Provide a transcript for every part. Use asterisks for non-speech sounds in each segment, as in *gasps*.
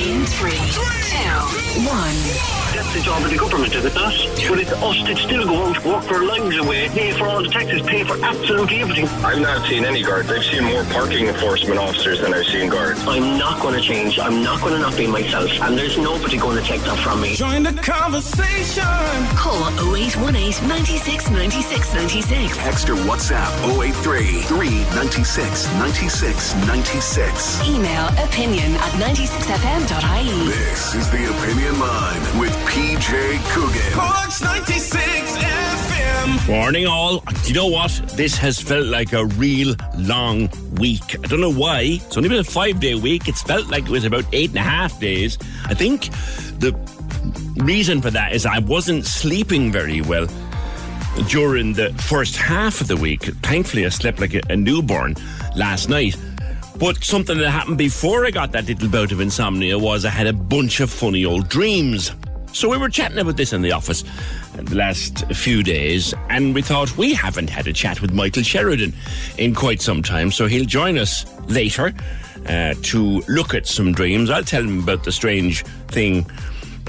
In three, two, one. That's the job of the government, is it not? But it's us that still go out, work our lives away, pay for all the taxes, pay for absolutely everything. I've not seen any guards. I've seen more parking enforcement officers than I've seen guards. I'm not going to change. I'm not going to not be myself. And there's nobody going to take that from me. Join the conversation. Call 0818 96 96 96. Text or WhatsApp 083 396 96 96. Email opinion at 96fm.ie. This is the Opinion Line with PJ Coogan. Corks 96 FM. Morning, all. You know what? This has felt like a real long week. I don't know why. It's only been a five day week. It's felt like it was about eight and a half days. I think the reason for that is I wasn't sleeping very well during the first half of the week. Thankfully, I slept like a, a newborn last night. But something that happened before I got that little bout of insomnia was I had a bunch of funny old dreams. So we were chatting about this in the office the last few days, and we thought we haven't had a chat with Michael Sheridan in quite some time, so he'll join us later uh, to look at some dreams. I'll tell him about the strange thing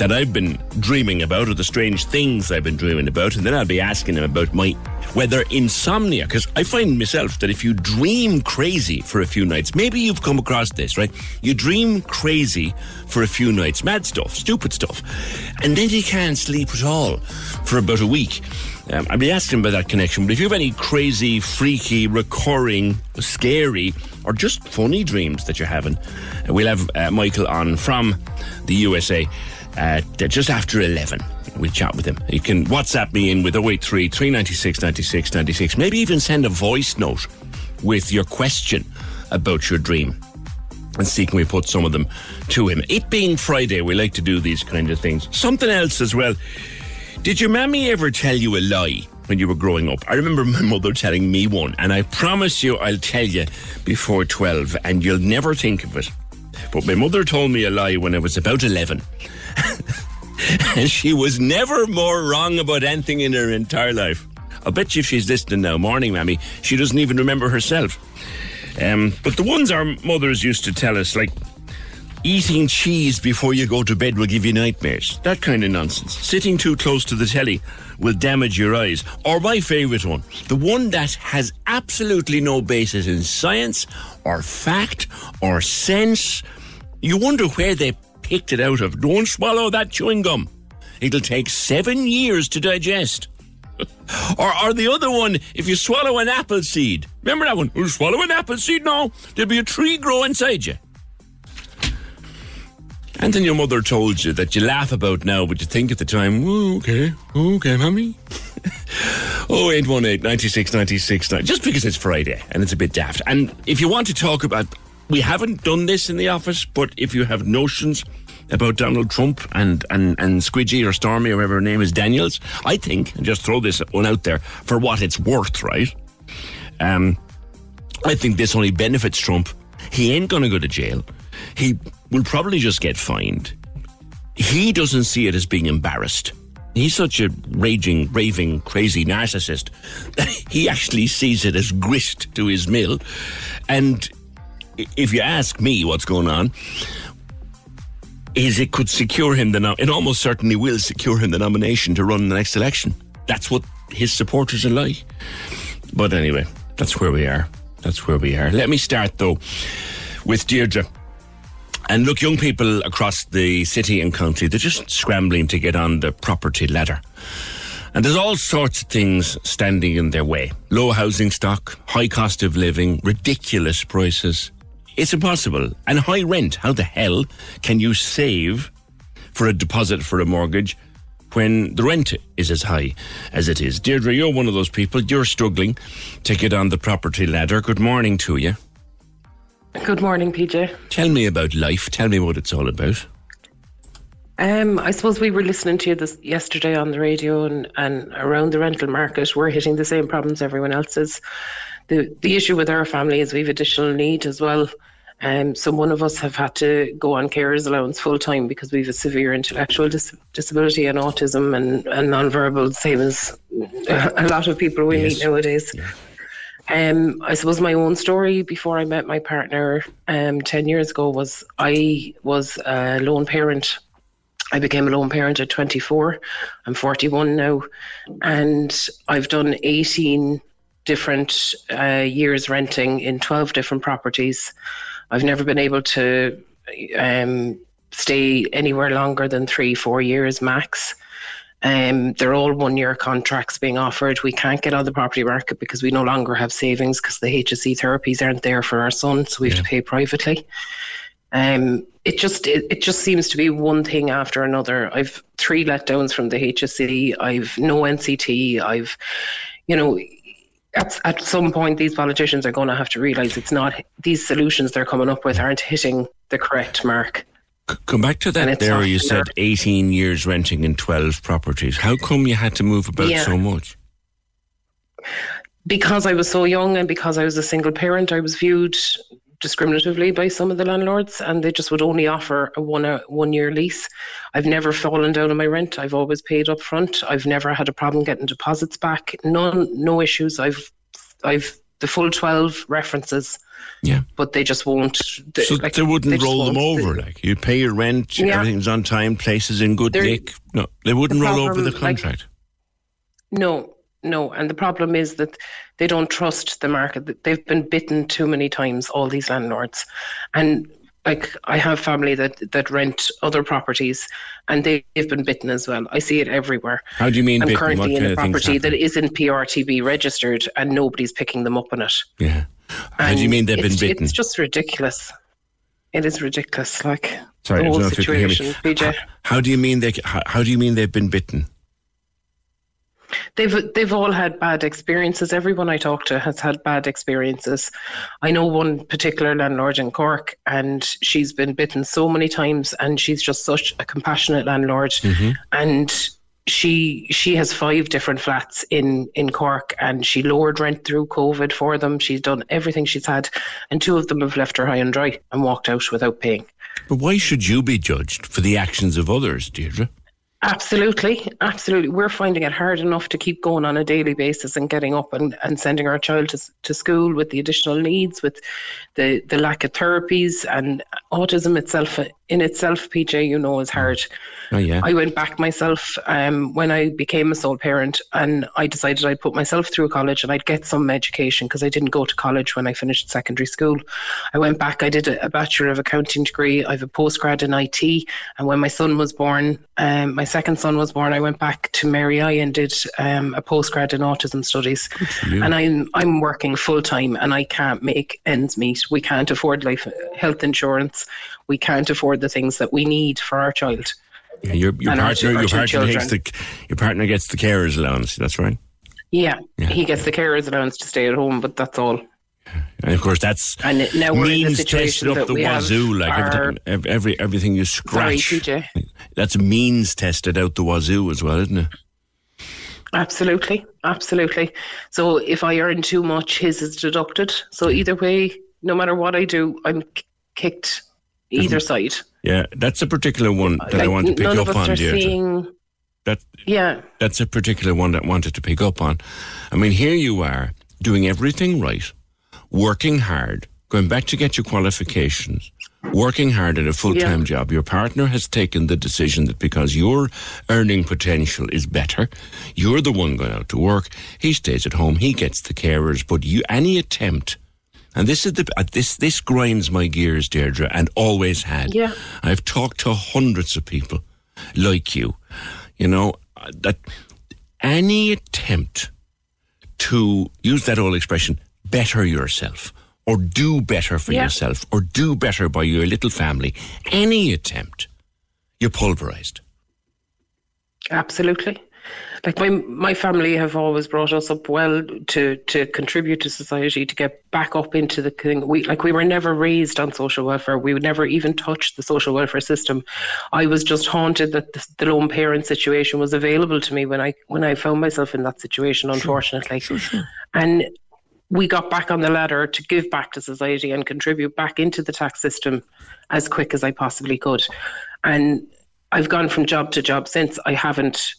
that I've been dreaming about, or the strange things I've been dreaming about, and then I'll be asking him about my whether insomnia, because I find myself that if you dream crazy for a few nights, maybe you've come across this, right? You dream crazy for a few nights, mad stuff, stupid stuff, and then you can't sleep at all for about a week. Um, I'll be asking about that connection, but if you have any crazy, freaky, recurring, scary, or just funny dreams that you're having, uh, we'll have uh, Michael on from the USA uh, just after 11. We'll chat with him. You can WhatsApp me in with 083 396 96 96. Maybe even send a voice note with your question about your dream. And see can we put some of them to him. It being Friday, we like to do these kind of things. Something else as well. Did your mammy ever tell you a lie when you were growing up? I remember *laughs* my mother telling me one, and I promise you I'll tell you before 12, and you'll never think of it. But my mother told me a lie when I was about 11. And *laughs* she was never more wrong about anything in her entire life. I bet you if she's listening now, morning, mammy, she doesn't even remember herself. Um, but the ones our mothers used to tell us, like eating cheese before you go to bed will give you nightmares. That kind of nonsense. Sitting too close to the telly will damage your eyes. Or my favourite one, the one that has absolutely no basis in science or fact or sense. You wonder where they it out of. Don't swallow that chewing gum. It'll take seven years to digest. *laughs* or, or the other one, if you swallow an apple seed. Remember that one? You swallow an apple seed? No, there'll be a tree grow inside you. And then your mother told you that you laugh about now, but you think at the time, oh, okay, okay, mommy. *laughs* 0818 96 96 just because it's Friday and it's a bit daft. And if you want to talk about, we haven't done this in the office, but if you have notions about Donald Trump and, and, and Squidgy or Stormy or whatever her name is, Daniels, I think, and just throw this one out there for what it's worth, right? Um, I think this only benefits Trump. He ain't going to go to jail. He will probably just get fined. He doesn't see it as being embarrassed. He's such a raging, raving, crazy narcissist *laughs* that he actually sees it as grist to his mill. And if you ask me what's going on, is it could secure him the nom- it almost certainly will secure him the nomination to run the next election. That's what his supporters are like. But anyway, that's where we are. That's where we are. Let me start though with Deirdre. And look, young people across the city and county, they're just scrambling to get on the property ladder. And there's all sorts of things standing in their way. Low housing stock, high cost of living, ridiculous prices. It's impossible. And high rent. How the hell can you save for a deposit for a mortgage when the rent is as high as it is? Deirdre, you're one of those people. You're struggling to get on the property ladder. Good morning to you. Good morning, PJ. Tell me about life. Tell me what it's all about. Um, I suppose we were listening to you this yesterday on the radio, and, and around the rental market, we're hitting the same problems everyone else is. The the issue with our family is we've additional need as well. Um, so one of us have had to go on carers allowance full time because we have a severe intellectual dis- disability and autism and, and non-verbal, same as a lot of people we Yes. meet nowadays. Yeah. Um, I suppose my own story before I met my partner um, 10 years ago was I was a lone parent. I became a lone parent at 24. I'm 41 now. And I've done 18 different uh, years renting in 12 different properties. I've never been able to um, stay anywhere longer than three, four years max. Um, they're all one year contracts being offered. We can't get on the property market because we no longer have savings because the HSE therapies aren't there for our son, so we have Yeah. to pay privately. Um, it just it, it just seems to be one thing after another. I've three letdowns from the HSE. I've no NCT. I've, you know, at, at some point these politicians are going to have to realise it's not these solutions they're coming up with aren't hitting the correct mark. Come back to that there. You said 18 years renting in 12 properties. How come you had to move about Yeah. so much? because I was so young and because I was a single parent, I was viewed discriminatively by some of the landlords, and they just would only offer a one uh, a one year lease. I've never fallen down on my rent. I've always paid up front. I've never had a problem getting deposits back. None, no issues. I've I've the full twelve references. Yeah. but they just won't. They, So like, they wouldn't just roll them over. Like you pay your rent, Yeah. everything's on time, places in good nick. No, they wouldn't the roll over the like- contract. No, no. And the problem is that they don't trust the market. They've been bitten too many times, all these landlords. And like I have family that, that rent other properties and they've been bitten as well. I see it everywhere. How do you mean I'm bitten? currently What in a uh, property that isn't PRTB registered and nobody's picking them up on it. Yeah. How do you mean they've been bitten? It's just ridiculous. It is ridiculous. Like Sorry, the whole know if you can hear me. situation, PJ. How do you mean they? How, how do you mean they've been bitten? They've they've all had bad experiences. Everyone I talk to has had bad experiences. I know one particular landlord in Cork, and she's been bitten so many times, and she's just such a compassionate landlord. Mm-hmm. And she she has five different flats in in Cork, and she lowered rent through COVID for them. She's done everything she's had, and two of them have left her high and dry and walked out without paying. But why should you be judged for the actions of others, Deirdre? Absolutely, absolutely. We're finding it hard enough to keep going on a daily basis and getting up and, and sending our child to, to school with the additional needs, with the, the lack of therapies and autism itself uh, in itself, PJ, you know, is hard. Oh yeah. I went back myself um, when I became a sole parent and I decided I'd put myself through college and I'd get some education because I didn't go to college when I finished secondary school. I went back, I did a, a Bachelor of Accounting degree, I have a postgrad in IT. And when my son was born, um, my second son was born, I went back to Mary I and did um, a postgrad in autism studies. And I'm, I'm working full time and I can't make ends meet. We can't afford life health insurance. We can't afford the things that we need for our child. Yeah, your your partner, our your partner takes the your partner gets the carers allowance. That's right. Yeah, Yeah. he gets the carers allowance to stay at home, but that's all. And of course, that's And now we're in the means situation tested up the wazoo. Like every, time- every, every everything you scratch, PJ. that's means tested out the wazoo as well, isn't it? Absolutely, absolutely. So if I earn too much, his is deducted. So either way, no matter what I do, I'm kicked either side. Yeah, that's a particular one that I Like, want to pick up on, seeing. That Yeah, that's a particular one that I wanted to pick up on. I mean, here you are doing everything right, working hard, going back to get your qualifications, working hard at a full time Yeah. job. Your partner has taken the decision that because your earning potential is better, you're the one going out to work. He stays at home. He gets the carers. But you, any attempt. And this is the uh, this this grinds my gears, Deirdre, and always had. Yeah. I've talked to hundreds of people like you, you know, uh, that any attempt to use that old expression, better yourself, or do better for Yeah. yourself, or do better by your little family, any attempt, you're pulverized. absolutely. Like my my family have always brought us up well to to contribute to society to get back up into the thing. We like we were never raised on social welfare. We would never even touch the social welfare system. I was just haunted that the, the lone parent situation was available to me when I when I found myself in that situation. Unfortunately, and we got back on the ladder to give back to society and contribute back into the tax system as quick as I possibly could. And I've gone from job to job since. I haven't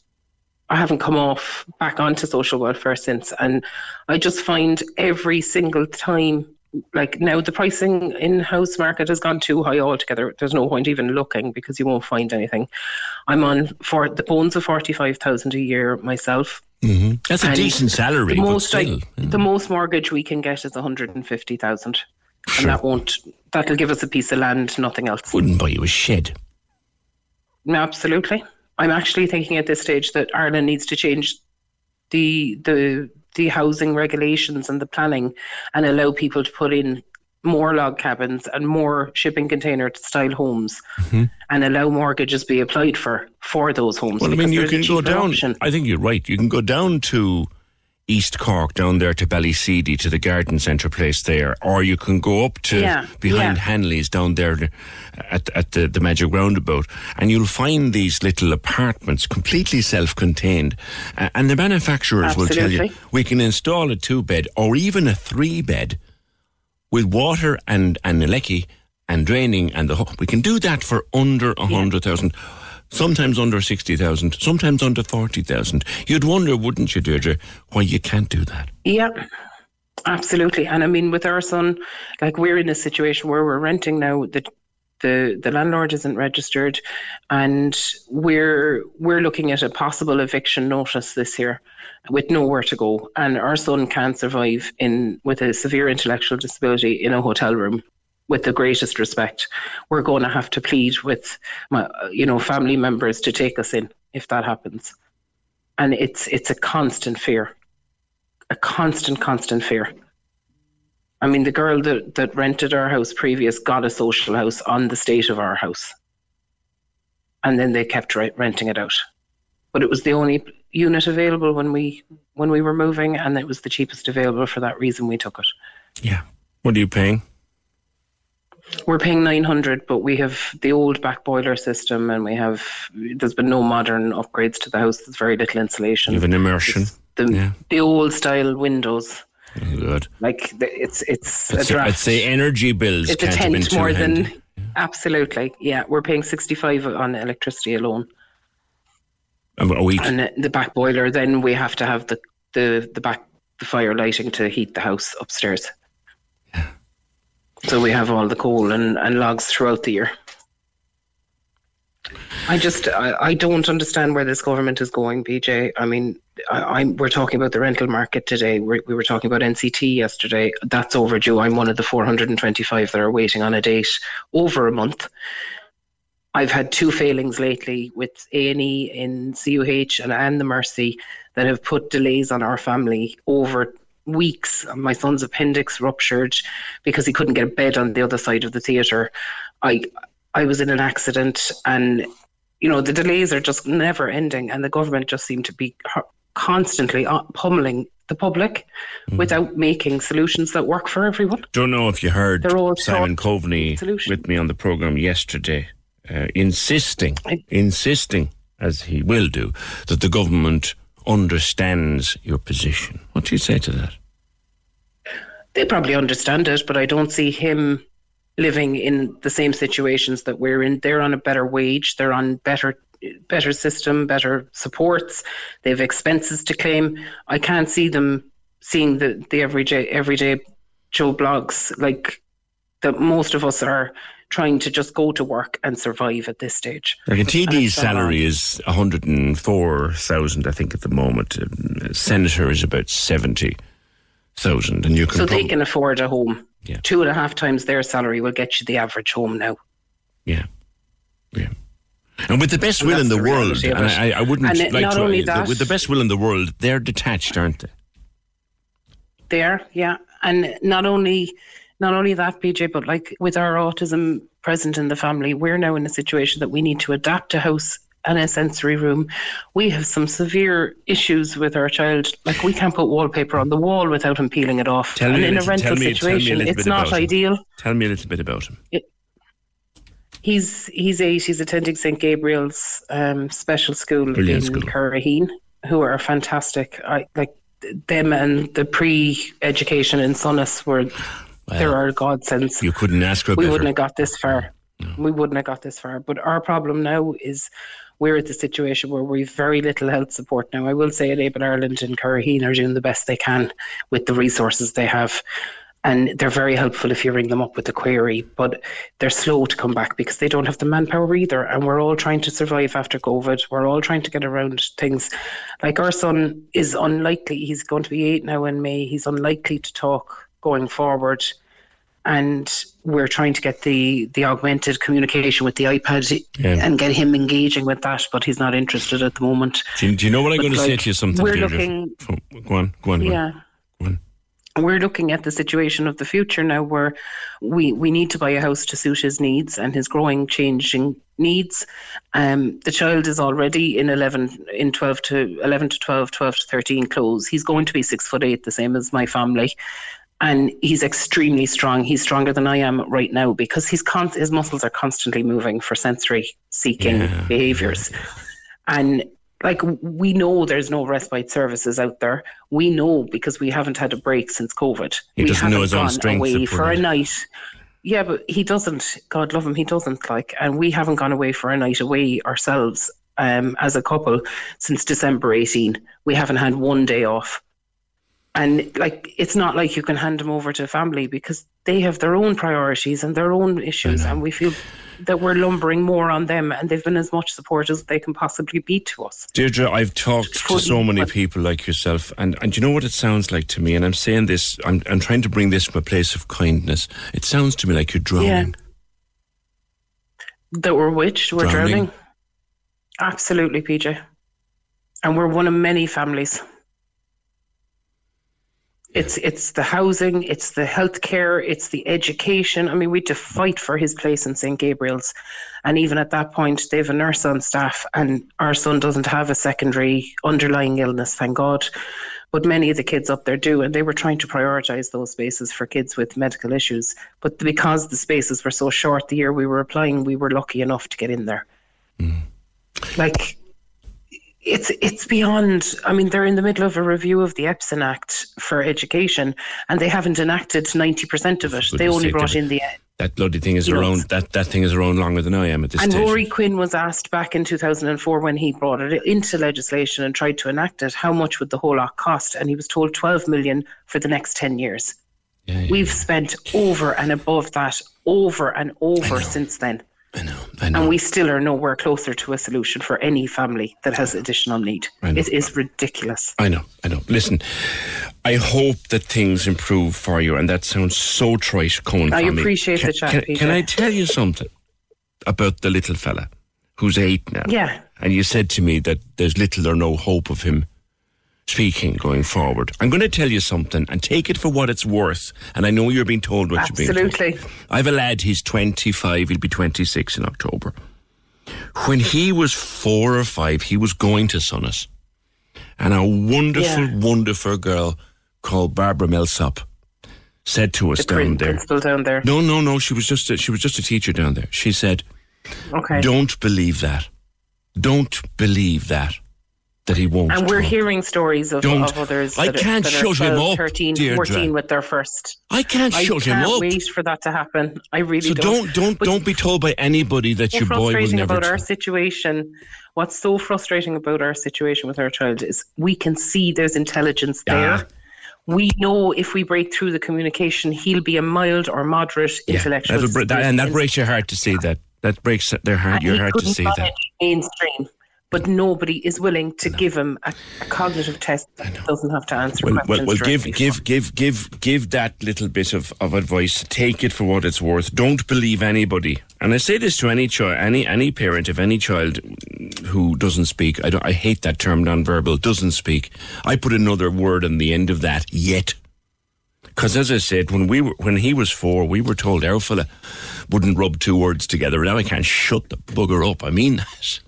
I haven't come off back onto social welfare since, and I just find every single time. Like now, the pricing in house market has gone too high altogether. There's no point even looking because you won't find anything. I'm on for the bones of forty five thousand a year myself. Mm-hmm. That's a And decent salary, The most still. I, the most mortgage we can get is one hundred and fifty thousand, Sure. and that won't that'll give us a piece of land, nothing else. wouldn't buy you a shed. No, Absolutely. I'm actually thinking at this stage that Ireland needs to change the the the housing regulations and the planning and allow people to put in more log cabins and more shipping container style homes and allow mortgages be applied for for those homes. Mm-hmm. Well, I mean, you can go down. option. I think you're right. You can go down to East Cork, down there to Ballyseedy, to the garden centre place there, or you can go up to Yeah, behind yeah. Hanley's down there at at the, the Magic Roundabout, and you'll find these little apartments completely self-contained, uh, and the manufacturers will tell you we can install a two-bed or even a three-bed with water and and a lecky and draining and the whole. We can do that for under a hundred thousand. Sometimes under 60,000, sometimes under 40,000. You'd wonder, wouldn't you, Deirdre, why you can't do that? Yeah, absolutely. And I mean, with our son, like we're in a situation where we're renting now. The the the landlord isn't registered, and we're we're looking at a possible eviction notice this year, with nowhere to go. And our son can't survive in with a severe intellectual disability in a hotel room. With the greatest respect, we're going to have to plead with, you know, family members to take us in if that happens, and it's it's a constant fear a constant, constant fear. I mean, the girl that, that rented our house previous got a social house on the state of our house. And then they kept re- renting it out. But it was the only unit available when we when we were moving and it was the cheapest available for that reason we took it. Yeah. What are you paying? We're paying 900 but we have the old back boiler system and we have there's been no modern upgrades to the house. There's very little insulation. You have an immersion. the, yeah. the old style windows. Good. Like the, it's it's I'd a. I'd say energy bills it's a can't have been tenth more than handy. absolutely yeah we're paying 65 on electricity alone a week. and the back boiler then we have to have the the, the back the fire lighting to heat the house upstairs so we have all the coal and, and logs throughout the year I just I, I don't understand where this government is going, PJ. I mean, I, I'm we're talking about the rental market today. we we were talking about NCT yesterday. That's overdue. I'm one of the 425 that are waiting on a date over a month. I've had two failings lately with A&E in CUH and, and the Mercy that have put delays on our family over weeks. My son's appendix ruptured because he couldn't get a bed on the other side of the theatre. I I was in an accident and you know the delays are just never ending and the government just seem to be constantly uh, pummeling the public without making solutions that work for everyone. Don't know if you heard Simon Coveney solution. with me on the programme yesterday, uh, insisting, I- insisting, as he will do, that the government understands your position. What do you say to that? they probably understand it, but I don't see him living in the same situations that we're in. They're on a better wage, they're on better better system, better supports, they have expenses to claim. I can't see them seeing the, the everyday everyday Joe Bloggs like that most of us are trying to just go to work and survive at this stage. Like a TD's salary is 104,000, I think, at the moment. A senator is about 70,000. And you can So they can afford a home. Yeah. Two and a half times their salary will get you the average home now. Yeah. Yeah. And with the best And will in the, the world, and. I, I wouldn't And it- like not to, only that- with the best will in the world, they're detached, aren't they? there yeah and not only not only that PJ but like with our autism present in the family we're now in a situation that we need to adapt a house and a sensory room we have some severe issues with our child like we can't put wallpaper on the wall without him peeling it off Tell and me a in a little- rental tell me- tell me a situation it's bit not about him. ideal Tell me a little bit about him. he's he's eight he's attending st gabriel's um, special school Brilliant in. Curraheen, who are fantastic i like them and the pre-education in Sunnis were there are godsends You couldn't ask for we better. wouldn't have got this far. We wouldn't have got this far. But our problem now is we're at the situation where we've very little health support now. I will say Enable Ireland and Curraheen are doing the best they can with the resources they have. And they're very helpful if you ring them up with a query, but they're slow to come back because they don't have the manpower either. And we're all trying to survive after COVID. We're all trying to get around things. Like our son is unlikely, he's going to be eight now in May, he's unlikely to talk going forward and we're trying to get the the augmented communication with the iPad Yeah. and get him engaging with that, but he's not interested at the moment. Do you, do you know what I'm But, going to say to you? Something. we're looking- Go on. Go on. Go on. Yeah. Go on. We're looking at the situation of the future now where we, we need to buy a house to suit his needs and his growing, changing needs. Um, the child is already in 11, in 12 to 11 to 12, 12 to 13 clothes. He's going to be six foot eight, the same as my family. And he's extremely strong. He's stronger than I am right now because he's con- his muscles are constantly moving for sensory seeking Yeah, behaviors. And like we know there's no respite services out there. We know because we haven't had a break since COVID. He we doesn't know his own strength, away for a night. Yeah, but he doesn't. God love him, he doesn't like. And we haven't gone away for a night away ourselves um, as a couple since December 18. We haven't had one day off. And like, it's not like you can hand them over to family because they have their own priorities and their own issues, and we feel that we're lumbering more on them, and they've been as much support as they can possibly be to us. Deirdre, I've talked to so many people like yourself, and, and you know what it sounds like to me? And I'm saying this, I'm, I'm trying to bring this from a place of kindness. It sounds to me like you're drowning. yeah. That we're witched, we're Drowning. drowning. Absolutely, PJ. And we're one of many families. It's it's the housing, it's the healthcare, it's the education. I mean, we had to fight for his place in St. Gabriel's. And even at that point, they have a nurse on staff, and our son doesn't have a secondary underlying illness, thank God. But many of the kids up there do, and they were trying to prioritise those spaces for kids with medical issues. But because the spaces were so short the year we were applying, we were lucky enough to get in there. Hmm. Like, it's it's beyond. I mean, they're in the middle of a review of the EPSEN Act for education, and they haven't enacted ninety percent of it. They only brought in the That bloody thing is around, that, that thing is around longer than I am at this And stage. Ruairí Quinn was asked back in 2004 when he brought it into legislation and tried to enact it, how much would the whole lot cost? And he was told 12 million for the next 10 years. Yeah, yeah, We've spent over and above that, over and over since then. I know, I know. And we still are nowhere closer to a solution for any family that has additional need. It is ridiculous. I know, I know. Listen, I hope that things improve for you, and that sounds so trite coming I from me. appreciate can, the chat, Can, can I tell you something about the little fella who's eight now? Yeah. And you said to me that there's little or no hope of him speaking going forward. I'm going to tell you something and take it for what it's worth. And I know you're being told what you're being told. Absolutely. I have a lad, he's 25, he'll be 26 in October. When he was four or five, he was going to Sunnis. And a wonderful, Yeah. wonderful girl called Barbara Millsop said to us The down there. down there. No, no, no. She was just a, she was just a teacher down there. She said, Okay. "Don't believe that. Don't believe that. That he won't." and we're talk. hearing stories of, Don't. of others I can't that shut are him up, 13, Deirdre. 14 with their first. I can't I shut can't him up. wait for that to happen. I really So don't don't But don't be told by anybody that your boy will frustrating never. about our situation. What's so frustrating about our situation with our child is we can see there's intelligence Yeah. there. We know if we break through the communication, he'll be a mild or moderate Yeah, intellectual. bre- that, and that breaks your heart to see that. That breaks their heart, And your he heart to see that. mainstream, but nobody is willing to give him a, a cognitive test that doesn't have to answer Well, well, questions. well give, give, give, give, give that little bit of, of advice. Take it for what it's worth. Don't believe anybody. And I say this to any child, any any parent of any child who doesn't speak. I, don't, I hate that term, nonverbal. Doesn't speak. I put another word on the end of that. Yet. Because as I said, when we were, when he was four, we were told our fella wouldn't rub two words together. Now I can't shut the bugger up. I mean that.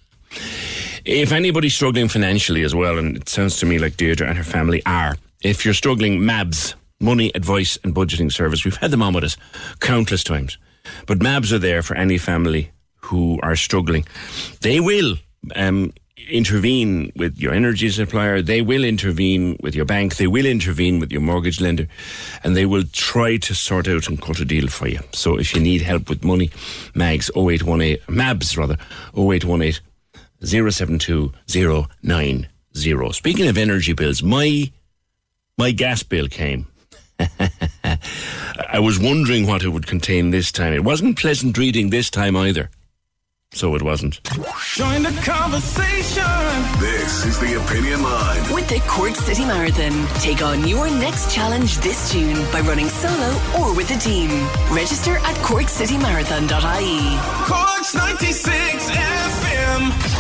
If anybody's struggling financially as well, and it sounds to me like Deirdre and her family are, if you're struggling, MABS, Money Advice and Budgeting Service, we've had them on with us countless times. But MABS are there for any family who are struggling. They will um, intervene with your energy supplier. They will intervene with your bank. They will intervene with your mortgage lender, and they will try to sort out and cut a deal for you. So if you need help with money, Mags 0818 Mabs rather 0818 072 Speaking of energy bills, my my gas bill came. *laughs* I was wondering what it would contain this time. It wasn't pleasant reading this time either. So it wasn't. Join the conversation. This is the Opinion Line. With the Cork City Marathon, take on your next challenge this June by running solo or with a team. Register at corkcitymarathon.ie. Cork's 96 FM.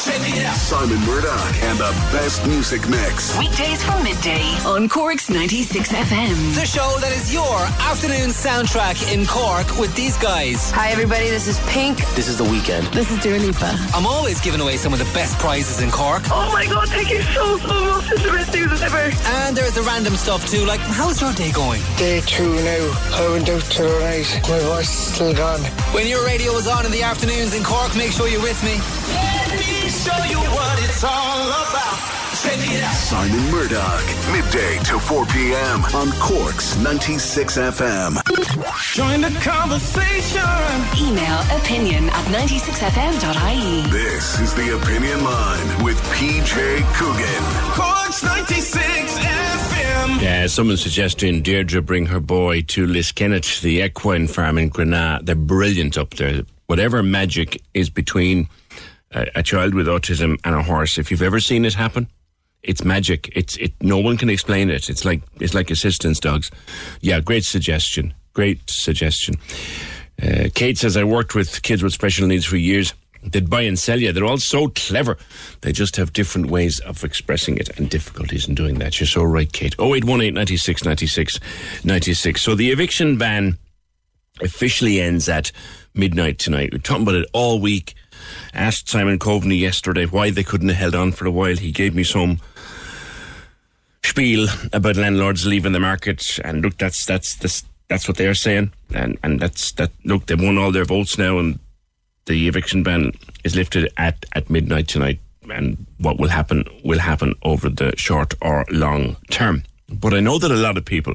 Simon Murdoch and the best music mix. Weekdays from midday on Cork's 96 FM. The show that is your afternoon soundtrack in Cork with these guys. Hi, everybody. This is Pink. This is the weekend. This is Dua Lipa. I'm always giving away some of the best prizes in Cork. Oh my God! Thank you so so much. It's the best news ever. And there's the random stuff too, like how's your day going? Day two now. I went out to the night. My voice is still gone. When your radio is on in the afternoons in Cork, make sure you're with me. Let me show you what it's all about. Check it out. Simon Murdoch, midday to 4 p.m. on Cork's 96 FM. Join the conversation. Email opinion at 96fm.ie. This is the Opinion Line with PJ Coogan. Cork's 96 FM. Yeah, someone's suggesting Deirdre bring her boy to Liskennett, the equine farm in Granagh. They're brilliant up there. Whatever magic is between a, a child with autism and a horse, if you've ever seen it happen, it's magic. It's it. No one can explain it. It's like it's like assistance dogs. Yeah, great suggestion. Great suggestion. Uh, Kate says I worked with kids with special needs for years. They'd buy and sell you. They're all so clever. They just have different ways of expressing it and difficulties in doing that. You're so right, Kate. 0818 96 96 96. So the eviction ban officially ends at midnight tonight. We're talking about it all week. Asked Simon Coveney yesterday why they couldn't have held on for a while. He gave me some spiel about landlords leaving the market, and look, that's that's that's, that's what they're saying, and and that's that. Look, they've won all their votes now, and the eviction ban is lifted at at midnight tonight, and what will happen will happen over the short or long term. But I know that a lot of people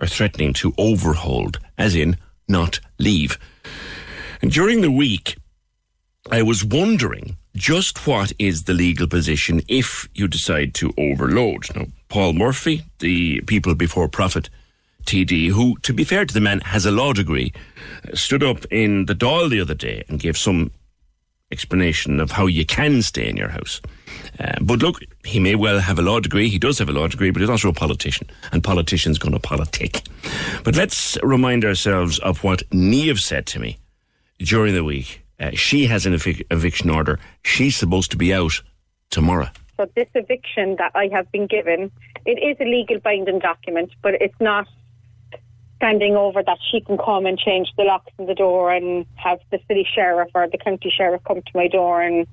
are threatening to overhold, as in not leave. And during the week, I was wondering just what is the legal position if you decide to overhold. Now, Paul Murphy, the People Before Profit TD, who, to be fair to the man, has a law degree, stood up in the Dáil the other day and gave some explanation of how you can stay in your house. Uh, but look, he may well have a law degree. He does have a law degree, but he's also a politician, and politicians going to politic. But let's remind ourselves of what Neve said to me during the week. Uh, she has an evic- eviction order. She's supposed to be out tomorrow. So this eviction that I have been given, it is a legal binding document, but it's not standing over that she can come and change the locks on the door and have the city sheriff or the county sheriff come to my door and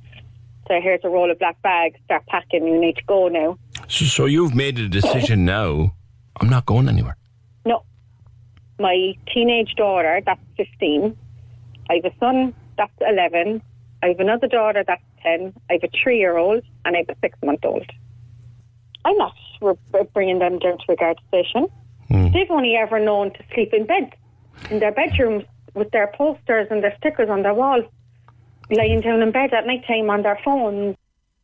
say, here's a roll of black bags, start packing, you need to go now. So, so you've made a decision now. I'm not going anywhere. No. My teenage daughter, that's 15. I have a son, that's 11. I have another daughter, that's 10. I have a three year old, and I have a six month old. I'm not bringing them down to a guard station. Hmm. They've only ever known to sleep in bed, in their bedrooms, with their posters and their stickers on their wall, lying down in bed at night time on their phones.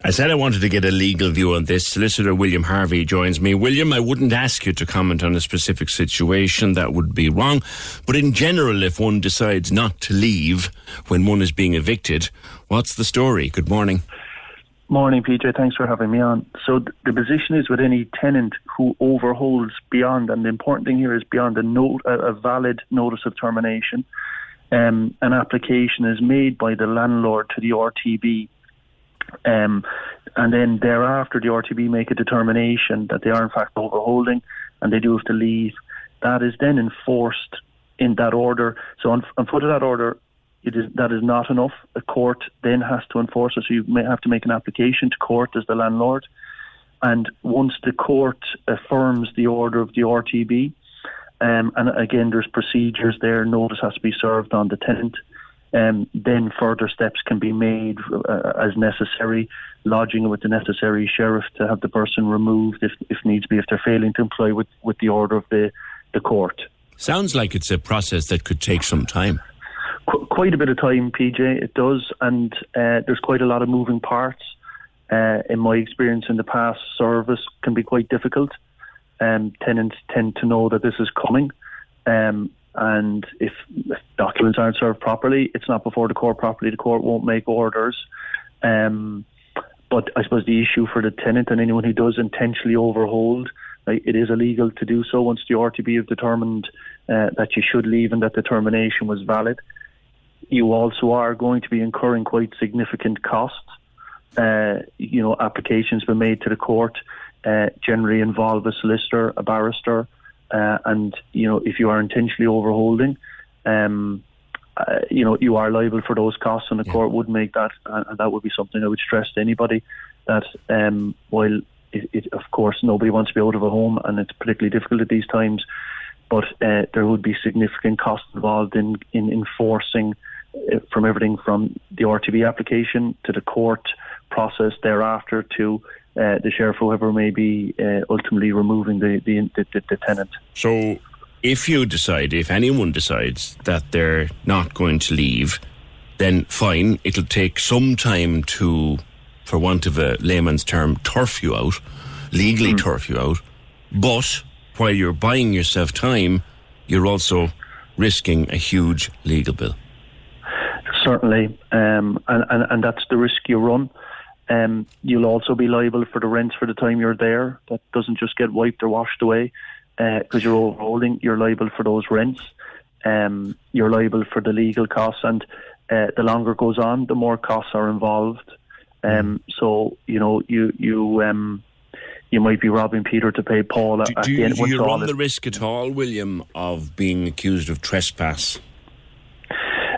I said I wanted to get a legal view on this. Solicitor William Harvey joins me. William, I wouldn't ask you to comment on a specific situation. That would be wrong. But in general, if one decides not to leave when one is being evicted, what's the story? Good morning. Morning, PJ. Thanks for having me on. So th- the position is with any tenant who overholds beyond, and the important thing here is beyond a, note, a valid notice of termination. Um, an application is made by the landlord to the RTB, um, and then thereafter the RTB make a determination that they are in fact overholding, and they do have to leave. That is then enforced in that order. So on, on foot of that order, it is that is not enough. A court then has to enforce it. So you may have to make an application to court as the landlord, and once the court affirms the order of the RTB, um, and again there's procedures there. Notice has to be served on the tenant. Um, then further steps can be made uh, as necessary, lodging with the necessary sheriff to have the person removed if, if needs be, if they're failing to comply with, with the order of the, the court. Sounds like it's a process that could take some time. Qu- quite a bit of time, PJ, it does, and uh, there's quite a lot of moving parts. Uh, in my experience in the past, service can be quite difficult. Um, tenants tend to know that this is coming. Um, and if, documents aren't served properly, it's not before the court properly. The court won't make orders. Um, but I suppose the issue for the tenant and anyone who does intentionally overhold, like, it is illegal to do so once the RTB have determined uh, that you should leave and that determination was valid. You also are going to be incurring quite significant costs. Uh, you know, applications were made to the court uh, generally involve a solicitor, a barrister, uh, and you know if you are intentionally overholding, um, uh, you know you are liable for those costs, and the yeah. court would make that, and that would be something I would stress to anybody that um, while it, it, of course nobody wants to be out of a home, and it's particularly difficult at these times, but uh, there would be significant costs involved in in enforcing uh, from everything from the RTB application to the court process thereafter to uh, the sheriff, whoever may be uh, ultimately removing the, the, the, the tenant. So, if you decide, if anyone decides that they're not going to leave, then fine, it'll take some time to, for want of a layman's term, turf you out, legally mm. turf you out. But while you're buying yourself time, you're also risking a huge legal bill. Certainly, um, and, and, and that's the risk you run. Um, you'll also be liable for the rents for the time you're there. That doesn't just get wiped or washed away because uh, you're overholding. You're liable for those rents. Um, you're liable for the legal costs, and uh, the longer it goes on, the more costs are involved. Um, so you know you you um, you might be robbing Peter to pay Paul. Do, at do, the end, do you run the risk at all, William, of being accused of trespass?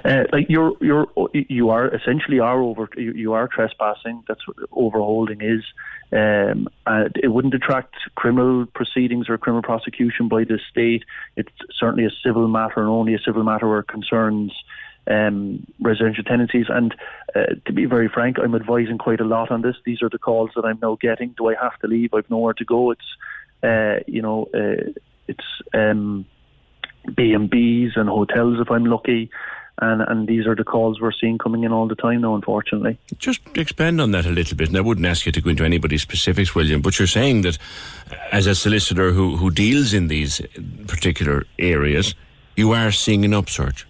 Uh, like you're you're you are essentially are over you, you are trespassing. That's what overholding is. Um, it wouldn't attract criminal proceedings or criminal prosecution by the state. It's certainly a civil matter and only a civil matter where it concerns um, residential tenancies. And uh, to be very frank, I'm advising quite a lot on this. These are the calls that I'm now getting. Do I have to leave? I've nowhere to go. It's uh, you know uh, it's um, B and B's and hotels if I'm lucky and and these are the calls we're seeing coming in all the time now, unfortunately. Just expand on that a little bit, and I wouldn't ask you to go into anybody's specifics, William, but you're saying that as a solicitor who, who deals in these particular areas, you are seeing an upsurge.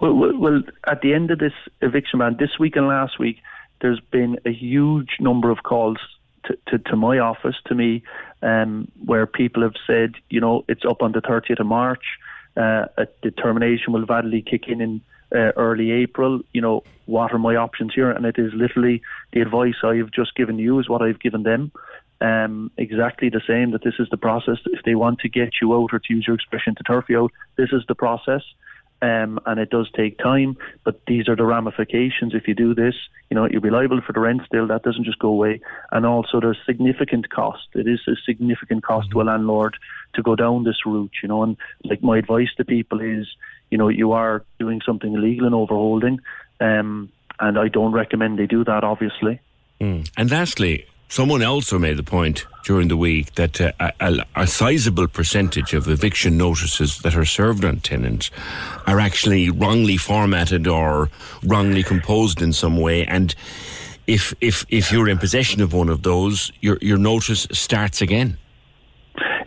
Well, well, well, at the end of this eviction ban, this week and last week, there's been a huge number of calls to, to, to my office, to me, um, where people have said, you know, it's up on the 30th of March uh, a determination will validly kick in in uh, early April. You know, what are my options here? And it is literally the advice I've just given you is what I've given them. Um, exactly the same that this is the process. If they want to get you out or to use your expression to turf you out, this is the process um, and it does take time. But these are the ramifications. If you do this, you know you'll be liable for the rent still. That doesn't just go away, and also there's significant cost. It is a significant cost to a landlord to go down this route. You know, and like my advice to people is, you know, you are doing something illegal and overholding, um, and I don't recommend they do that. Obviously. Mm. And lastly, Someone also made the point during the week that uh, a, a sizable percentage of eviction notices that are served on tenants are actually wrongly formatted or wrongly composed in some way. And if if if you're in possession of one of those, your your notice starts again.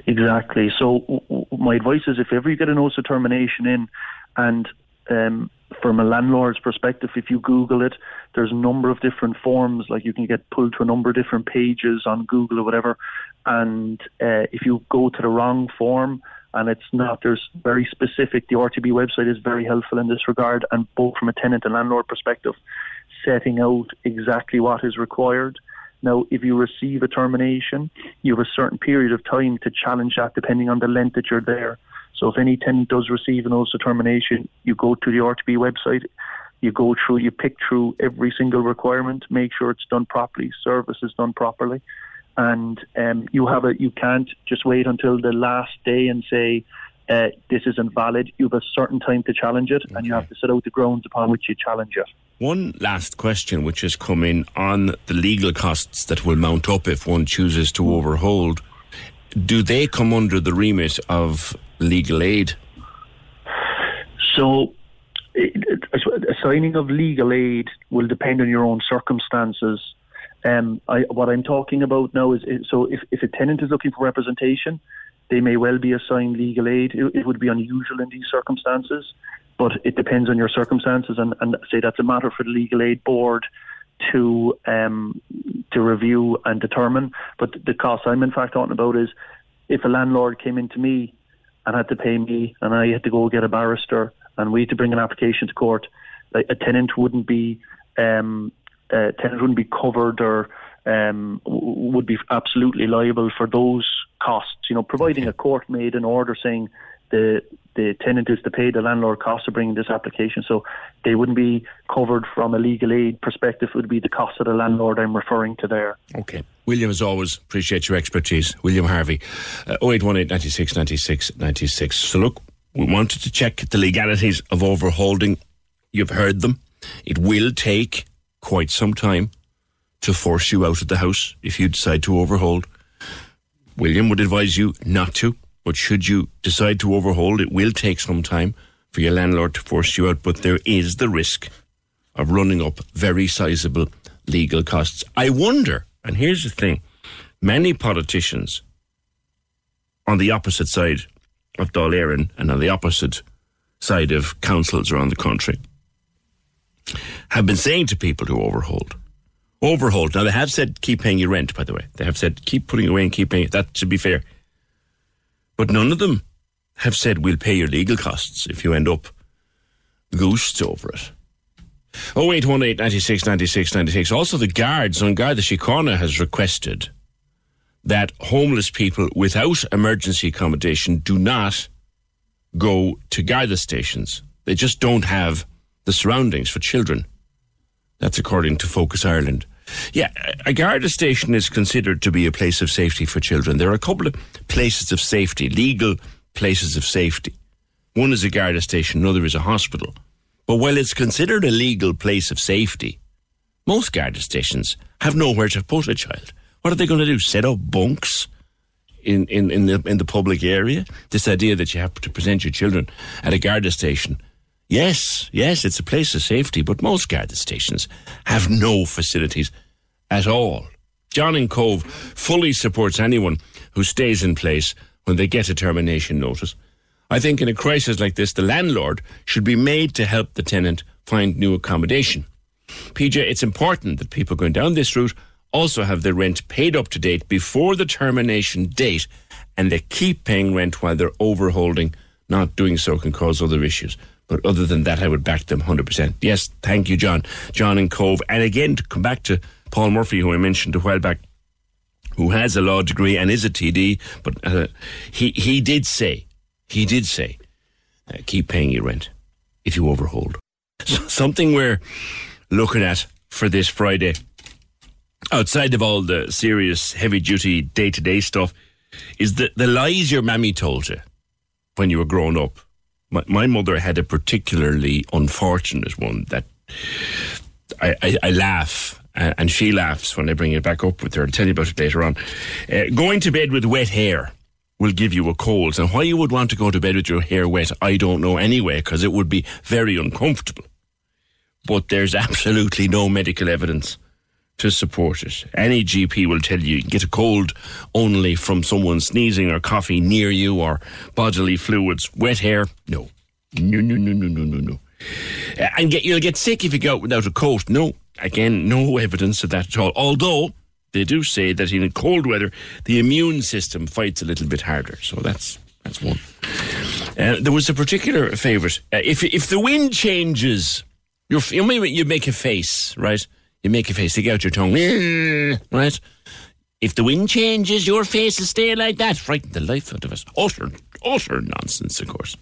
Exactly. So w- my advice is if ever you get a notice of termination in, and um, from a landlord's perspective, if you Google it, there's a number of different forms. Like you can get pulled to a number of different pages on Google or whatever. And uh, if you go to the wrong form and it's not, there's very specific. The RTB website is very helpful in this regard, and both from a tenant and landlord perspective, setting out exactly what is required. Now, if you receive a termination, you have a certain period of time to challenge that, depending on the length that you're there. So if any tenant does receive an of termination, you go to the RTB website, you go through, you pick through every single requirement, make sure it's done properly, service is done properly, and um, you have a you can't just wait until the last day and say, uh, this isn't valid. You have a certain time to challenge it, okay. and you have to set out the grounds upon which you challenge it. One last question, which has come in on the legal costs that will mount up if one chooses to overhold. Do they come under the remit of legal aid? So, a signing of legal aid will depend on your own circumstances. Um, I, what I'm talking about now is, is, so if, if a tenant is looking for representation, they may well be assigned legal aid. It, it, would be unusual in these circumstances, but it depends on your circumstances, and, and say that's a matter for the legal aid board to um, to review and determine. But the cost I'm in fact talking about is if a landlord came into me and had to pay me, and I had to go get a barrister, and we had to bring an application to court, like a tenant wouldn't be um, tenant wouldn't be covered or um, would be absolutely liable for those costs. You know, providing a court made an order saying the the tenant is to pay the landlord costs of bringing this application. So they wouldn't be covered from a legal aid perspective. It would be the cost of the landlord I'm referring to there. Okay. William, as always, appreciate your expertise. William Harvey, uh, 0818 96 96 96. So look, we wanted to check the legalities of overholding. You've heard them. It will take quite some time to force you out of the house if you decide to overhold. William would advise you not to, but should you decide to overhold, it will take some time for your landlord to force you out, but there is the risk of running up very sizable legal costs. I wonder, and here's the thing many politicians on the opposite side of Dáil Éireann and on the opposite side of councils around the country have been saying to people to overhold overhold. Now they have said keep paying your rent. By the way, they have said keep putting away and keep paying. That should be fair. But none of them have said we'll pay your legal costs if you end up goosed over it. 0818 96 96 96. Also, the guards on Garda Síochána has requested that homeless people without emergency accommodation do not go to Garda stations. They just don't have the surroundings for children. That's according to Focus Ireland. Yeah, a Garda station is considered to be a place of safety for children. There are a couple of places of safety, legal places of safety. One is a Garda station, another is a hospital. But while it's considered a legal place of safety, most Garda stations have nowhere to put a child. What are they going to do? Set up bunks in, in, in, the, in the public area? This idea that you have to present your children at a Garda station Yes, yes, it's a place of safety, but most Garda stations have no facilities at all. John and Cobh fully supports anyone who stays in place when they get a termination notice. I think in a crisis like this, the landlord should be made to help the tenant find new accommodation. PJ, it's important that people going down this route also have their rent paid up to date before the termination date and they keep paying rent while they're overholding. Not doing so can cause other issues. But other than that, I would back them 100%. Yes, thank you, John. John and Cobh. And again, to come back to Paul Murphy, who I mentioned a while back, who has a law degree and is a TD, but uh, he, he did say, he did say, uh, keep paying your rent if you overhold. So something we're looking at for this Friday, outside of all the serious, heavy duty, day to day stuff, is the, the lies your mammy told you when you were growing up my, my mother had a particularly unfortunate one that I, I, I laugh and she laughs when I bring it back up with her. I'll tell you about it later on. Uh, going to bed with wet hair will give you a cold. And why you would want to go to bed with your hair wet, I don't know anyway, because it would be very uncomfortable. But there's absolutely no medical evidence to support it. Any GP will tell you you get a cold only from someone sneezing or coughing near you or bodily fluids. Wet hair, no. No, no, no, no, no, no, no. And get, you'll get sick if you go out without a coat. No, again, no evidence of that at all. Although they do say that in cold weather, the immune system fights a little bit harder. So that's that's one. Uh, there was a particular favourite. Uh, if if the wind changes, you you make a face, right? You make a face, stick out your tongue, *laughs* right? If the wind changes, your face will stay like that. Frighten the life out of us. Utter, utter nonsense, of course.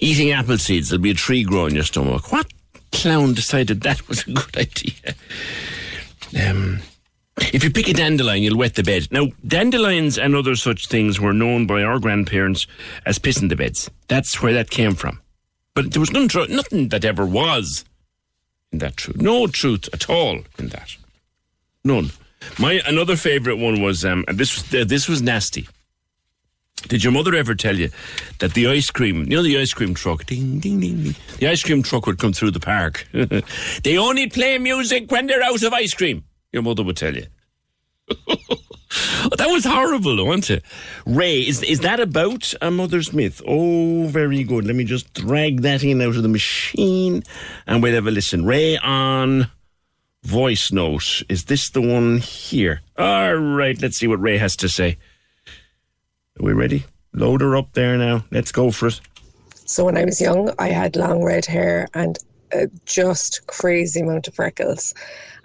Eating apple seeds, there'll be a tree growing in your stomach. What clown decided that *laughs* was a good idea? Um, If you pick a dandelion, you'll wet the bed. Now, dandelions and other such things were known by our grandparents as piss in the beds. That's where that came from. But there was none, nothing that ever was in that truth. No truth at all in that. None. My another favourite one was um, and this was uh, this was nasty. Did your mother ever tell you that the ice cream, you know, the ice cream truck, ding, ding, ding, ding, the ice cream truck would come through the park? *laughs* they only play music when they're out of ice cream. Your mother would tell you. *laughs* that was horrible, wasn't it? Ray, is is that about a mother's myth? Oh, very good. Let me just drag that in out of the machine, and we'll have a listen. Ray on voice note. Is this the one here? All right. Let's see what Ray has to say. Are we ready? Load her up there now. Let's go for it. So when I was young, I had long red hair and just crazy amount of freckles.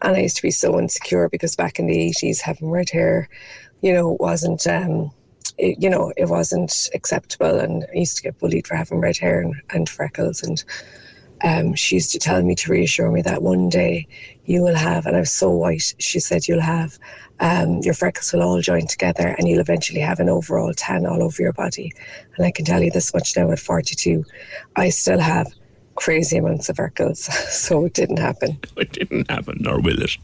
And I used to be so insecure because back in the 80s, having red hair, you know, wasn't, um, it, you know, it wasn't acceptable. And I used to get bullied for having red hair and, and freckles. And um, she used to tell me to reassure me that one day you will have, and I was so white, she said, you'll have, um, your freckles will all join together and you'll eventually have an overall tan all over your body. And I can tell you this much now at 42, I still have crazy amounts of freckles. *laughs* So it didn't happen. *laughs* It didn't happen, nor will it.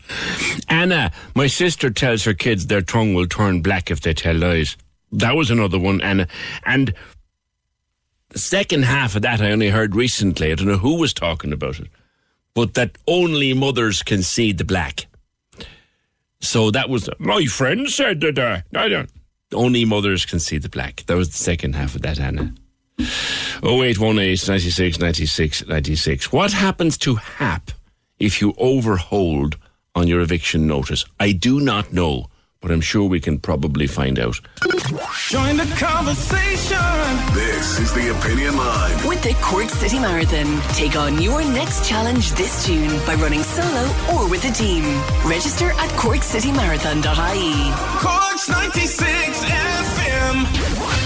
Anna, my sister tells her kids their tongue will turn black if they tell lies. That was another one, Anna. And the second half of that I only heard recently. I don't know who was talking about it, but that only mothers can see the black. So that was my friend said that. Uh, I don't. Only mothers can see the black. That was the second half of that, Anna. 0818 96 96 96. What happens to HAP if you overhold on your eviction notice? I do not know, but I'm sure we can probably find out. Join the conversation. This is the Opinion Line. With the Cork City Marathon, take on your next challenge this June by running solo or with a team. Register at corkcitymarathon.ie. Cork's 96 FM.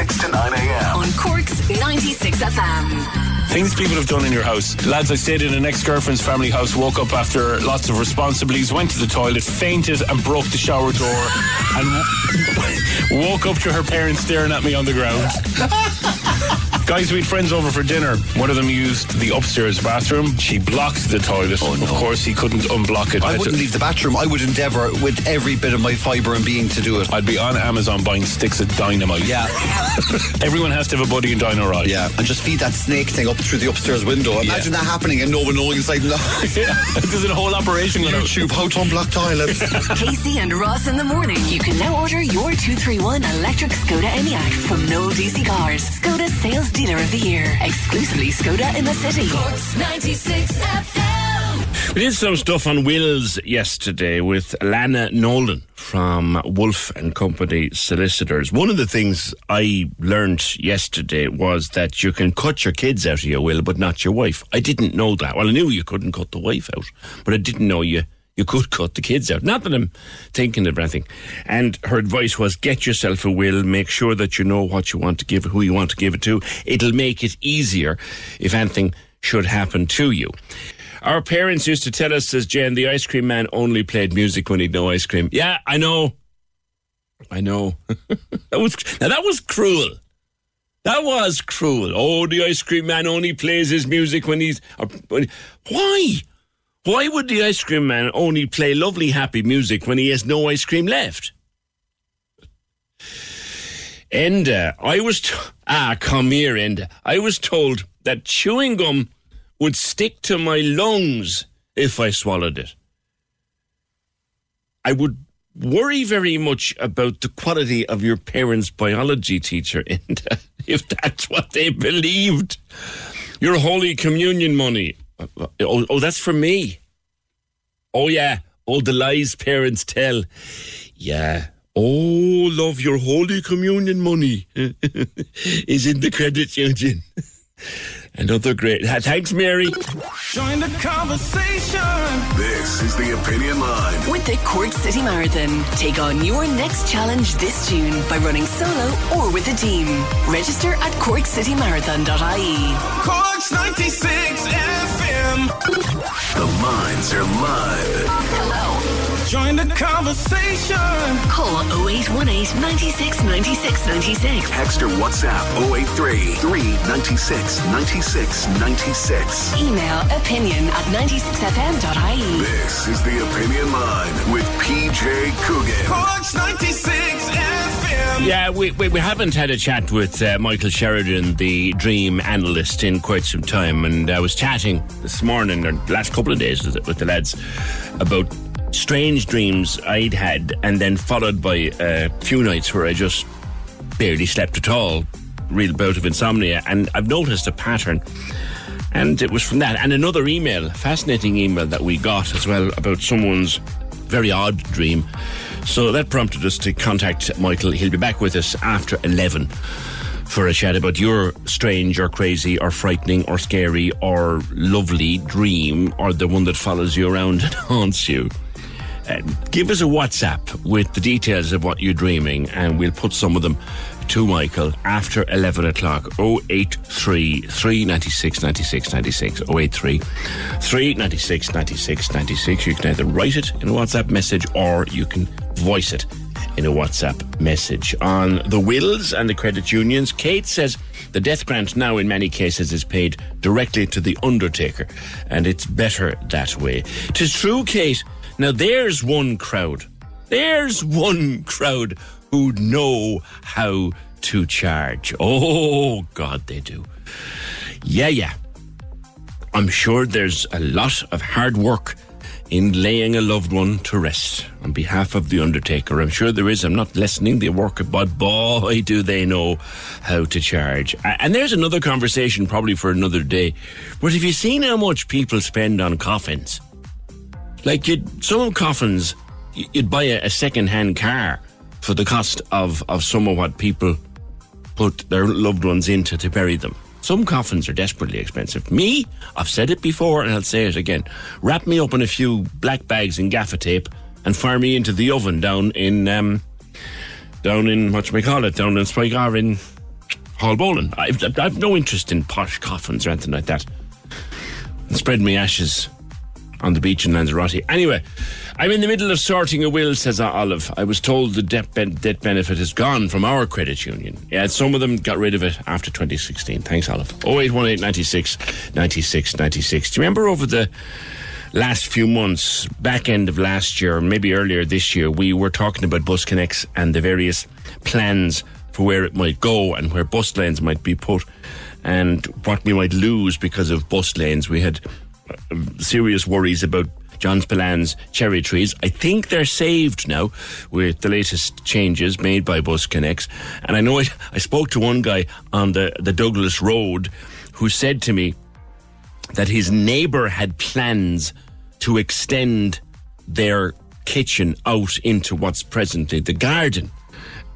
6 to 9 a.m. On Cork's 96 FM. Things people have done in your house. Lads, I stayed in an ex girlfriend's family house, woke up after lots of responsibilities, went to the toilet, fainted, and broke the shower door, and w- *laughs* woke up to her parents staring at me on the ground. *laughs* Guys, we had friends over for dinner. One of them used the upstairs bathroom. She blocked the toilet. Oh, of course, he couldn't unblock it. I had wouldn't to- leave the bathroom. I would endeavour with every bit of my fibre and being to do it. I'd be on Amazon buying sticks of dynamite. Yeah. *laughs* Everyone has to have a buddy in Dyno-Rod. Yeah, and just feed that snake thing up through the upstairs window. Imagine that happening and no one knowing it's like, no. There's a whole operation going YouTube, how to unblock toilets. *laughs* Casey and Ross in the morning. You can now order your 231 electric Skoda Enyaq from Noel DC Cars. Skoda Sales Dealer of the Year. Exclusively Skoda in the city. Cork's 96 FM. We did some stuff on wills yesterday with Lana Nolan from Wolf and Company Solicitors. One of the things I learned yesterday was that you can cut your kids out of your will, but not your wife. I didn't know that. Well, I knew you couldn't cut the wife out, but I didn't know you you could cut the kids out. Not that I'm thinking of anything. And her advice was get yourself a will, make sure that you know what you want to give, who you want to give it to. It'll make it easier if anything should happen to you. Our parents used to tell us, says Jen, the ice cream man only played music when he'd no ice cream. Yeah, I know. I know. *laughs* that was now that was cruel. That was cruel. Oh, the ice cream man only plays his music when he's. Why? Why would the ice cream man only play lovely, happy music when he has no ice cream left? Enda, I was t- ah, come here, Enda. I was told that chewing gum would stick to my lungs if I swallowed it. I would worry very much about the quality of your parents' biology teacher, *laughs* Enda, if that's what they believed. Your Holy Communion money. Oh, oh, that's for me. Oh, yeah. All the lies parents tell. Yeah. Oh, love, your Holy Communion money *laughs* is in the credit union. And *laughs* another great. Thanks, Mary. Join the conversation. This is the Opinion Line. With the Cork City Marathon, take on your next challenge this June by running solo or with a team. Register at corkcitymarathon.ie. Cork's 96 FM. FM. The lines are live. Hello. Join the conversation. Call 0818 96 96 96. Text or WhatsApp 083 396 96 96. Email opinion at 96fm.ie. This is the Opinion Line with PJ Coogan. Corks 96 FM. Yeah, we, we, we haven't had a chat with uh, Michael Sheridan, the dream analyst, in quite some time. And I was chatting this morning, or last couple of days, with with the lads about strange dreams I'd had, and then followed by a few nights where I just barely slept at all, real bout of insomnia. And I've noticed a pattern. And it was from that. And another email, fascinating email that we got as well about someone's very odd dream. So that prompted us to contact Michael. He'll be back with us after 11 for a chat about your strange or crazy or frightening or scary or lovely dream or the one that follows you around *laughs* and haunts you. Uh, give us a WhatsApp with the details of what you're dreaming, and we'll put some of them to Michael after 11 o'clock. 083 396 96 96. 083 396 96 96. You can either write it in a WhatsApp message or you can voice it in a WhatsApp message. On the wills and the credit unions, Kate says the death grant now in many cases is paid directly to the undertaker, and it's better that way. Tis true, Kate. Now there's one crowd. There's one crowd who know how to charge. Oh, God, they do. Yeah, yeah. I'm sure there's a lot of hard work in laying a loved one to rest on behalf of the undertaker. I'm sure there is. I'm not lessening the work, but boy, do they know how to charge. And there's another conversation, probably for another day. But have you seen how much people spend on coffins? Like you'd, some coffins, you'd buy a, a second-hand car for the cost of, of some of what people put their loved ones into to bury them. Some coffins are desperately expensive. Me, I've said it before and I'll say it again. Wrap me up in a few black bags and gaffer tape and fire me into the oven down in um, down in what we call it down in Spike in Haulbowline. I've, I've no interest in posh coffins or anything like that. And spread me ashes on the beach in Lanzarote. Anyway, I'm in the middle of sorting a will, says Olive. I was told the debt, ben- debt benefit is gone from our credit union. Yeah, some of them got rid of it after 2016. Thanks, Olive. 0818 96 96 96. Do you remember over the last few months, back end of last year, maybe earlier this year, we were talking about Bus Connects and the various plans for where it might go and where bus lanes might be put and what we might lose because of bus lanes. We had uh, serious worries about John Spillan's cherry trees. I think they're saved now with the latest changes made by Bus Connects. And I know I, *laughs* I spoke to one guy on the, the Douglas Road who said to me that his neighbour had plans to extend their kitchen out into what's presently the garden.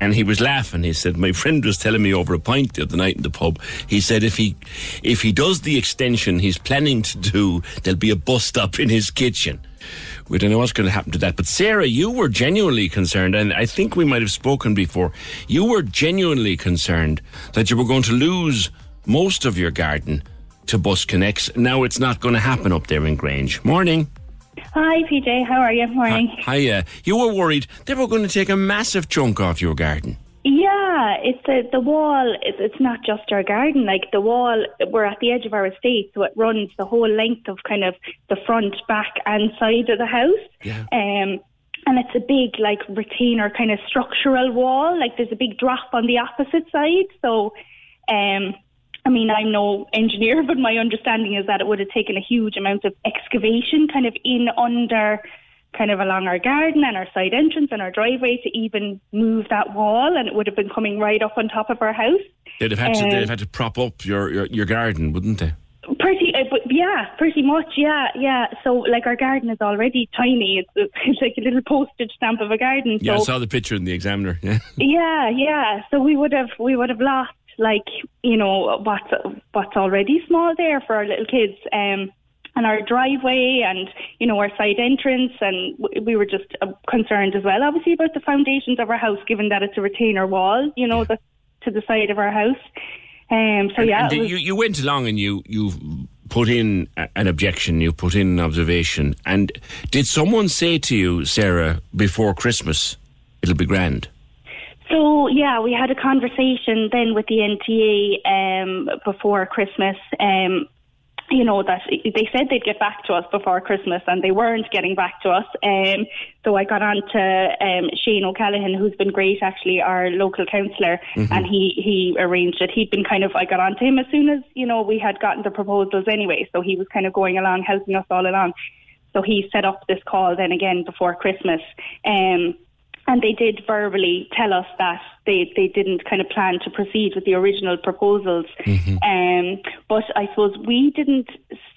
And he was laughing. He said, "My friend was telling me over a pint the other night in the pub. He said if he if he does the extension he's planning to do, there'll be a bus stop in his kitchen." We don't know what's going to happen to that. But Sarah, you were genuinely concerned, and I think we might have spoken before. You were genuinely concerned that you were going to lose most of your garden to Bus Connects. Now it's not going to happen up there in Grange. Morning. Hi, PJ. How are you? Morning. Hi, hiya. You were worried they were going to take a massive chunk off your garden. Yeah, it's the the wall. It's, it's not just our garden. Like the wall, we're at the edge of our estate, so it runs the whole length of kind of the front, back, and side of the house. Yeah. Um, and it's a big like retainer kind of structural wall. Like there's a big drop on the opposite side. So, um, I mean, I'm no engineer, *laughs* but my understanding is that it would have taken a huge amount of excavation kind of in under kind of along our garden and our side entrance and our driveway to even move that wall and it would have been coming right up on top of our house. They'd have had to. Um, They'd have had to prop up your your, your garden, wouldn't they? Pretty, uh, but yeah, pretty much, yeah, yeah. So like our garden is already tiny. It's, *laughs* it's like a little postage stamp of a garden. Yeah, I saw the picture in the Examiner. Yeah. yeah, yeah. So we would have we would have lost like you know what's what's already small there for our little kids. Um, and our driveway and you know our side entrance and we were just uh, concerned as well obviously about the foundations of our house given that it's a retainer wall you know the, to the side of our house um so yeah And was- you you went along and you you put in an objection, you put in an observation. And did someone say to you, Sarah, before Christmas, it'll be grand? So yeah, we had a conversation then with the NTA um, before Christmas. Um, you know that they said they'd get back to us before Christmas, and they weren't getting back to us. Um, so I got on to um, Shane O'Callaghan, who's been great, actually, our local councillor, Mhm. and he he arranged it. He'd been kind of I got on to him as soon as you know we had gotten the proposals anyway, so he was kind of going along, helping us all along. So he set up this call then again before Christmas. Um, and they did verbally tell us that they, they didn't kind of plan to proceed with the original proposals. Um, but I suppose we didn't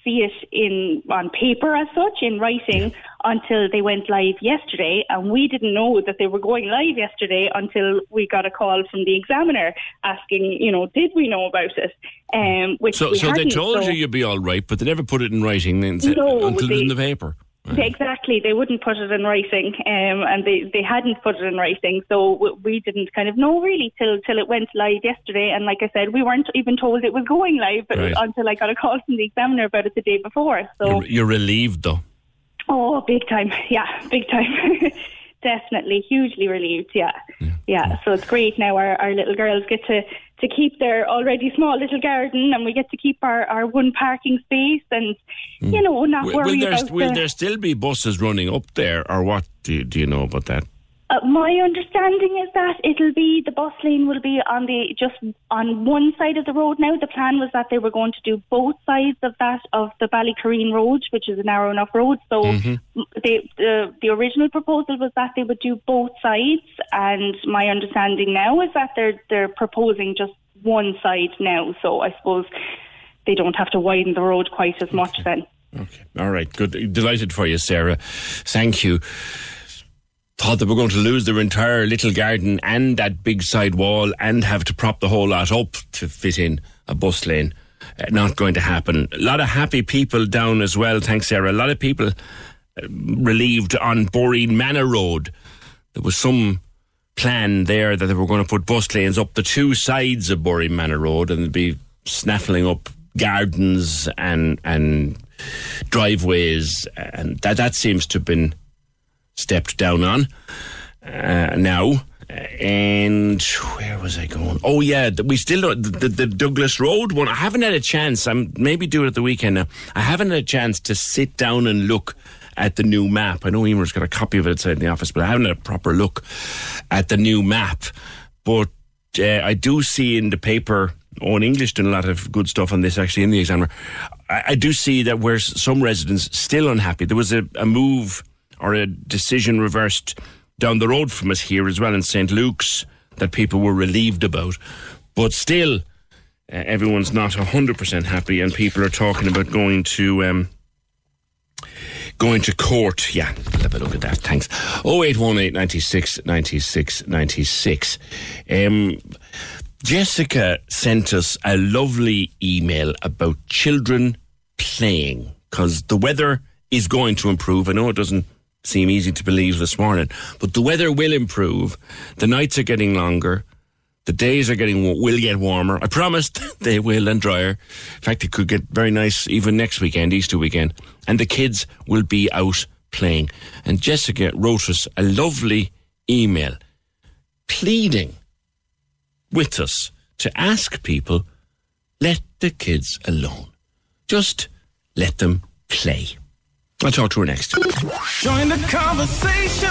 see it in on paper as such, in writing, until they went live yesterday. And we didn't know that they were going live yesterday until we got a call from the examiner asking, you know, did we know about it? Um, which So, so they told so- you you'd be all right, but they never put it in writing No, until it was in the paper. Exactly, they wouldn't put it in writing, um, and they, they hadn't put it in writing, so we didn't kind of know really till till it went live yesterday. And like I said, we weren't even told it was going live Right. until I got a call from the examiner about it the day before. So, You're, you're relieved, though. oh, big time, yeah, big time, *laughs* definitely, hugely relieved, yeah, yeah. So it's great now. Our our little girls get to to keep their already small little garden, and we get to keep our our one parking space, and hmm. you know, not Will, worry will there, about will the, there still be buses running up there, or what? Do do you know about that? Uh, my understanding is that it'll be the bus lane will be on the just on one side of the road now. The plan was that they were going to do both sides of that of the Ballycureen Road, which is a narrow enough road. So Mhm. they, the the original proposal was that they would do both sides, and my understanding now is that they're they're proposing just one side now. So I suppose they don't have to widen the road quite as much then. Okay, all right, good. Delighted for you, Sarah. Thank you. Thought they were going to lose their entire little garden and that big side wall and have to prop the whole lot up to fit in a bus lane. Uh, not going to happen. A lot of happy people down as well. Thanks, Sarah. A lot of people uh, relieved on Boreenmanna Road. There was some plan there that they were going to put bus lanes up the two sides of Boreenmanna Road and be snaffling up gardens and and driveways, and that that seems to have been stepped down on uh, now. And where was I going? Oh yeah, we still don't, the, the, Douglas Road one. I haven't had a chance. I'm maybe do it at the weekend now. I haven't had a chance to sit down and look at the new map. I know Emer's got a copy of it outside in the office, but I haven't had a proper look at the new map. But uh, I do see in the paper, oh, in English, done a lot of good stuff on this actually in the Examiner. I, I do see that where some residents still unhappy. There was a, a move or a decision reversed down the road from us here as well in St. Luke's that people were relieved about. But still, uh, everyone's not 100% happy, and people are talking about going to. Um, Going to court, yeah. Have a look at that. Thanks. 0818 96 96 96. Um, Jessica sent us a lovely email about children playing because the weather is going to improve. I know it doesn't seem easy to believe this morning, but the weather will improve. The nights are getting longer. The days are getting will get warmer. I promised *laughs* they will and drier. In fact, it could get very nice even next weekend, Easter weekend, and the kids will be out playing. And Jessica wrote us a lovely email pleading with us to ask people let the kids alone. Just let them play. I'll talk to her next. Join the conversation.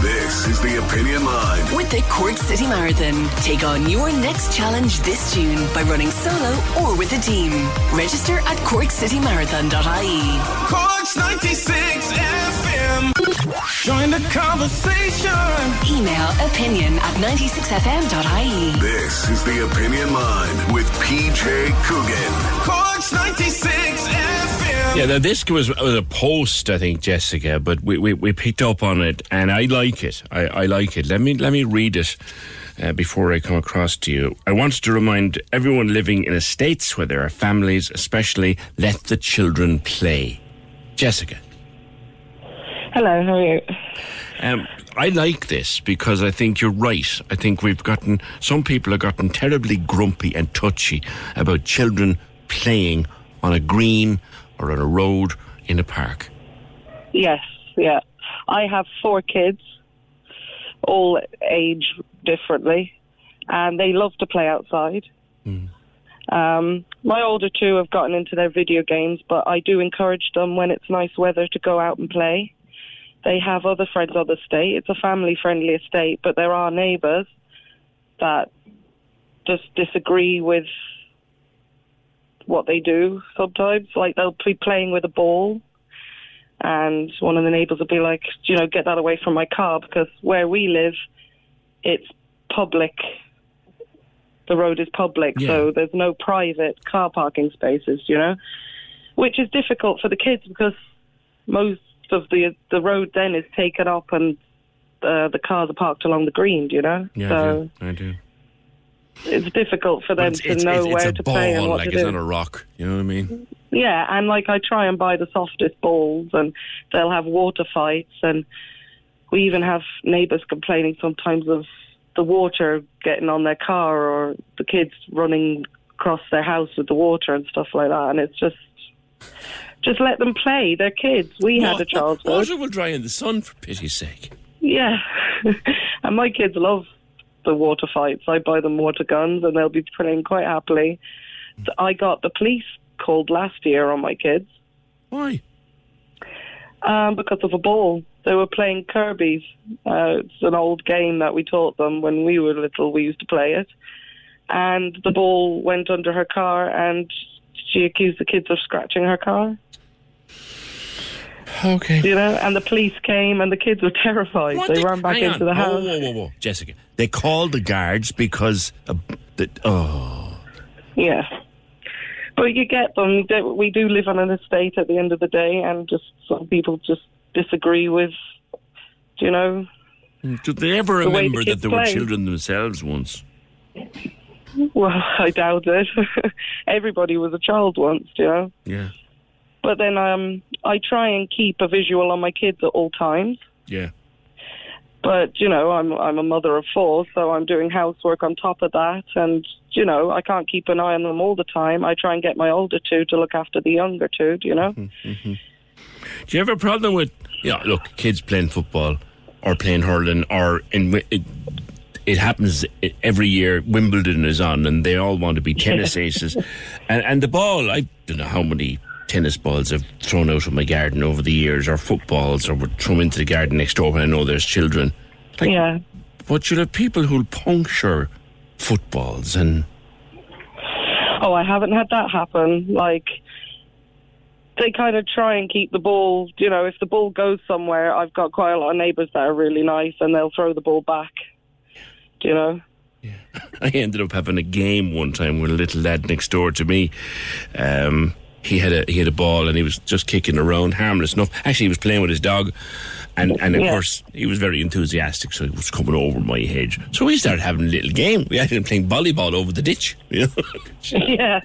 This is the Opinion Line. With the Cork City Marathon, take on your next challenge this June by running solo or with a team. Register at corkcitymarathon.ie. Corks 96 FM. Join the conversation. Email opinion at 96fm.ie. This is the Opinion Line with PJ Coogan. Corks 96 FM. Yeah, now this was, was a post, I think, Jessica, but we, we, we picked up on it, and I like it. I, I like it. Let me let me read it uh, before I come across to you. I wanted to remind everyone living in estates where there are families, especially, let the children play. Jessica. Hello, how are you? Um, I like this because I think you're right. I think we've gotten some people have gotten terribly grumpy and touchy about children playing on a green or on a road in a park? Yes, yeah. I have four kids, all age differently, and they love to play outside. Um, my older two have gotten into their video games, but I do encourage them when it's nice weather to go out and play. They have other friends on the estate. It's a family friendly estate, but there are neighbours that just disagree with what they do sometimes. Like they'll be playing with a ball and one of the neighbours will be like, you know, get that away from my car because where we live, it's public. The road is public, so there's no private car parking spaces, you know, which is difficult for the kids because most of the the road then is taken up and uh, the cars are parked along the green, you know. Yeah, so I do. I do. It's difficult for them It's, to it's, know it's, it's where a to ball, play and what like to it's do. not a rock. You know what I mean? Yeah, and like I try and buy the softest balls, and they'll have water fights, and we even have neighbours complaining sometimes of the water getting on their car or the kids running across their house with the water and stuff like that. And it's just, just let them play. They're kids. We had a childhood. Water will dry in the sun, for pity's sake. Yeah, *laughs* and my kids love the water fights. I buy them water guns, and they'll be playing quite happily. I got the police called last year on my kids. Why? Um, because of a ball. They were playing Kirby's. Uh, it's an old game that we taught them when we were little. We used to play it, and the ball went under her car, and she accused the kids of scratching her car. Okay. You know, and the police came, and the kids were *laughs* terrified. What they the- ran back into on. the house. Whoa, whoa, whoa, Jessica. They called the guards because of the, oh, Yeah. But you get them. We do live on an estate at the end of the day, and just some people just disagree with, you know. Mm, did they ever The way the remember that kids they were children themselves once? Well, *laughs* I doubt it. *laughs* Everybody was a child once, you know. Yeah. But then um, I try and keep a visual on my kids at all times. Yeah. But you know, I'm I'm a mother of four, so I'm doing housework on top of that, and you know, I can't keep an eye on them all the time. I try and get my older two to look after the younger two. You know. hmm Do you have a problem with, yeah, look, kids playing football or playing hurling or in, it, it happens every year. Wimbledon is on and they all want to be *laughs* tennis aces. And, and the ball, I don't know how many tennis balls I've thrown out of my garden over the years or footballs or would throw into the garden next door when I know there's children. Like, yeah. But you'll have people who'll puncture footballs and Oh, I haven't had that happen. Like, they kind of try and keep the ball, you know, if the ball goes somewhere, I've got quite a lot of neighbours that are really nice and they'll throw the ball back, Do you know. Yeah. *laughs* I ended up having a game one time with a little lad next door to me. Um, he had a he had a ball and he was just kicking around, harmless enough. Actually, he was playing with his dog, and and of Yeah. course he was very enthusiastic, so he was coming over my hedge. So we started having a little game. We actually playing volleyball over the ditch. *laughs* You know, yeah,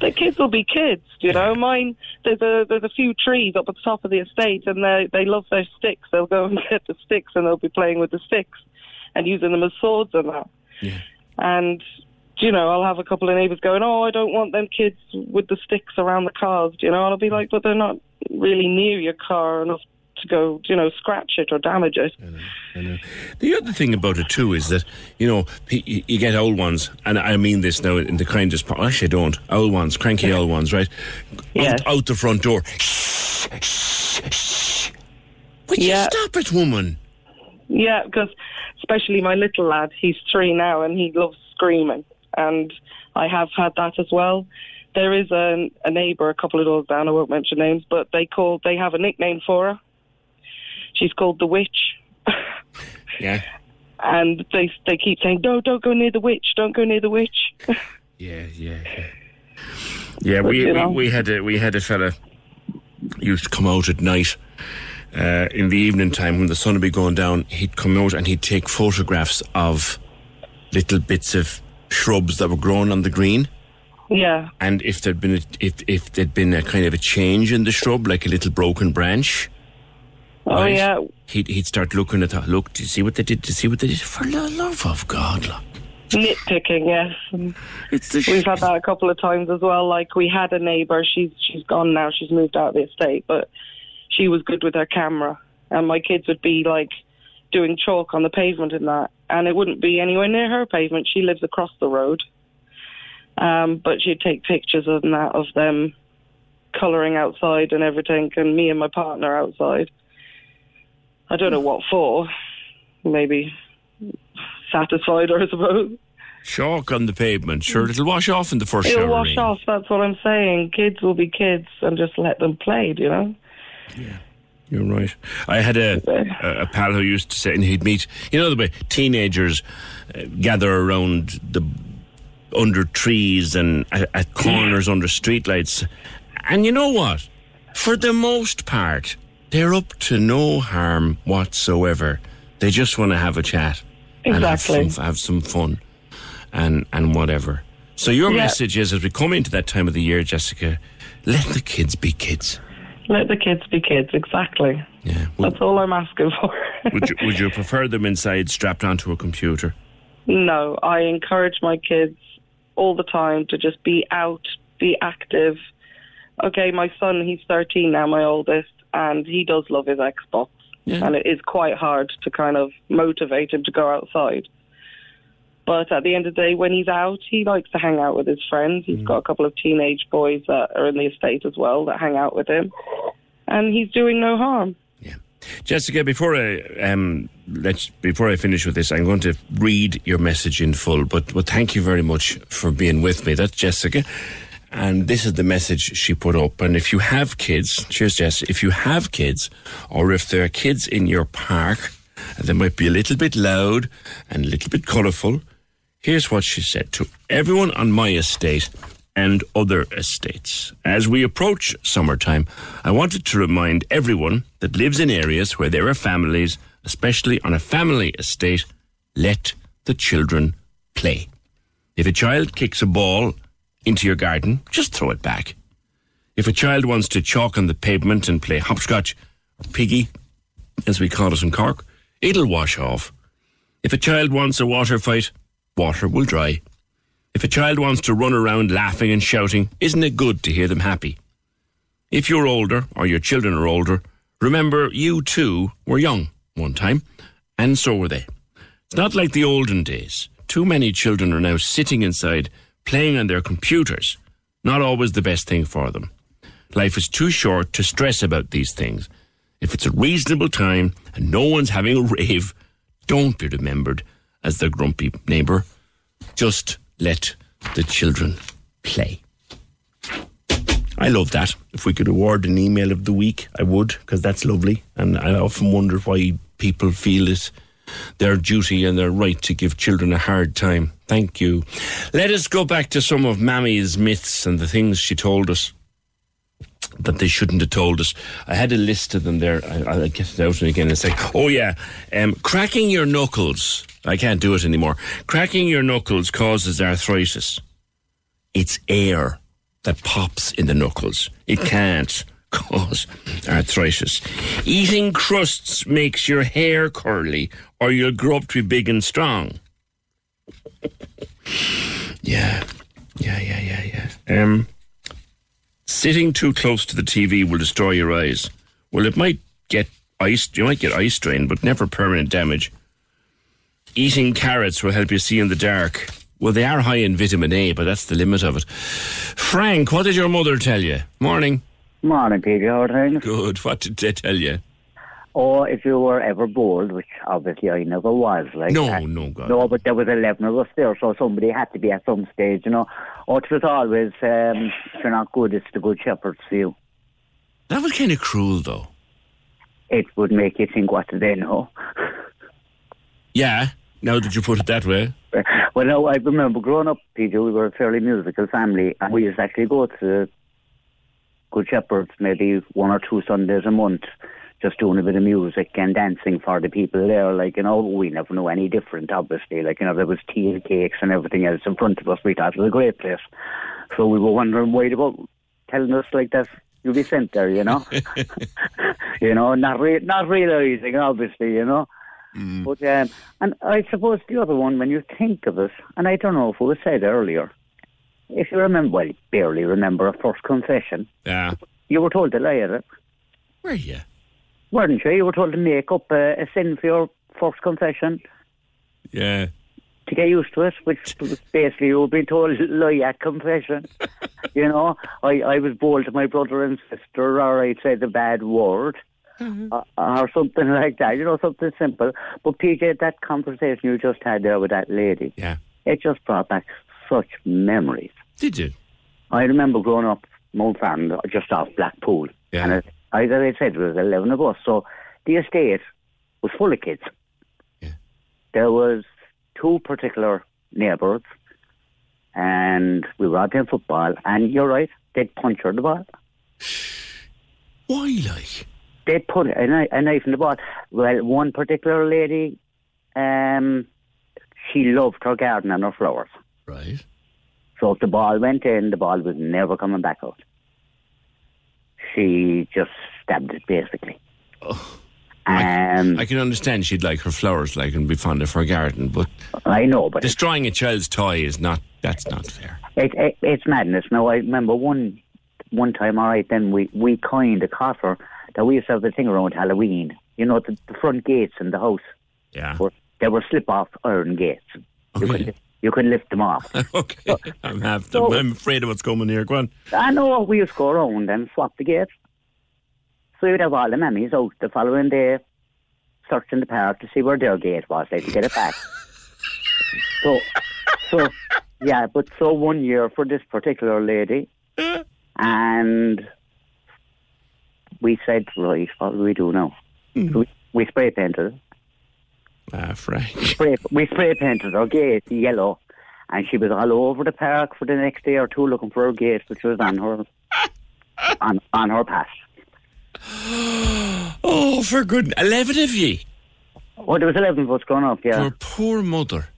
the kids will be kids, you know. Mine, there's a there's a few trees up at the top of the estate, and they they love their sticks. They'll go and *laughs* get the sticks, and they'll be playing with the sticks and using them as swords and that. Yeah. And you know, I'll have a couple of neighbours going, "Oh, I don't want them kids with the sticks around the cars," you know. I'll be like, "But they're not really near your car enough to go, you know, scratch it or damage it." I know. The other thing about it too is that you know you get old ones, and I mean this now in the kindest. po- Actually, I don't. Old ones, cranky old ones, right? Out, out the front door. Shh, shh, shh. Would you stop it, woman? Yeah, because especially my little lad, he's three now, and he loves screaming, and I have had that as well. There is a, a neighbour a couple of doors down. I won't mention names, but they call they have a nickname for her. She's called the witch, *laughs* Yeah. and they they keep saying, "No, don't go near the witch. Don't go near the witch." *laughs* Yeah, yeah, yeah. Yeah, we, you we, we had a we had a fella used to come out at night uh, in the evening time when the sun would be going down. He'd come out and he'd take photographs of little bits of shrubs that were grown on the green. Yeah. And if there'd been a, if if there'd been a kind of a change in the shrub, like a little broken branch. Oh yeah. He'd he'd start looking at that. Look, do you see what they did? Do you see what they did? For the love of God, look. nitpicking, yes. And It's the We've had that a couple of times as well. Like we had a neighbour, she's she's gone now, she's moved out of the estate, but she was good with her camera, and my kids would be like doing chalk on the pavement and that, and it wouldn't be anywhere near her pavement. She lives across the road, um, but she'd take pictures of that of them colouring outside and everything, and me and my partner outside. I don't know what for. Maybe satisfied I suppose. Chalk on the pavement. Sure, it'll wash off in the 1st It'll shower. wash rain. off. That's what I'm saying. Kids will be kids, and just let them play. Do you know? You're right. I had a, a, a pal who used to say, and he'd meet, you know, the way teenagers uh, gather around the under trees and at, at corners under streetlights. And you know what? For the most part, they're up to no harm whatsoever. They just want to have a chat and have, some, have some fun and and whatever. So your Yeah. message is, as we come into that time of the year, Jessica, let the kids be kids. Let the kids be kids. Exactly. Yeah. That's all I'm asking for. *laughs* would you would you prefer them inside strapped onto a computer? no, I encourage my kids all the time to just be out, be active. Okay, my son, he's 13 now, my oldest, and he does love his Xbox. And it is quite hard to kind of motivate him to go outside. But at the end of the day, when he's out, he likes to hang out with his friends. He's got a couple of teenage boys that are in the estate as well that hang out with him. And he's doing no harm. Yeah, Jessica, before I um, let's before I finish with this, I'm going to read your message in full. But but thank you very much for being with me. That's Jessica, and this is the message she put up. And if you have kids, cheers, Jess. If you have kids, or if there are kids in your park, they might be a little bit loud and a little bit colourful. Here's what she said to everyone on my estate and other estates. As we approach summertime, I wanted to remind everyone that lives in areas where there are families, especially on a family estate, let the children play. If a child kicks a ball into your garden, just throw it back. If a child wants to chalk on the pavement and play hopscotch or piggy, as we call it in Cork, it'll wash off. If a child wants a water fight, water will dry. If a child wants to run around laughing and shouting, isn't it good to hear them happy? If you're older, or your children are older, remember you too were young one time, and so were they. It's not like the olden days. Too many children are now sitting inside, playing on their computers. Not always the best thing for them. Life is too short to stress about these things. If it's a reasonable time and no one's having a rave, don't be remembered as the grumpy neighbour. Just let the children play. I love that. If we could award an email of the week, I would, because that's lovely. And I often wonder why people feel it their duty and their right to give children a hard time. Thank you. Let us go back to some of Mammy's myths and the things she told us that they shouldn't have told us. I had a list of them there. I, I'll get it out again and say, oh yeah, um, cracking your knuckles. I can't do it anymore. Cracking your knuckles causes arthritis. It's air that pops in the knuckles. It can't *laughs* cause arthritis. Eating crusts makes your hair curly or you'll grow up to be big and strong. *laughs* yeah. Yeah, yeah, yeah, yeah. Um, sitting too close to the TV will destroy your eyes. Well, it might get ice, you might get eye strain, but never permanent damage. Eating carrots will help you see in the dark. Well, they are high in vitamin A, but that's the limit of it. Frank, what did your mother tell you? Morning. Morning, Peter. How are things? Good. What did they tell you? Or if you were ever bored, which obviously I never was, like No, uh, no, God. no, but there was eleven of us there, so somebody had to be at some stage, you know. Or it was always, um, if you're not good, it's the good shepherd's view. That was kind of cruel, though. It would make you think, what do they know? Yeah. Now that you put it that way. Well, no, I remember growing up, Peter, we were a fairly musical family, and we used to actually go to Good Shepherds maybe one or two Sundays a month, just doing a bit of music and dancing for the people there. Like, you know, we never knew any different, obviously. Like, you know, there was tea and cakes and everything else in front of us. We thought it was a great place. So we were wondering why they were telling us like that you'll be sent there, you know? *laughs* *laughs* you know, not re- not realising, obviously, you know. But um, and I suppose the other one, when you think of it, and I don't know if it was said earlier, if you remember, well, you barely remember a first confession. Yeah. You were told to lie at it, Were you? Weren't you? You were told to make up a, a sin for your first confession Yeah. to get used to it, which was basically you were being told *laughs* lie at confession. *laughs* you know, I, I was bold to my brother and sister, or I'd say the bad word. uh, or something *laughs* like that, you know, something simple. But PJ, that conversation you just had there with that lady, Yeah. it just brought back such memories. Did you? I remember growing up Mount Farm, just off Blackpool, Yeah. and it, as I said, there was eleven of us. So the estate was full of kids. There was two particular neighbours, and we were out playing football. And you're right, they'd puncture the ball. Why, like? They'd put a, kni- a knife in the ball. Well, one particular lady, um, she loved her garden and her flowers. Right. So if the ball went in, the ball was never coming back out. She just stabbed it, basically. Um, I can understand she'd like her flowers, like, and be fond of her garden, but I know, but destroying a child's toy is not. That's not fair. It, it, it's madness. Now, I remember one one time, all right, then we, we coined a coffer that we used to have the thing around Halloween. You know, the, the front gates in the house. Yeah. Were, they were slip-off iron gates. You, Okay. could, you can lift them off. *laughs* okay. I'm, have, so- I'm afraid of what's coming here. Go on. I know we used to go around and swap the gates. So you'd have all the mammies out the following day searching the park to see where their gate was, like to get it back. *laughs* so, so, yeah, but so one year for this particular lady, *laughs* and we said, right, what do we do now? So we, we spray painted it. Ah, Frank. Spray, we spray painted her gate yellow, and she was all over the park for the next day or two looking for her gate, which was on her *laughs* on on her path. *gasps* Oh, for good, 11 of ye. Oh, there was eleven of us growing up. Yeah, Your poor mother.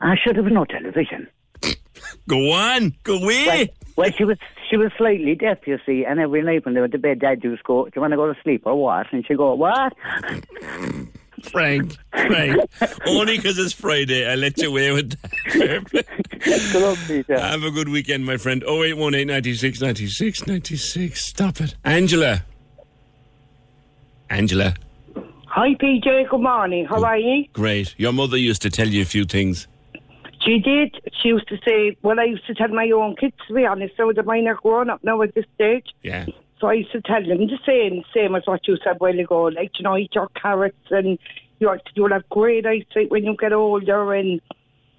I should have no television. *laughs* Go on. Go away. Well, well, she was she was slightly deaf, you see, and every night when they went to bed, Dad used to go, "Do you want to go to sleep or what?" And she go, "What?" *laughs* Frank. Frank. Only because it's Friday. I let you away with that. Good luck, Have a good weekend, my friend. 0818 96 96 96. Stop it. Angela. Angela. Hi, PJ. Good morning. How are you? Great. Your mother used to tell you a few things. She did. She used to say, well, I used to tell my own kids, to be honest, now that mine are grown up now at this stage. Yeah. So I used to tell them the same, same as what you said a while ago. Like, you know, eat your carrots and you're, you'll have great eyesight when you get older and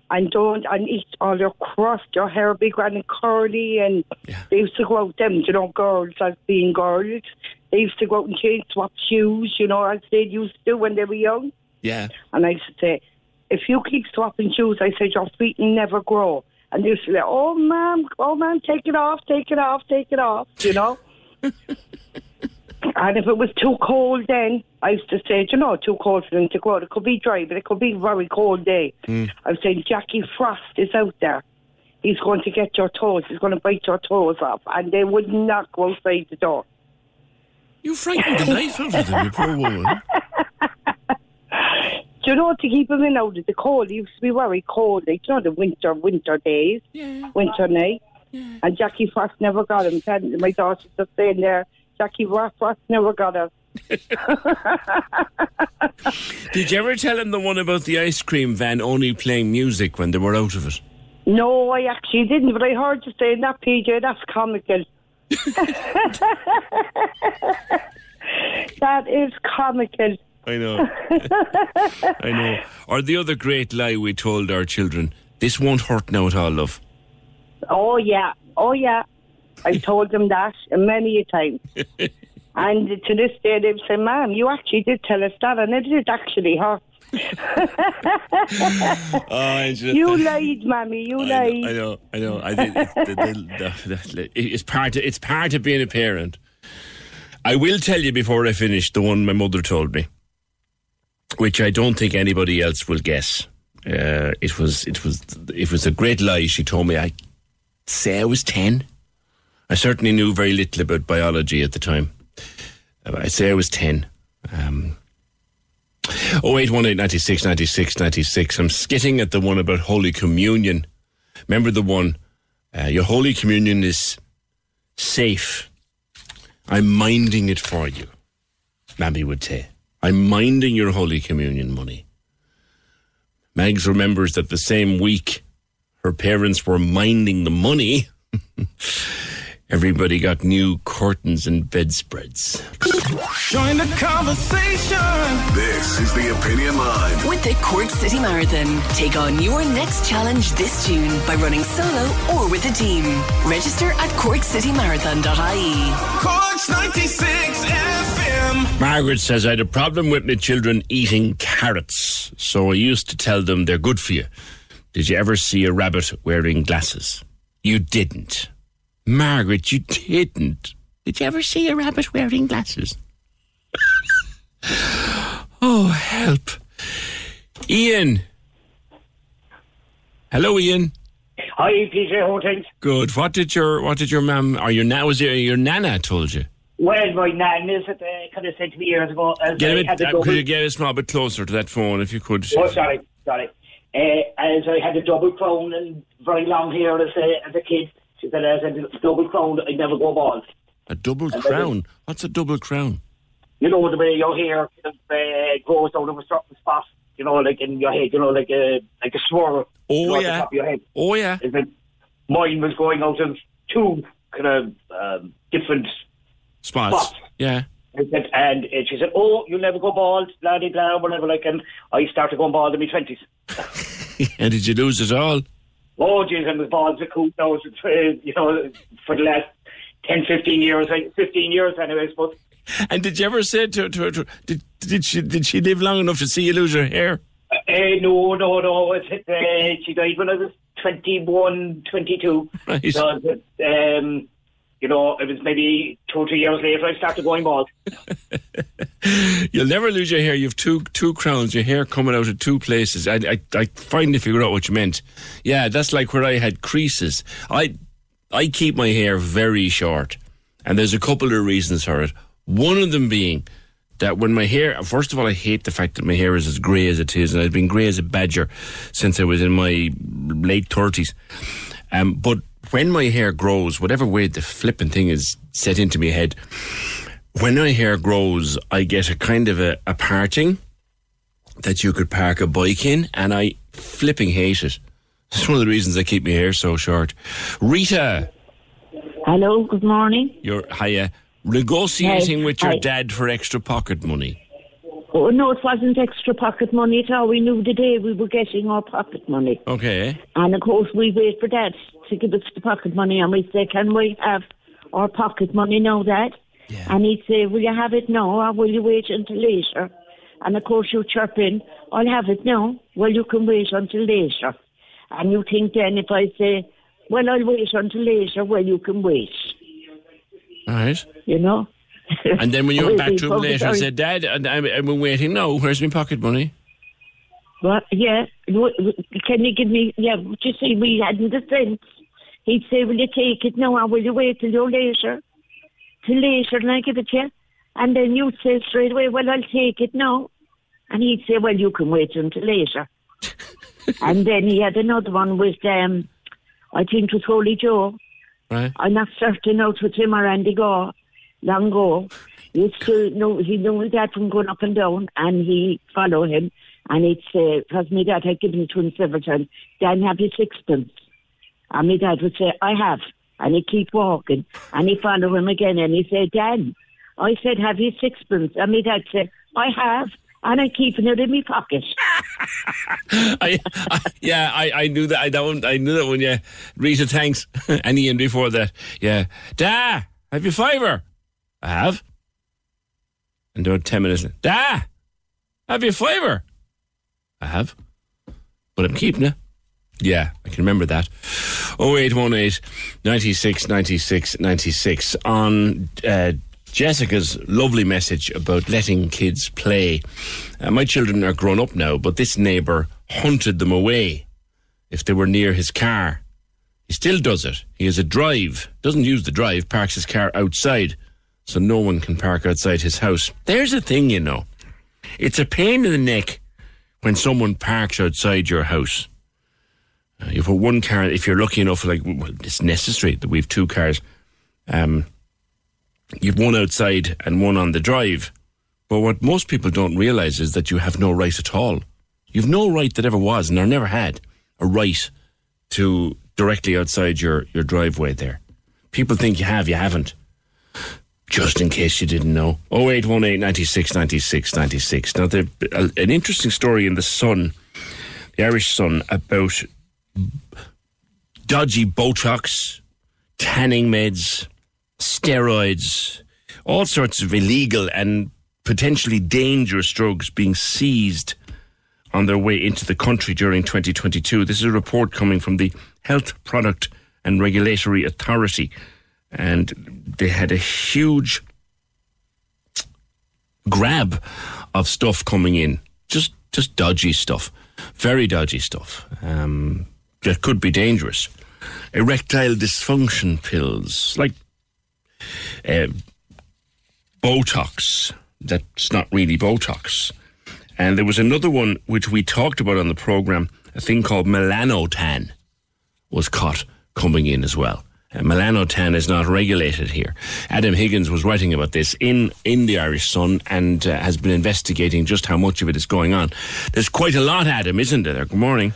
and don't and eat all your crust, your hair big grand and curly and yeah. they used to go out them, you know, girls as being girls. They used to go out and change swap shoes, you know, as they used to do when they were young. Yeah. And I used to say, if you keep swapping shoes, I said, your feet will never grow. And they used to say, oh, ma'am, oh, ma'am, take it off, take it off, take it off, you know? *laughs* and if it was too cold then, I used to say, you know, too cold for them to go out. It could be dry, but it could be a very cold day. Mm. I was saying, Jackie Frost is out there. He's going to get your toes. He's going to bite your toes off. And they would not go outside the door. You frightened the life out of them, you poor woman. *laughs* Do you know, to keep him in out of the cold, it used to be very cold, like, you know, the winter, winter days, winter night. And Jackie Frost never got him. My daughter's just saying there, Jackie Frost never got him. *laughs* Did you ever tell him the one about the ice cream van only playing music when they were out of it? No, I actually didn't, but I heard you saying that, PJ. That's comical. *laughs* that is comical. I know. *laughs* I know. Or the other great lie we told our children this won't hurt now at all, love. Oh yeah, oh yeah. I told them that many a time. *laughs* and to this day, they've said, "Ma'am, you actually did tell us that, and it did actually hurt." *laughs* Oh, Angela, you lied, mammy. You I lied. know, I know, I know. I think it's, the, the, the, the, it's part. Of, it's part of being a parent. I will tell you before I finish the one my mother told me, which I don't think anybody else will guess. Uh, it was, it was, it was a great lie. She told me. I say I was ten. I certainly knew very little about biology at the time. Uh, I say I was ten. Um, Oh eight one eight ninety six ninety six ninety six. I'm skitting at the one about Holy Communion. Remember the one? Uh, your Holy Communion is safe. I'm minding it for you. Mammy would say, I'm minding your Holy Communion money. Mags remembers that the same week her parents were minding the money. *laughs* Everybody got new curtains and bedspreads. Join the conversation. This is the Opinion Line. With the Cork City Marathon, take on your next challenge this June by running solo or with a team. Register at corkcitymarathon.ie. Cork's 96 FM. Margaret says, I had a problem with my children eating carrots, so I used to tell them they're good for you. Did you ever see a rabbit wearing glasses? You didn't. Margaret, you didn't. Did you ever see a rabbit wearing glasses? *laughs* oh, help. Ian. Hello, Ian. Hi, PJ Hortings. Good. What did your what did your mum or your na was it your nana told you? Well, my nan is it, uh, kind of said to me years ago. As Get a bit, uh, could you get a small bit closer to that phone if you could? Oh, sorry, sorry. Uh, as I had a double crown and very long hair as a, as a kid, she said, as a double crown, I'd never go bald. A double And crown. What's a double crown? You know, the way your hair uh, grows out of a certain spot, you know, like in your head, you know, like a, like a swirl. Oh, yeah. Top of your head. Oh yeah. It, mine was going out of two kind of um, different Spots. spots. Yeah. And, said- and uh, she said, "Oh, you'll never go bald, blah blah blah, whatever." Like, and I started going bald in my twenties. *laughs* and did you lose it all? Oh, jeez, I was bald as a coot now, uh, you know, for the last 10, 15 years, 15 years anyway, I suppose. And did you ever say to, to, to did, did she did she live long enough to see you lose your hair? Uh, no, no, no, it's, uh, she died when I was 21, 22. Right. So, um, you know, it was maybe two or three years later I started going bald. *laughs* You'll never lose your hair. You've two two crowns. Your hair coming out of two places. I I, I finally figured out what you meant. Yeah, that's like where I had creases. I I keep my hair very short, and there's a couple of reasons for it. One of them being that when my hair, first of all, I hate the fact that my hair is as grey as it is, and I've been grey as a badger since I was in my late thirties. Um, but when my hair grows, whatever way the flipping thing is set into my head, when my hair grows, I get a kind of a, a parting that you could park a bike in, and I flipping hate it. It's one of the reasons I keep my hair so short. Rita, Hello, good morning. you're hiya. Negotiating Hi, with your hi. dad for extra pocket money. Oh, no, it wasn't extra pocket money at all. We knew the day we were getting our pocket money. Okay. And of course, we wait for Dad to give us the pocket money, and we say, Can we have our pocket money now, Dad? And he'd say, Will you have it now, or will you wait until later? And of course, you chirp in, I'll have it now. Well, you can wait until later. And you think then, if I say, Well, I'll wait until later, well, you can wait, All right. you know? And then when you *laughs* went back to him later and said, Dad, and I'm, I'm waiting now. Where's my pocket money? Well, yeah. Can you give me? Yeah, but you see, we hadn't the sense. He'd say, "Will you take it now, or will you wait till you're later? Till later, and I give it to you." And then you'd say straight away, "Well, I'll take it now," and he'd say, "Well, you can wait until later." *laughs* and then he had another one with, um, I think it was Holy Joe. Right. I'm not certain out with him or Andy Gore, long ago. He used to know, he knew his dad from going up and down, and he follow him. And he'd say, because my dad had given it to him several times, Dan, have you sixpence? And my dad would say, I have. And he'd keep walking. And he'd follow him again, and he'd say, Dan, I said, have you sixpence? And my dad said, I have. And I'm keeping it in my pocket. *laughs* I, I, yeah, I, I knew that. I that one. I knew that one. Yeah, Rita, thanks. and Ian before that. Yeah, Da, have you fiver? I have. And about ten minutes. Da, have you fiver? I have. But I'm keeping it. Yeah, I can remember that. 0818 96 96 96 on uh, Jessica's lovely message about letting kids play. Uh, my children are grown up now, but this neighbour hunted them away if they were near his car. He still does it. He has a drive, doesn't use the drive, parks his car outside, so no one can park outside his house. There's a thing, you know. It's a pain in the neck when someone parks outside your house. Uh, you put one car, if you're lucky enough, like well, it's necessary that we have two cars. Um, you've one outside and one on the drive. But what most people don't realise is that you have no right at all. You've no right that ever was, and I never had a right to directly outside your, your driveway there. People think you have, you haven't. Just in case you didn't know. 0818 96 96 96. Now, there, an interesting story in The Sun, the Irish Sun, about dodgy Botox, tanning meds, steroids, all sorts of illegal and potentially dangerous drugs being seized on their way into the country during 2022. This is a report coming from the Health Product and Regulatory Authority, and they had a huge grab of stuff coming in, just just dodgy stuff, very dodgy stuff. Um, that could be dangerous. Erectile dysfunction pills, like uh, Botox. That's not really Botox. And there was another one which we talked about on the program, a thing called melanotan was caught coming in as well. Uh, melanotan is not regulated here. Adam Higgins was writing about this in, in the Irish Sun and uh, has been investigating just how much of it is going on. There's quite a lot, Adam, isn't there? Good morning.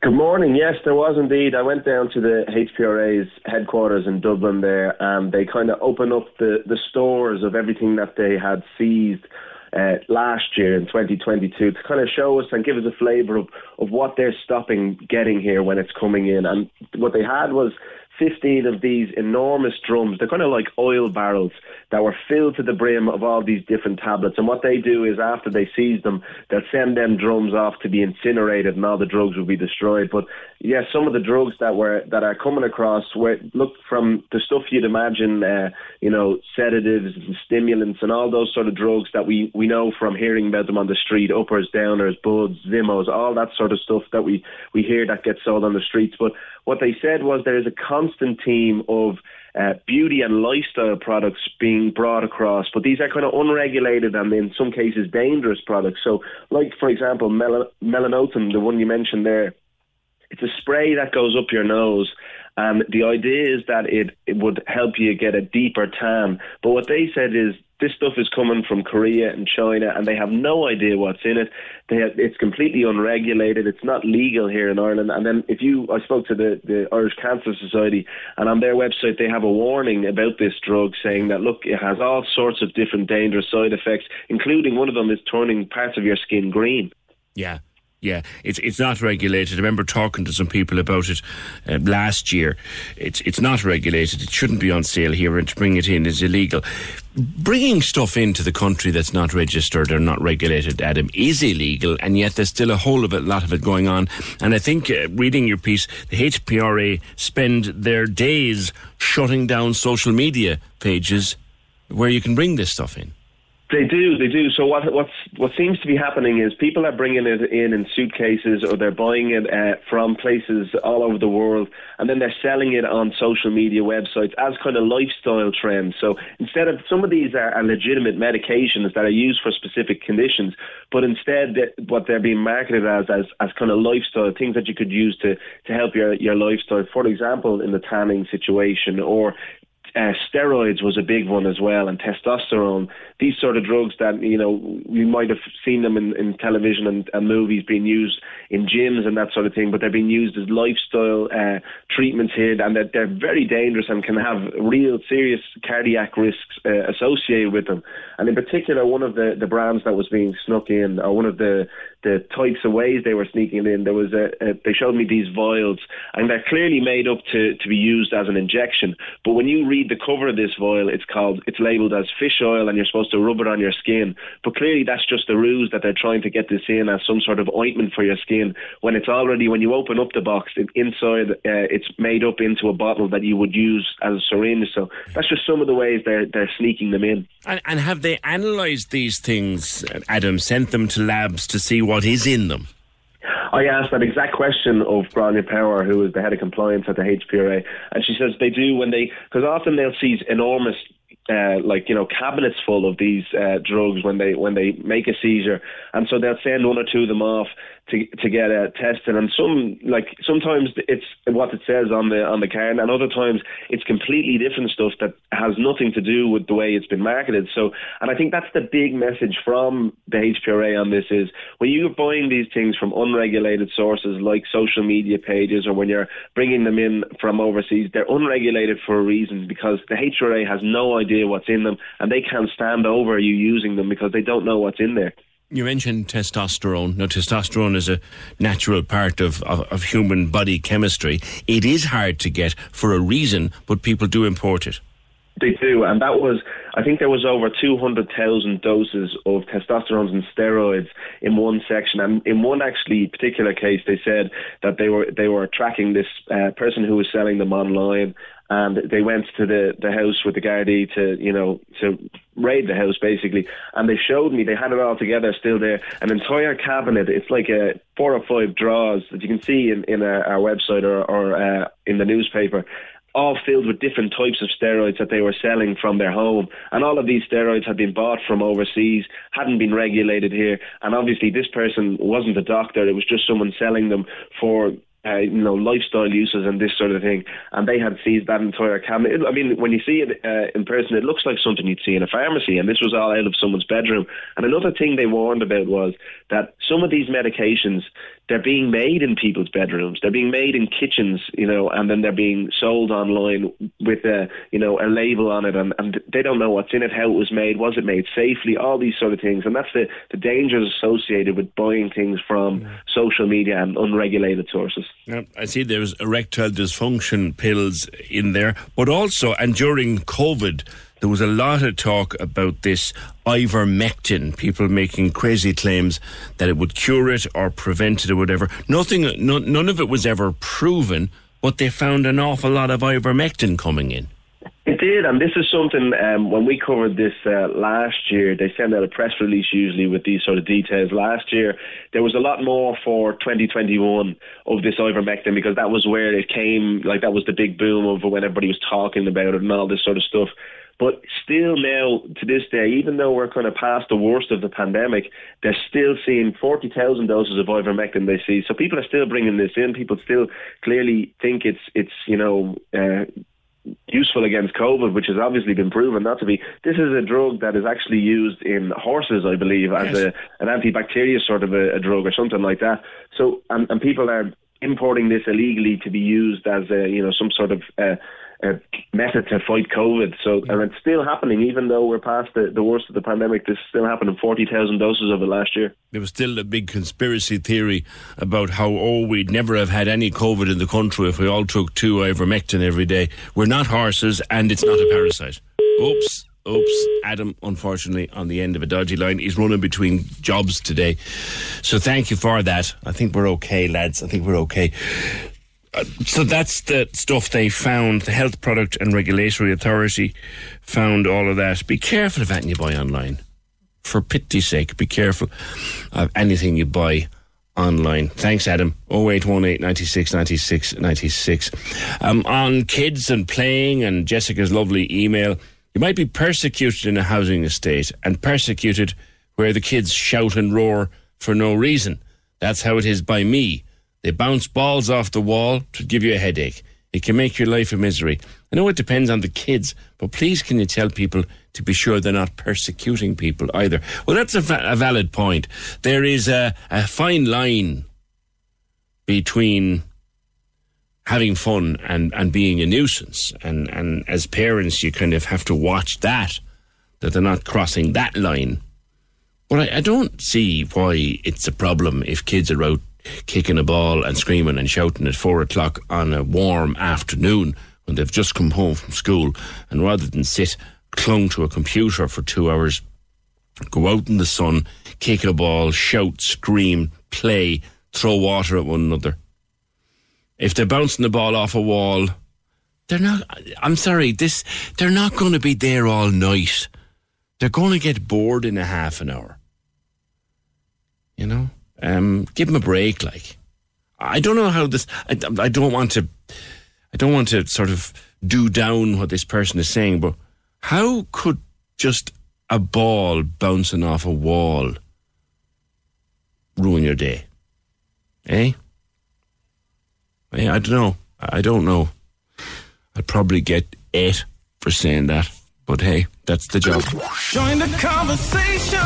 Good morning. Yes, there was indeed. I went down to the HPRA's headquarters in Dublin there, and they kind of opened up the, the stores of everything that they had seized uh, last year in 2022 to kind of show us and give us a flavour of, of what they're stopping getting here when it's coming in. And what they had was 15 of these enormous drums. They're kind of like oil barrels that were filled to the brim of all these different tablets. And what they do is after they seize them, they'll send them drums off to be incinerated and all the drugs will be destroyed. But yes, yeah, some of the drugs that were that are coming across were look from the stuff you'd imagine, uh, you know, sedatives and stimulants and all those sort of drugs that we, we know from hearing about them on the street, uppers, downers, buds, zimos, all that sort of stuff that we, we hear that gets sold on the streets. But what they said was there is a constant theme of uh, beauty and lifestyle products being brought across, but these are kind of unregulated and in some cases dangerous products. So, like for example, mel- melanotan, the one you mentioned there, it's a spray that goes up your nose. And the idea is that it, it would help you get a deeper tan. But what they said is this stuff is coming from Korea and China, and they have no idea what's in it. Have, it's completely unregulated. It's not legal here in Ireland. And then if you, I spoke to the, the Irish Cancer Society, and on their website they have a warning about this drug, saying that look, it has all sorts of different dangerous side effects, including one of them is turning parts of your skin green. Yeah. Yeah, it's it's not regulated. I remember talking to some people about it uh, last year. It's it's not regulated. It shouldn't be on sale here, and to bring it in is illegal. Bringing stuff into the country that's not registered or not regulated, Adam, is illegal, and yet there's still a whole of it, lot of it going on. And I think, uh, reading your piece, the HPRA spend their days shutting down social media pages where you can bring this stuff in. They do, they do. So what what's what seems to be happening is people are bringing it in in suitcases, or they're buying it uh, from places all over the world, and then they're selling it on social media websites as kind of lifestyle trends. So instead of some of these are, are legitimate medications that are used for specific conditions, but instead what they're being marketed as as as kind of lifestyle things that you could use to to help your your lifestyle. For example, in the tanning situation, or uh, steroids was a big one as well, and testosterone. These sort of drugs that you know we might have seen them in, in television and, and movies being used in gyms and that sort of thing, but they're being used as lifestyle uh, treatments here, and that they're very dangerous and can have real serious cardiac risks uh, associated with them. And in particular, one of the, the brands that was being snuck in, or one of the the types of ways they were sneaking it in. There was a, a, they showed me these vials, and they're clearly made up to, to be used as an injection. But when you read the cover of this vial, it's called it's labelled as fish oil, and you're supposed to rub it on your skin. But clearly, that's just a ruse that they're trying to get this in as some sort of ointment for your skin. When it's already when you open up the box, it, inside uh, it's made up into a bottle that you would use as a syringe. So that's just some of the ways they're they're sneaking them in. And, and have they analysed these things, Adam? Sent them to labs to see what is in them? I asked that exact question of Gráinne Power, who is the head of compliance at the HPRA, and she says they do when they, because often they'll seize enormous uh, like you know cabinets full of these uh, drugs when they when they make a seizure, and so they'll send one or two of them off to to get uh, tested. And some like sometimes it's what it says on the on the card, and other times it's completely different stuff that has nothing to do with the way it's been marketed. So, and I think that's the big message from the HPRA on this is when you're buying these things from unregulated sources like social media pages, or when you're bringing them in from overseas, they're unregulated for a reason because the HPRA has no idea what's in them, and they can't stand over you using them because they don't know what's in there. You mentioned testosterone. Now, testosterone is a natural part of, of, of, human body chemistry. It is hard to get for a reason, but people do import it. They do, and that was, I think there was over 200,000 doses of testosterone and steroids in one section. And in one actually particular case, they said that they were they were tracking this uh, person who was selling them online and they went to the, the house with the Gardaí to, you know, to raid the house basically. And they showed me, they had it all together still there, an entire cabinet. It's like a four or five drawers that you can see in, in our, our website or, or uh, in the newspaper all filled with different types of steroids that they were selling from their home. And all of these steroids had been bought from overseas, hadn't been regulated here. And obviously, this person wasn't a doctor, it was just someone selling them for uh, you know, lifestyle uses and this sort of thing. And they had seized that entire cabinet. I mean, when you see it uh, in person, it looks like something you'd see in a pharmacy. And this was all out of someone's bedroom. And another thing they warned about was that some of these medications, they're being made in people's bedrooms. They're being made in kitchens, you know, and then they're being sold online with a, you know, a label on it. And, and they don't know what's in it, how it was made, was it made safely, all these sort of things. And that's the, the dangers associated with buying things from yeah. social media and unregulated sources. Yeah, I see there's erectile dysfunction pills in there, but also, and during COVID, there was a lot of talk about this ivermectin, people making crazy claims that it would cure it or prevent it or whatever. Nothing, no, none of it was ever proven, but they found an awful lot of ivermectin coming in. It did, and this is something um, when we covered this uh, last year, they send out a press release usually with these sort of details. Last year, there was a lot more for 2021 of this ivermectin because that was where it came, like that was the big boom of when everybody was talking about it and all this sort of stuff. But still now, to this day, even though we're kind of past the worst of the pandemic, they're still seeing 40,000 doses of ivermectin they see. So people are still bringing this in. People still clearly think it's, it's you know, uh, useful against COVID, which has obviously been proven not to be. This is a drug that is actually used in horses, I believe, as yes. a, an antibacterial sort of a, a, drug or something like that. So, and, and people are importing this illegally to be used as a, you know, some sort of uh, uh, method to fight COVID. So, and it's still happening, even though we're past the, the worst of the pandemic. This is still happening. Forty thousand doses of it last year. There was still a big conspiracy theory about how oh we'd never have had any COVID in the country if we all took two ivermectin every day. We're not horses, and it's not a parasite. Oops. Oops, Adam, unfortunately, on the end of a dodgy line. He's running between jobs today. So thank you for that. I think we're okay, lads. I think we're okay. So that's the stuff they found. The Health Product and Regulatory Authority found all of that. Be careful of anything you buy online. For pity's sake, be careful of anything you buy online. Thanks, Adam. 0818 96 96 96. Um, on kids and playing and Jessica's lovely email, you might be persecuted in a housing estate and persecuted where the kids shout and roar for no reason. That's how it is by me. They bounce balls off the wall to give you a headache. It can make your life a misery. I know it depends on the kids, but please can you tell people to be sure they're not persecuting people either? Well, that's a, va- a valid point. There is a, a fine line between having fun and, and being a nuisance. And, and as parents, you kind of have to watch that, that they're not crossing that line. But I, I don't see why it's a problem if kids are out kicking a ball and screaming and shouting at four o'clock on a warm afternoon when they've just come home from school, and rather than sit clung to a computer for two hours, go out in the sun, kick a ball, shout, scream, play, throw water at one another. If they're bouncing the ball off a wall, they're not. I'm sorry, this. They're not going to be there all night. They're going to get bored in a half an hour. You know. Um, give him a break, like. I don't know how this. I, I don't want to. I don't want to sort of do down what this person is saying, but How could just a ball bouncing off a wall ruin your day? Eh? Eh, I don't know. I don't know. I'd probably get eight for saying that. But hey, that's the job. Join the conversation.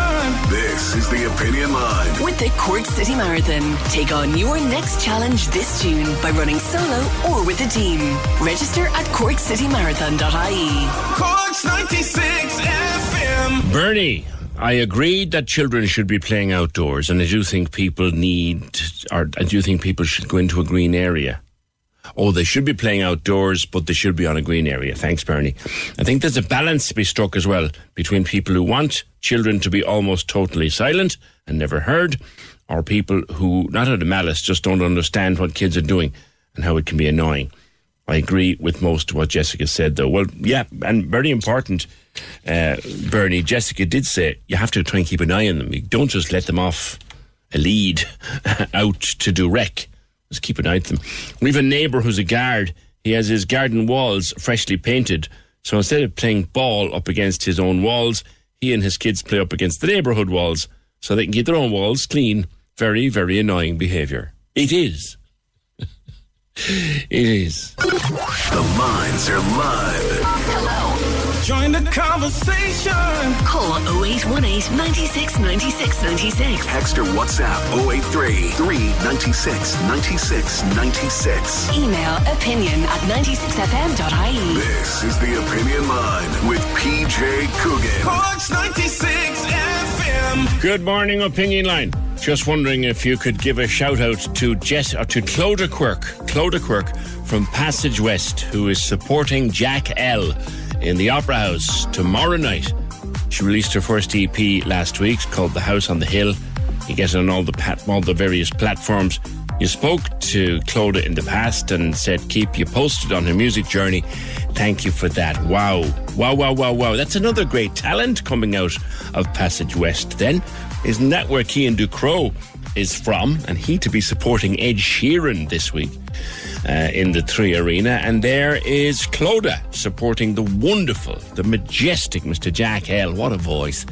This is the Opinion Line. With the Cork City Marathon, take on your next challenge this June by running solo or with a team. Register at corkcitymarathon.ie. Cork's 96 FM. Bernie, I agreed that children should be playing outdoors, and I do think people need, or I do think people should go into a green area. Oh, they should be playing outdoors, but they should be on a green area. Thanks, Bernie. I think there's a balance to be struck as well between people who want children to be almost totally silent and never heard, or people who, not out of malice, just don't understand what kids are doing and how it can be annoying. I agree with most of what Jessica said, though. Well, yeah, and very important, uh, Bernie. Jessica did say you have to try and keep an eye on them. You don't just let them off a lead *laughs* out to do wreck. Just keep an eye on them. We have a neighbour who's a guard. He has his garden walls freshly painted. So instead of playing ball up against his own walls, he and his kids play up against the neighbourhood walls so they can get their own walls clean. Very, very annoying behaviour. It is. *laughs* it is. The lines are live. Join the conversation. Call 0818 96 96 96. Text or WhatsApp 083 396 96 96. Email opinion at 96fm.ie. This is the Opinion Line with PJ Coogan. Cork's 96 FM. Good morning, Opinion Line. Just wondering if you could give a shout out to Jess or to Clodagh Quirk, Clodagh Quirk from Passage West, who is supporting Jack L in the Opera House tomorrow night. She released her first EP last week called The House on the Hill. You get it on all the pat- all the various platforms. You spoke to Clodagh in the past and said keep you posted on her music journey. Thank you for that. Wow. Wow, wow, wow, wow. That's another great talent coming out of Passage West then. Isn't that where Cian Ducrot is from? And he to be supporting Ed Sheeran this week uh, in the Three Arena. And there is Clodagh supporting the wonderful, the majestic Mr. Jack L. What a voice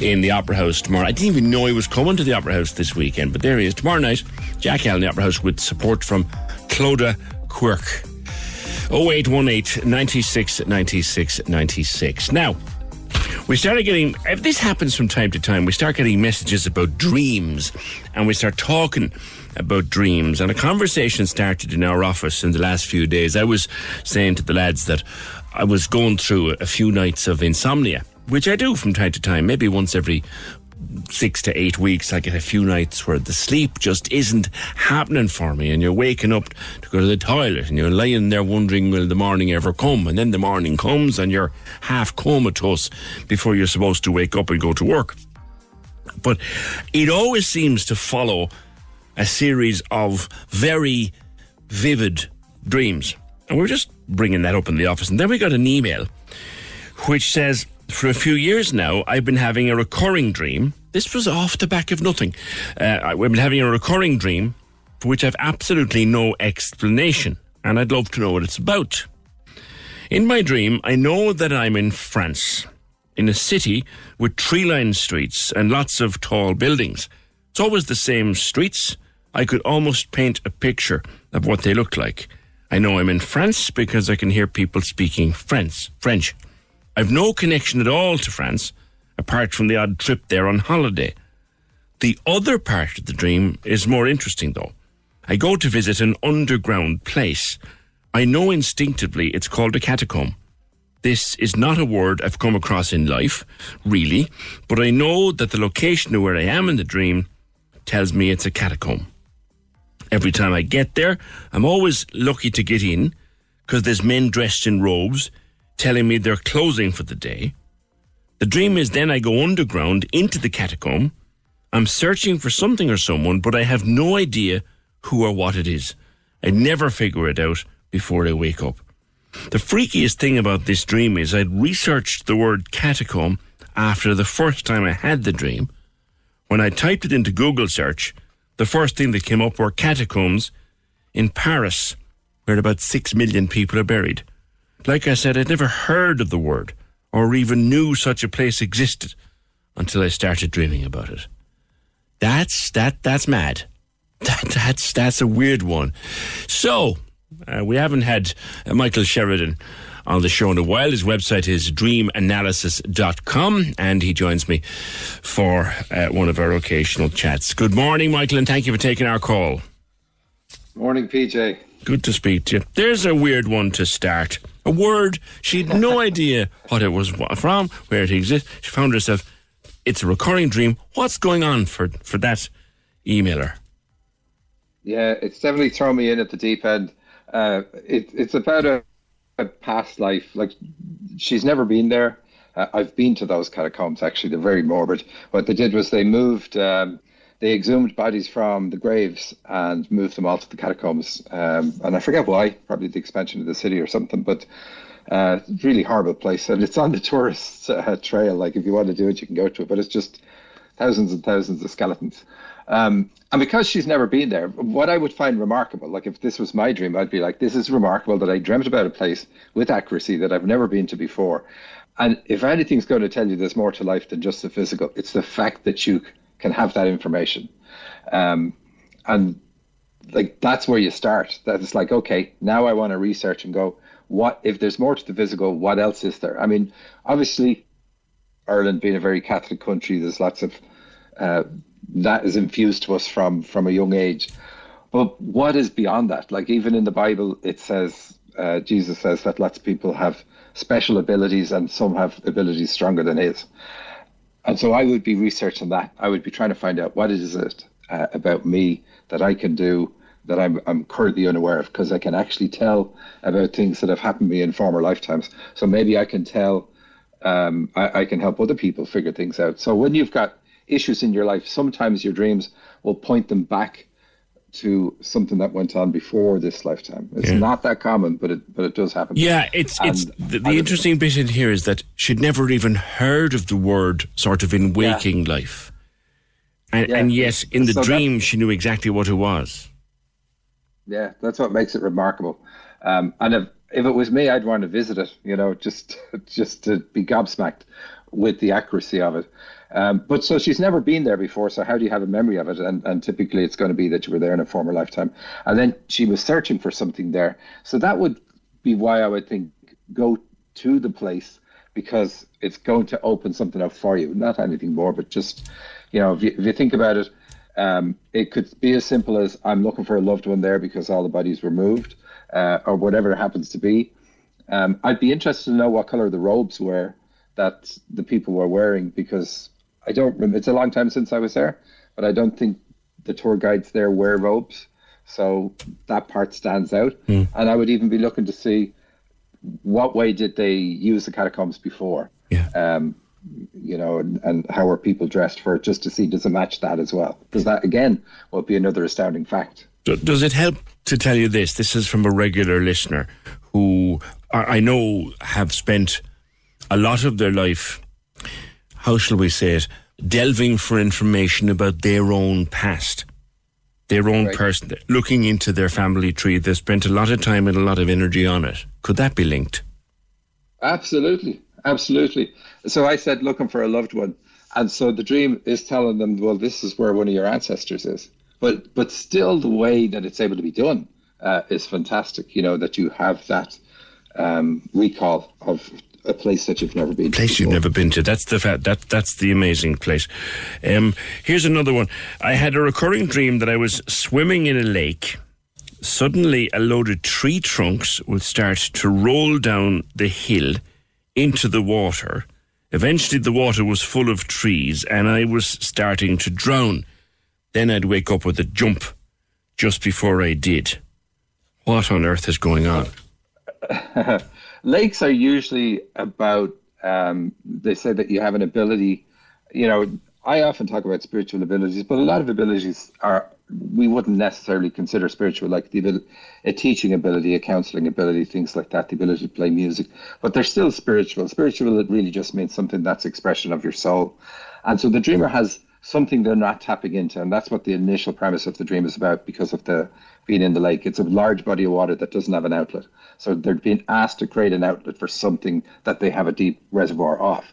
in the Opera House tomorrow. I didn't even know he was coming to the Opera House this weekend, but there he is tomorrow night. Jack L. in the Opera House with support from Clodagh Quirk. 0818 96 96 96. Now, we started getting, if this happens from time to time, we start getting messages about dreams and we start talking about dreams. And a conversation started in our office in the last few days. I was saying to the lads that I was going through a few nights of insomnia, which I do from time to time, maybe once every six to eight weeks, I get a few nights where the sleep just isn't happening for me, and you're waking up to go to the toilet, and you're lying there wondering, will the morning ever come? And then the morning comes, and you're half comatose before you're supposed to wake up and go to work. But it always seems to follow a series of very vivid dreams. And we were just bringing that up in the office, and then we got an email which says, for a few years now, I've been having a recurring dream. This was off the back of nothing. Uh, I've been having a recurring dream for which I've absolutely no explanation, and I'd love to know what it's about. In my dream, I know that I'm in France, in a city with tree lined streets and lots of tall buildings. It's always the same streets. I could almost paint a picture of what they look like. I know I'm in France because I can hear people speaking French. French. I've no connection at all to France, apart from the odd trip there on holiday. The other part of the dream is more interesting, though. I go to visit an underground place. I know instinctively it's called a catacomb. This is not a word I've come across in life, really, but I know that the location of where I am in the dream tells me it's a catacomb. Every time I get there, I'm always lucky to get in because there's men dressed in robes telling me they're closing for the day. The dream is then I go underground into the catacomb. I'm searching for something or someone, but I have no idea who or what it is. I never figure it out before I wake up. The freakiest thing about this dream is I'd researched the word catacomb after the first time I had the dream. When I typed it into Google search, the first thing that came up were catacombs in Paris, where about six million people are buried. Like I said, I'd never heard of the word or even knew such a place existed until I started dreaming about it. That's that that's mad. *laughs* That that's that's a weird one. So uh, we haven't had uh, Michael Sheridan on the show in a while. His website is dreamanalysis.com and he joins me for uh, one of our occasional chats. Good morning, Michael, and thank you for taking our call. Morning, PJ. Good to speak to you. There's a weird one to start. A word she had no *laughs* idea what it was from, where it exists. She found herself. It's a recurring dream. What's going on for for that emailer? Yeah, it's definitely thrown me in at the deep end. Uh, it, it's about a, a past life. Like she's never been there. Uh, I've been to those catacombs. Actually, they're very morbid. What they did was they moved. Um, they exhumed bodies from the graves and moved them all to the catacombs. Um, and I forget why, probably the expansion of the city or something, but uh, really horrible place. And it's on the tourist uh, trail. Like if you want to do it, you can go to it, but it's just thousands and thousands of skeletons. Um, and because she's never been there, what I would find remarkable, like if this was my dream, I'd be like, this is remarkable that I dreamt about a place with accuracy that I've never been to before. And if anything's going to tell you there's more to life than just the physical, it's the fact that you can have that information. Um, and like that's where you start. That it's like, okay, now I want to research and go, what if there's more to the physical, what else is there? I mean, obviously Ireland being a very Catholic country, there's lots of uh, that is infused to us from from a young age. But what is beyond that? Like even in the Bible, it says uh, Jesus says that lots of people have special abilities and some have abilities stronger than his. And so I would be researching that. I would be trying to find out what is it uh, about me that I can do that I'm, I'm currently unaware of because I can actually tell about things that have happened to me in former lifetimes. So maybe I can tell, um, I, I can help other people figure things out. So when you've got issues in your life, sometimes your dreams will point them back to something that went on before this lifetime. It's Yeah. not that common, but it but it does happen. Yeah, it's it's the, the interesting bit in here is that she'd never even heard of the word sort of in waking life, and Yeah. and yet in the So dream she knew exactly what it was. Yeah, that's what makes it remarkable. Um, and if if it was me, I'd want to visit it. You know, just *laughs* just to be gobsmacked with the accuracy of it. Um, but so she's never been there before. So how do you have a memory of it? And and typically it's going to be that you were there in a former lifetime. And then she was searching for something there. So that would be why I would think go to the place because it's going to open something up for you. Not anything more, but just you know, if you, if you think about it, um, it could be as simple as I'm looking for a loved one there because all the bodies were moved, uh, or whatever it happens to be. Um, I'd be interested to know what color the robes were that the people were wearing because I don't remember. It's a long time since I was there, but I don't think the tour guides there wear robes. So that part stands out. Hmm. And I would even be looking to see what way did they use the catacombs before? Yeah. Um, you know, and, and how are people dressed for it, just to see does it match that as well? Because that again will be another astounding fact. Does it help to tell you this? This is from a regular listener who I know have spent a lot of their life, how shall we say it, delving for information about their own past, their own person, looking into their family tree. They spent a lot of time and a lot of energy on it. Could that be linked? Absolutely, absolutely. So I said looking for a loved one, and so the dream is telling them, well, this is where one of your ancestors is. But but still, the way that it's able to be done uh, is fantastic. You know that you have that um, recall of a place that you've never been. to place you've never been to. That's the fa- that that's the amazing place. Um, here's another one. I had a recurring dream that I was swimming in a lake. Suddenly, a load of tree trunks would start to roll down the hill into the water. Eventually, the water was full of trees, and I was starting to drown. Then I'd wake up with a jump just before I did. What on earth is going on? *laughs* lakes are usually about um, they say that you have an ability you know i often talk about spiritual abilities but a lot of abilities are we wouldn't necessarily consider spiritual like the abil- a teaching ability a counseling ability things like that the ability to play music but they're still spiritual. Spiritual it really just means something that's expression of your soul. And so the dreamer has something they're not tapping into and that's what the initial premise of the dream is about because of the being in the lake. It's a large body of water that doesn't have an outlet. So they're being asked to create an outlet for something that they have a deep reservoir of.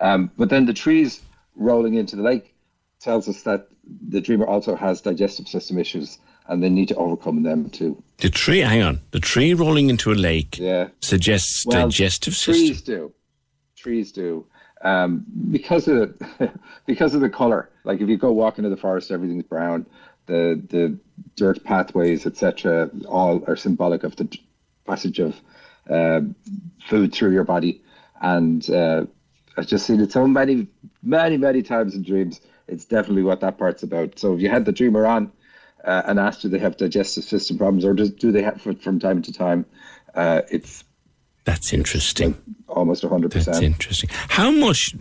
Um, but then the trees rolling into the lake tells us that the dreamer also has digestive system issues and they need to overcome them too. The tree, hang on, the tree rolling into a lake Yeah. suggests Well, digestive system. Trees do. Trees do. Um, because of the, *laughs* because of the color. Like if you go walk into the forest, everything's brown. The the dirt pathways, etc., all are symbolic of the passage of uh, food through your body. And uh, I've just seen it so many, many, many times in dreams. It's definitely what that part's about. So if you had the dreamer on uh, and asked do they have digestive system problems or does, do they have it from time to time, uh, it's That's interesting. almost 100%. That's interesting. How much,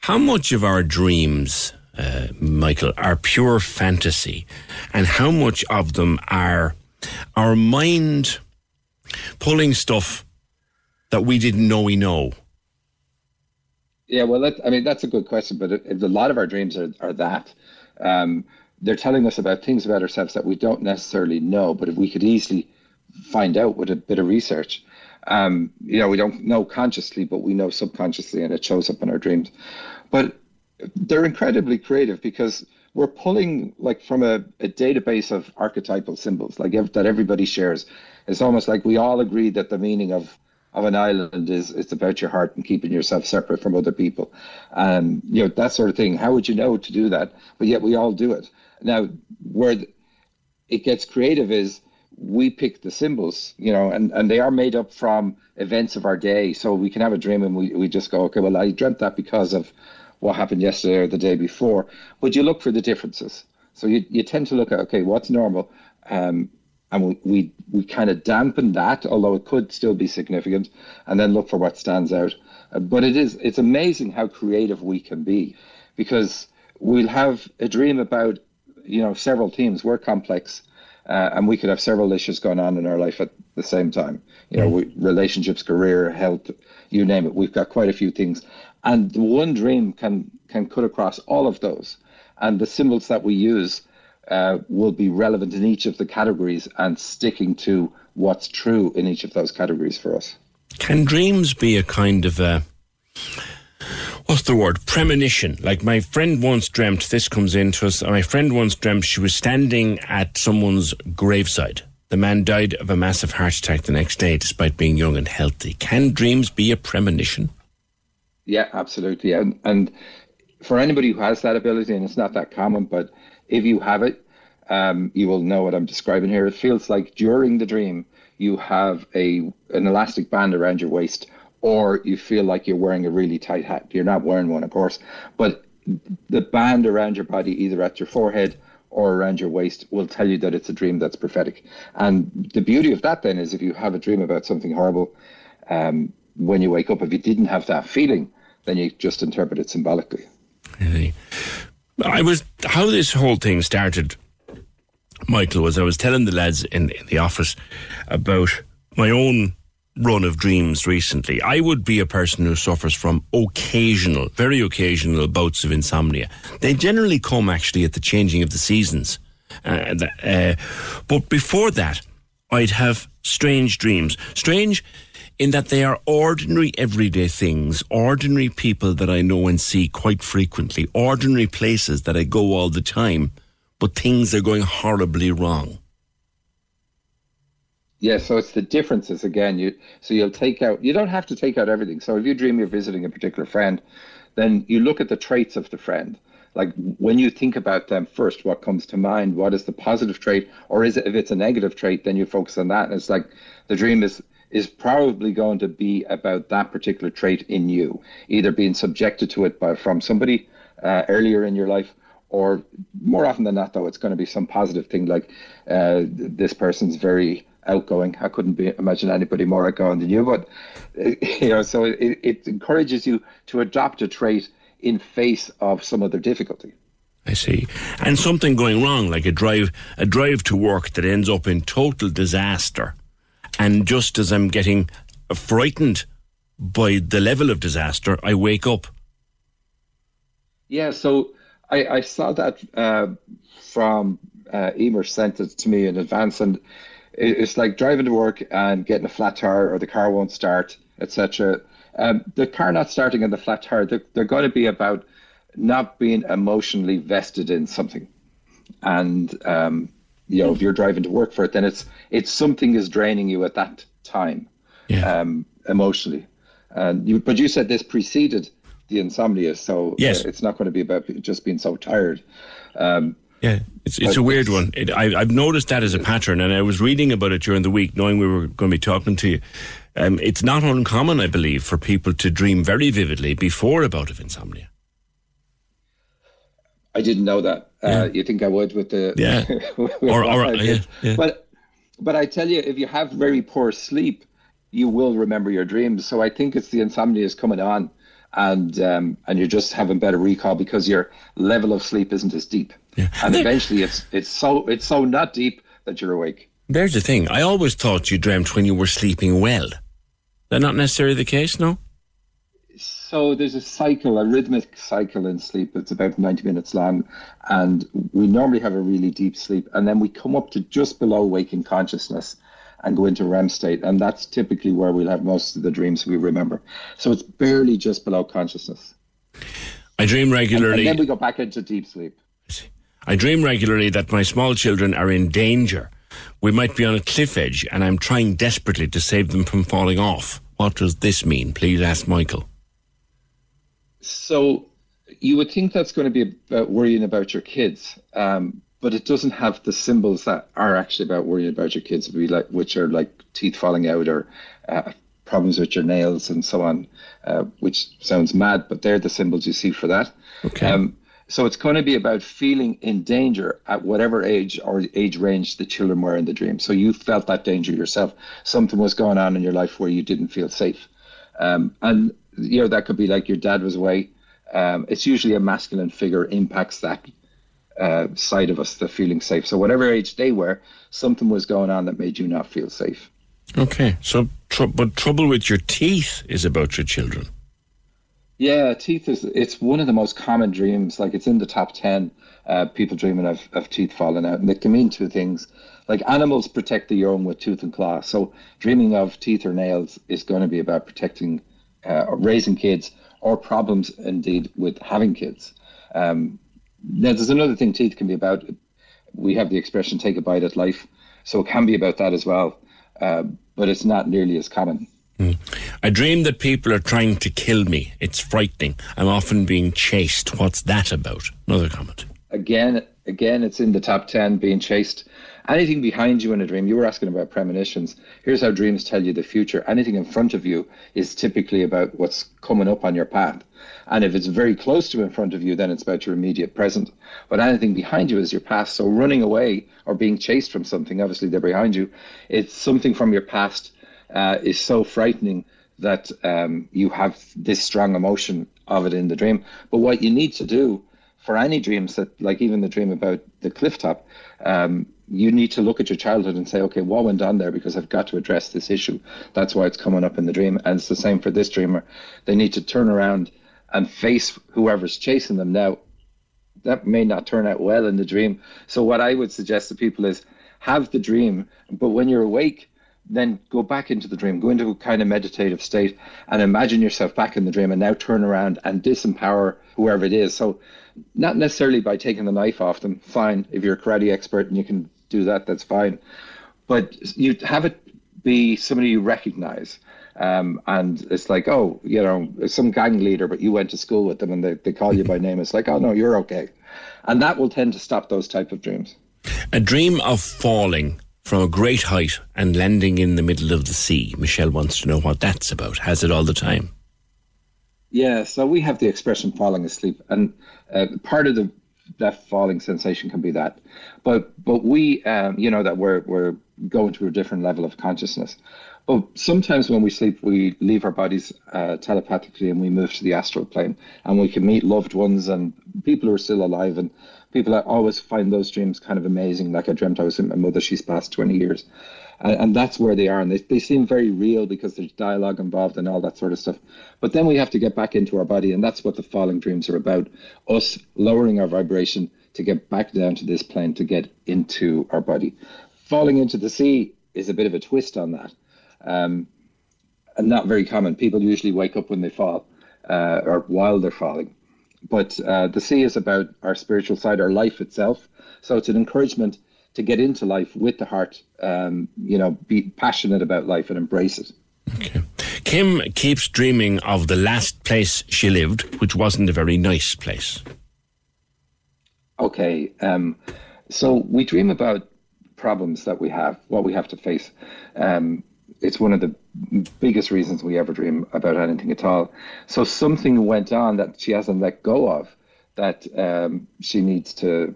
how much of our dreams, uh, Michael, are pure fantasy, and how much of them are our mind pulling stuff that we didn't know we know? Yeah, well, that, I mean, that's a good question, but it, it- a lot of our dreams are, are that. Um, they're telling us about things about ourselves that we don't necessarily know, but if we could easily find out with a bit of research. Um, you know, we don't know consciously, but we know subconsciously, and it shows up in our dreams. But they're incredibly creative because we're pulling like from a, a database of archetypal symbols, like ev- that everybody shares. It's almost like we all agree that the meaning of of an island is it's about your heart and keeping yourself separate from other people, and you know that sort of thing. How would you know to do that? But yet we all do it. Now, where it gets creative is we pick the symbols, you know, and, and they are made up from events of our day. So we can have a dream and we, we just go, okay, well, I dreamt that because of what happened yesterday or the day before. But you look for the differences. So you, you tend to look at, okay, what's normal? Um, and we, we, we kind of dampen that, although it could still be significant, and then look for what stands out. Uh, but it is, it's amazing how creative we can be because we'll have a dream about, you know, several themes. We're complex uh, and we could have several issues going on in our life at the same time. You know, we, relationships, career, health, you name it. We've got quite a few things, and one dream can can cut across all of those. And the symbols that we use uh, will be relevant in each of the categories and sticking to what's true in each of those categories for us. Can dreams be a kind of a what's the word premonition? Like my friend once dreamt. This comes into us. My friend once dreamt she was standing at someone's graveside. The man died of a massive heart attack the next day, despite being young and healthy. Can dreams be a premonition? Yeah, absolutely. And, and for anybody who has that ability, and it's not that common, but if you have it, um, you will know what I'm describing here. It feels like during the dream, you have a an elastic band around your waist, or you feel like you're wearing a really tight hat. You're not wearing one, of course, but the band around your body, either at your forehead or around your waist, will tell you that it's a dream that's prophetic. And the beauty of that then is if you have a dream about something horrible, um, when you wake up, if you didn't have that feeling, then you just interpret it symbolically. I was how this whole thing started, Michael, was I was telling the lads in, in the office about my own run of dreams recently. I would be a person who suffers from occasional, very occasional bouts of insomnia. They generally come actually at the changing of the seasons. Uh, uh, but before that, I'd have strange dreams. Strange in that they are ordinary everyday things, ordinary people that I know and see quite frequently, ordinary places that I go all the time, but things are going horribly wrong. Yeah, so it's the differences again. You so you'll take out. You don't have to take out everything. So if you dream you're visiting a particular friend, then you look at the traits of the friend. Like when you think about them first, what comes to mind? What is the positive trait, or is it if it's a negative trait, then you focus on that. And it's like the dream is is probably going to be about that particular trait in you, either being subjected to it by from somebody uh, earlier in your life, or more often than not, though, it's going to be some positive thing like uh, this person's very outgoing. I couldn't be, imagine anybody more outgoing than you, but *laughs* you know, so it, it encourages you to adopt a trait in face of some other difficulty. I see. And something going wrong, like a drive a drive to work that ends up in total disaster. And just as I'm getting frightened by the level of disaster, I wake up. Yeah, so I, I saw that uh, from uh, Emer sent it to me in advance, and it, it's like driving to work and getting a flat tire, or the car won't start, etc. Um, the car not starting and the flat tire, they're, they're going to be about not being emotionally vested in something, and um, you know if you're driving to work for it, then it's it's something is draining you at that time, um, emotionally. And you, but you said this preceded the insomnia, so Yes. uh, it's not going to be about just being so tired. Um, Yeah, it's it's a weird one. It, I, I've noticed that as a pattern, and I was reading about it during the week, knowing we were going to be talking to you. Um, it's not uncommon, I believe, for people to dream very vividly before a bout of insomnia. I didn't know that. Uh, you think I would with the Yeah. *laughs* with Or- or- yeah, yeah. But but I tell you, if you have very poor sleep, you will remember your dreams. So I think it's the insomnia is coming on, and um, and you're just having better recall because your level of sleep isn't as deep. yeah. And eventually, it's it's so it's so not deep that you're awake. There's the thing. I always thought you dreamt when you were sleeping well. That not necessarily the case, no? So there's a cycle, a rhythmic cycle in sleep. It's about 90 minutes long, and we normally have a really deep sleep, and then we come up to just below waking consciousness and go into REM state, and that's typically where we'll have most of the dreams we remember. So it's barely just below consciousness, I dream and, regularly. and then we go back into deep sleep. I dream regularly that my small children are in danger. We might be on a cliff edge, and I'm trying desperately to save them from falling off. What does this mean? Please ask Michael. So you would think that's going to be about worrying about your kids, um, but it doesn't have the symbols that are actually about worrying about your kids, be like which are like teeth falling out or uh, problems with your nails and so on, uh, which sounds mad, but they're the symbols you see for that. Okay. Um, so it's going to be about feeling in danger at whatever age or age range the children were in the dream. So you felt that danger yourself. Something was going on in your life where you didn't feel safe. Um, and, you know, that could be like your dad was away. Um, it's usually a masculine figure impacts that uh, side of us, the feeling safe. So whatever age they were, something was going on that made you not feel safe. Okay, so tr- but trouble with your teeth is about your children. Yeah, teeth is it's one of the most common dreams. Like it's in the top ten. Uh, people dreaming of, of teeth falling out, and it can mean two things. Like animals protect the young with tooth and claw, so dreaming of teeth or nails is going to be about protecting, uh, raising kids, or problems indeed with having kids. Um, now, there's another thing teeth can be about. We have the expression "take a bite at life," so it can be about that as well, uh, but it's not nearly as common. I dream that people are trying to kill me. It's frightening. I'm often being chased. What's that about? Another comment. again again it's in the top 10 being chased. Anything behind you in a dream you were asking about premonitions. Here's how dreams tell you the future. Anything in front of you is typically about what's coming up on your path. And if it's very close to in front of you then it's about your immediate present. But anything behind you is your past. So running away or being chased from something obviously they're behind you. It's something from your past uh, is so frightening that um, you have this strong emotion of it in the dream. But what you need to do for any dreams that like even the dream about the cliff top um, you need to look at your childhood and say okay what went on there? Because i've got to address this issue. That's why it's coming up in the dream. And it's the same for this dreamer. They need to turn around and face whoever's chasing them. Now that may not turn out well in the dream. So what i would suggest to people is have the dream but when you're awake then go back into the dream, go into a kind of meditative state and imagine yourself back in the dream and now turn around and disempower whoever it is. So, not necessarily by taking the knife off them, fine. If you're a karate expert and you can do that, that's fine. But you have it be somebody you recognize. Um, and it's like, oh, you know, some gang leader, but you went to school with them and they, they call you by name. It's like, oh, no, you're okay. And that will tend to stop those type of dreams. A dream of falling from a great height and landing in the middle of the sea. Michelle wants to know what that's about. Has it all the time? Yeah, so we have the expression falling asleep, and uh, part of the that falling sensation can be that, but but we, um, you know, that we're we're going to a different level of consciousness. But sometimes when we sleep, we leave our bodies uh, telepathically and we move to the astral plane, and we can meet loved ones and people who are still alive. And people I always find those dreams kind of amazing. Like I dreamt I was with my mother; she's passed twenty years, and, and that's where they are, and they they seem very real because there's dialogue involved and all that sort of stuff. But then we have to get back into our body, and that's what the falling dreams are about: us lowering our vibration to get back down to this plane to get into our body. Falling into the sea is a bit of a twist on that, um, and not very common. People usually wake up when they fall uh, or while they're falling. But uh, the sea is about our spiritual side, our life itself. So it's an encouragement to get into life with the heart. Um, you know, be passionate about life and embrace it. Kim keeps dreaming of the last place she lived, which wasn't a very nice place. Okay. Um, so we dream about problems that we have, what we have to face. Um, it's one of the biggest reasons we ever dream about anything at all. So something went on that she hasn't let go of that um, she needs to,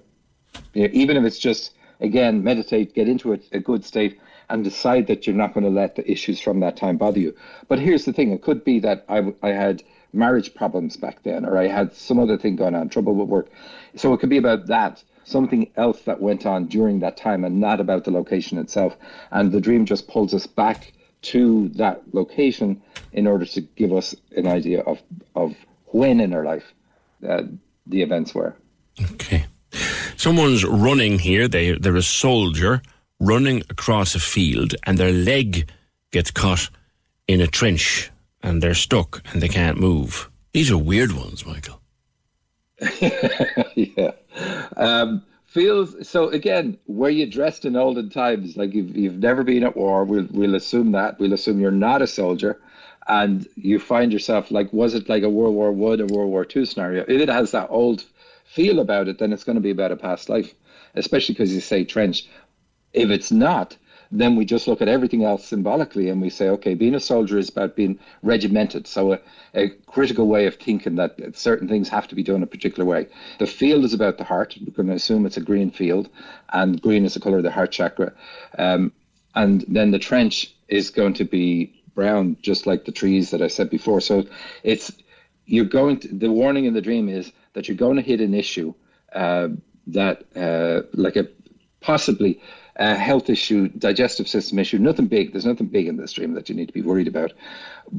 you know, even if it's just again meditate, get into a, a good state, and decide that you're not going to let the issues from that time bother you. But here's the thing: it could be that I I had marriage problems back then, or I had some other thing going on, trouble with work. So it could be about that something else that went on during that time and not about the location itself. And the dream just pulls us back to that location in order to give us an idea of, of when in our life uh, the events were. Someone's running here. They they're a soldier running across a field, and their leg gets caught in a trench, and they're stuck and they can't move. These are weird ones, Michael. *laughs* yeah. Um, feels so again. Were you dressed in olden times? Like you've you've never been at war. We'll we'll assume that. We'll assume you're not a soldier, and you find yourself like was it like a World War One or World War Two scenario? It has that old feel about it, then it's going to be about a past life, especially because you say trench. If it's not, then we just look at everything else symbolically and we say, okay, being a soldier is about being regimented. So a, a critical way of thinking that certain things have to be done a particular way. The field is about the heart. We're going to assume it's a green field, and green is the color of the heart chakra. Um, and then the trench is going to be brown, just like the trees that I said before. So it's you're going to the warning in the dream is that you're going to hit an issue uh, that uh, like a possibly a health issue, digestive system issue, nothing big. There's nothing big in this dream that you need to be worried about,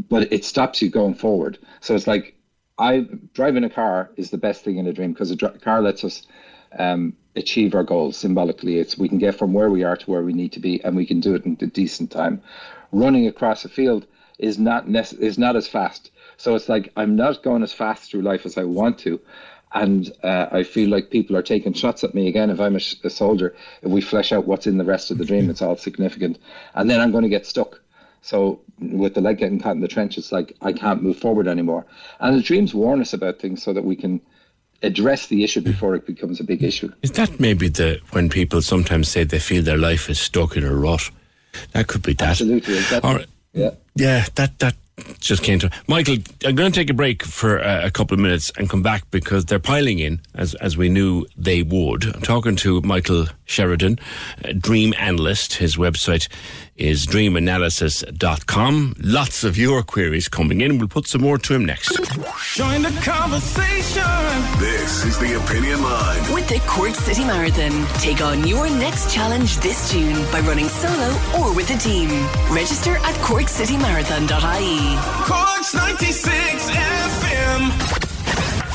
but it stops you going forward. So it's like I driving a car is the best thing in a dream because a dr- car lets us um, achieve our goals symbolically. It's we can get from where we are to where we need to be, and we can do it in a decent time. Running across a field is not is not as fast. So it's like I'm not going as fast through life as I want to, and uh, I feel like people are taking shots at me again. If I'm a, sh- a soldier, if we flesh out what's in the rest of the dream, it's all significant, and then I'm going to get stuck. So with the leg getting caught in the trench, it's like I can't move forward anymore. And the dreams warn us about things so that we can address the issue before it becomes a big issue. Is that maybe the when people sometimes say they feel their life is stuck in a rut? That could be that. Absolutely. That, right. Yeah. Yeah, that that just came to Michael. I'm going to take a break for a couple of minutes and come back because they're piling in as as we knew they would. I'm talking to Michael Sheridan, uh, dream analyst. His website is dreamanalysis.com. Lots of your queries coming in. We'll put some more to him next. Join the conversation. This is the Opinion Line. With the Cork City Marathon, take on your next challenge this June by running solo or with a team. Register at corkcitymarathon.ie. Corks 96 FM.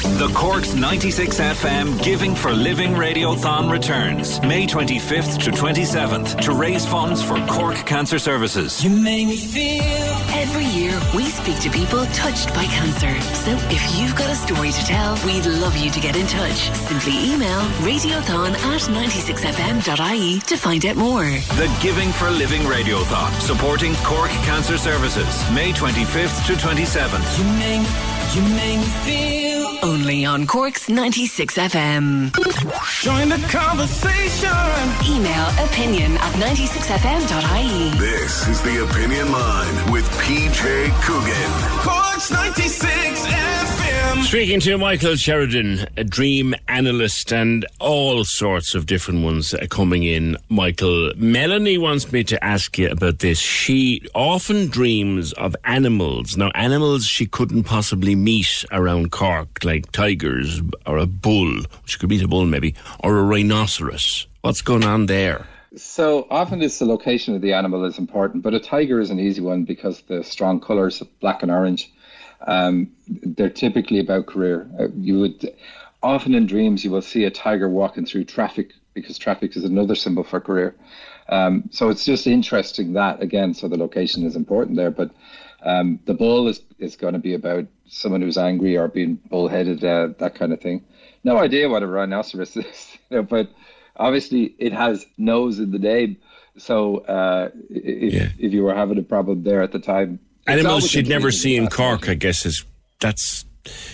The Corks 96 FM Giving for Living Radiothon returns May 25th to 27th to raise funds for Cork Cancer Services. You make me feel. Every year, we speak to people touched by cancer. So if you've got a story to tell, we'd love you to get in touch. Simply email radiothon at 96fm.ie to find out more. The Giving for Living Radiothon supporting Cork Cancer Services May 25th to 27th. You make, me feel. Only on Cork's 96 FM. Join the conversation. Email opinion at 96fm.ie. This is the Opinion Line with PJ Coogan. Corks 96 FM. Um, Speaking to Michael Sheridan, a dream analyst, and all sorts of different ones coming in. Michael, Melanie wants me to ask you about this. She often dreams of animals. Now, animals she couldn't possibly meet around Cork, like tigers or a bull, which could be a bull maybe, or a rhinoceros. What's going on there? So often it's the location of the animal is important, but a tiger is an easy one because the strong colours, black and orange, um, they're typically about career. Uh, you would often in dreams you will see a tiger walking through traffic because traffic is another symbol for career. Um, so it's just interesting that again. So the location is important there, but um, the bull is is going to be about someone who's angry or being bullheaded, uh, that kind of thing. No idea what a rhinoceros *laughs* is, you know, but obviously it has nose in the name. So uh, if Yeah. if you were having a problem there at the time, Animals she'd never see in Cork, I guess, is that's,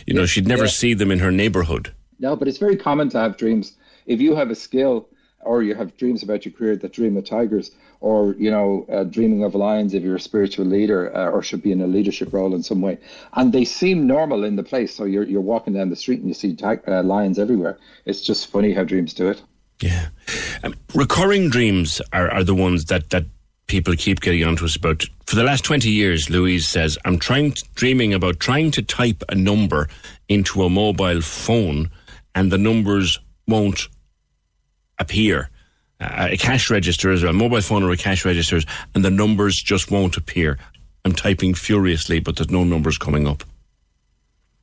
you know, she'd never Yeah. see them in her neighbourhood. No, but it's very common to have dreams. If you have a skill or you have dreams about your career that dream of tigers or, you know, uh, dreaming of lions if you're a spiritual leader uh, or should be in a leadership role in some way. And they seem normal in the place. So you're, you're walking down the street and you see tig- uh, lions everywhere. It's just funny how dreams do it. Yeah. Um, recurring dreams are, are the ones that, that people keep getting onto us about. For the last 20 years, Louise says, I'm trying dreaming about trying to type a number into a mobile phone and the numbers won't appear. Uh, a cash register, is a mobile phone or a cash register, and the numbers just won't appear. I'm typing furiously, but there's no numbers coming up.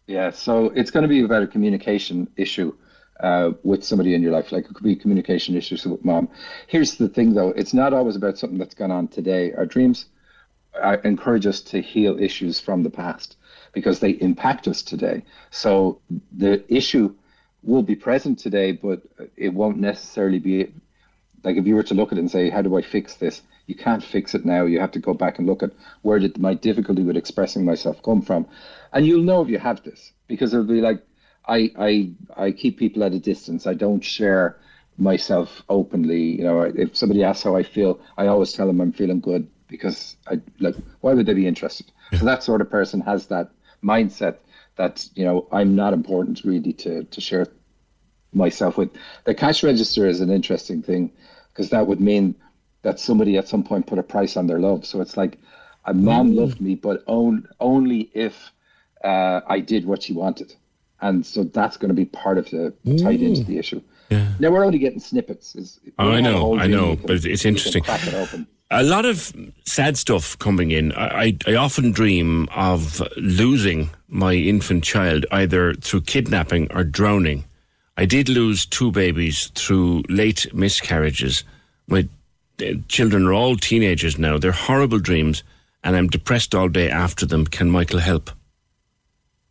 Yeah, so it's going to be about a communication issue uh, with somebody in your life. Like it could be communication issues with mom. Here's the thing, though: it's not always about something that's gone on today. Our dreams uh, encourage us to heal issues from the past because they impact us today. So the issue will be present today, but it won't necessarily be like if you were to look at it and say, "How do I fix this?" You can't fix it now. You have to go back and look at where did my difficulty with expressing myself come from, and you'll know if you have this because it'll be like, I I I keep people at a distance. I don't share myself openly. You know, if somebody asks how I feel, I always tell them I'm feeling good because I like. Why would they be interested? So that sort of person has that mindset that you know I'm not important really to to share myself with. The cash register is an interesting thing because that would mean that somebody at some point put a price on their love. So it's like a mom loved me, but on, only if uh, I did what she wanted. And so that's going to be part of the tied into the issue. Now we're only getting snippets. Is Oh, I we have a know, I know, can- but it's interesting. it. A lot of sad stuff coming in. I, I, I often dream of losing my infant child either through kidnapping or drowning. I did lose two babies through late miscarriages. My uh, children are all teenagers now. They're horrible dreams, and I'm depressed all day after them. Can Michael help?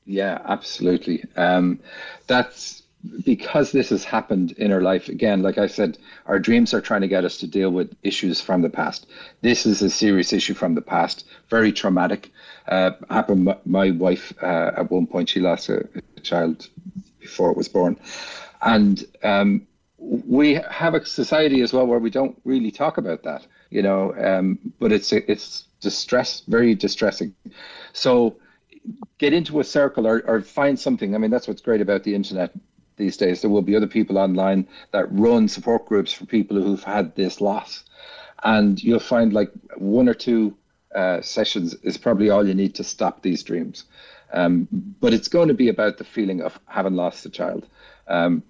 Yeah, absolutely. Um, that's because this has happened in our life. Again, like I said, our dreams are trying to get us to deal with issues from the past. This is a serious issue from the past, very traumatic. Uh, happened. My, my wife uh, at one point she lost a, a child before it was born, and um, we have a society as well where we don't really talk about that. You know, um, but it's it's distress, very distressing. So get into a circle or, or find something. I mean, that's what's great about the internet these days. There will be other people online that run support groups for people who've had this loss. And you'll find like one or two uh, sessions is probably all you need to stop these dreams. Um, but it's going to be about the feeling of having lost a child. Um,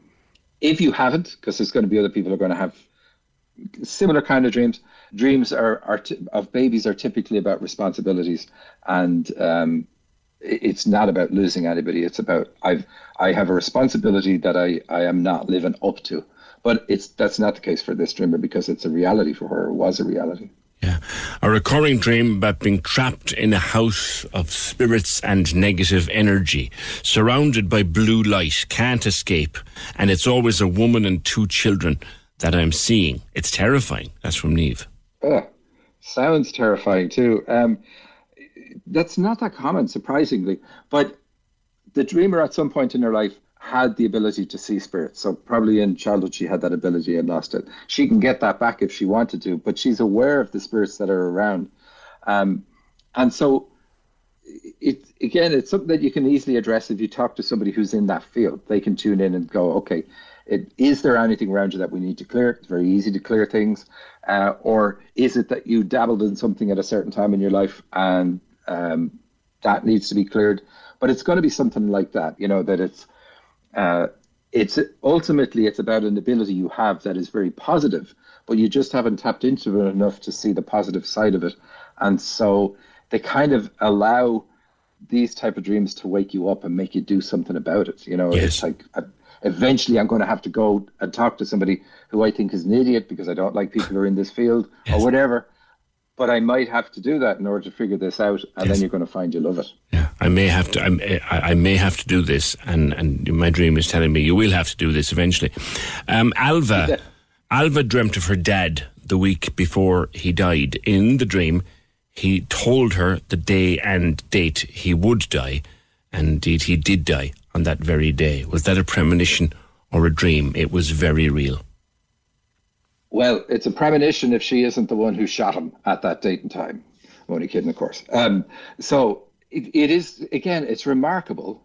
if you haven't, because there's going to be other people who are going to have similar kind of dreams. Dreams are, are t- of babies are typically about responsibilities, and um, it's not about losing anybody. It's about I've I have a responsibility that I, I am not living up to. But it's that's not the case for this dreamer because it's a reality for her. It was a reality. Yeah. A recurring dream about being trapped in a house of spirits and negative energy, surrounded by blue light, can't escape, and it's always a woman and two children that I'm seeing. It's terrifying. That's from Neve. Oh, sounds terrifying too. Um, that's not that common, surprisingly. But the dreamer at some point in her life had the ability to see spirits. So probably in childhood she had that ability and lost it. She can get that back if she wanted to, but she's aware of the spirits that are around. Um, and so it again, it's something that you can easily address if you talk to somebody who's in that field. They can tune in and go, okay, it, is there anything around you that we need to clear? It's very easy to clear things. Uh, or is it that you dabbled in something at a certain time in your life and um, that needs to be cleared? But it's going to be something like that, you know, that it's uh, it's ultimately it's about an ability you have that is very positive, but you just haven't tapped into it enough to see the positive side of it, and so they kind of allow these type of dreams to wake you up and make you do something about it. You know, Yes. it's like a, eventually I'm going to have to go and talk to somebody who I think is an idiot because I don't like people who are in this field yes. or whatever. But I might have to do that in order to figure this out, and yes. then you're going to find you love it. Yeah, I may have to. I, I may have to do this, and and my dream is telling me you will have to do this eventually. Um, Alva, yeah. Alva dreamt of her dad the week before he died. In the dream, he told her the day and date he would die, and indeed he did die on that very day. Was that a premonition or a dream? It was very real. Well, it's a premonition if she isn't the one who shot him at that date and time. I'm only kidding, of course. Um, so it, it is, again, it's remarkable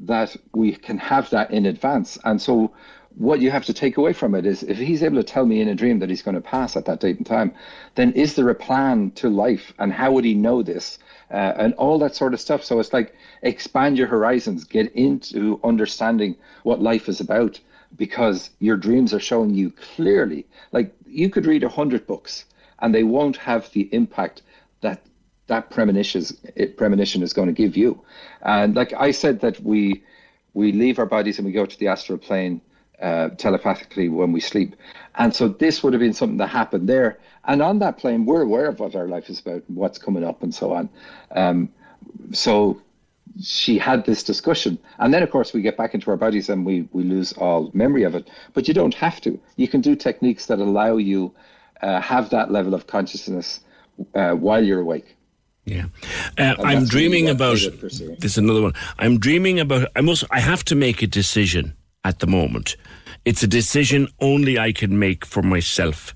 that we can have that in advance. And so what you have to take away from it is if he's able to tell me in a dream that he's going to pass at that date and time, then is there a plan to life and how would he know this uh, and all that sort of stuff? So it's like expand your horizons, get into understanding what life is about because your dreams are showing you clearly. Like you could read a hundred books and they won't have the impact that that premonition is, premonition is going to give you. And like I said, that we we leave our bodies and we go to the astral plane uh, telepathically when we sleep. And so this would have been something that happened there. And on that plane, we're aware of what our life is about, and what's coming up, and so on. Um, so she had this discussion. And then, of course, we get back into our bodies and we, we lose all memory of it. But you don't have to. You can do techniques that allow you uh, have that level of consciousness uh, while you're awake. Yeah, uh, I'm dreaming about. This is another one. I'm dreaming about. I must. I have to make a decision at the moment. It's a decision only I can make for myself.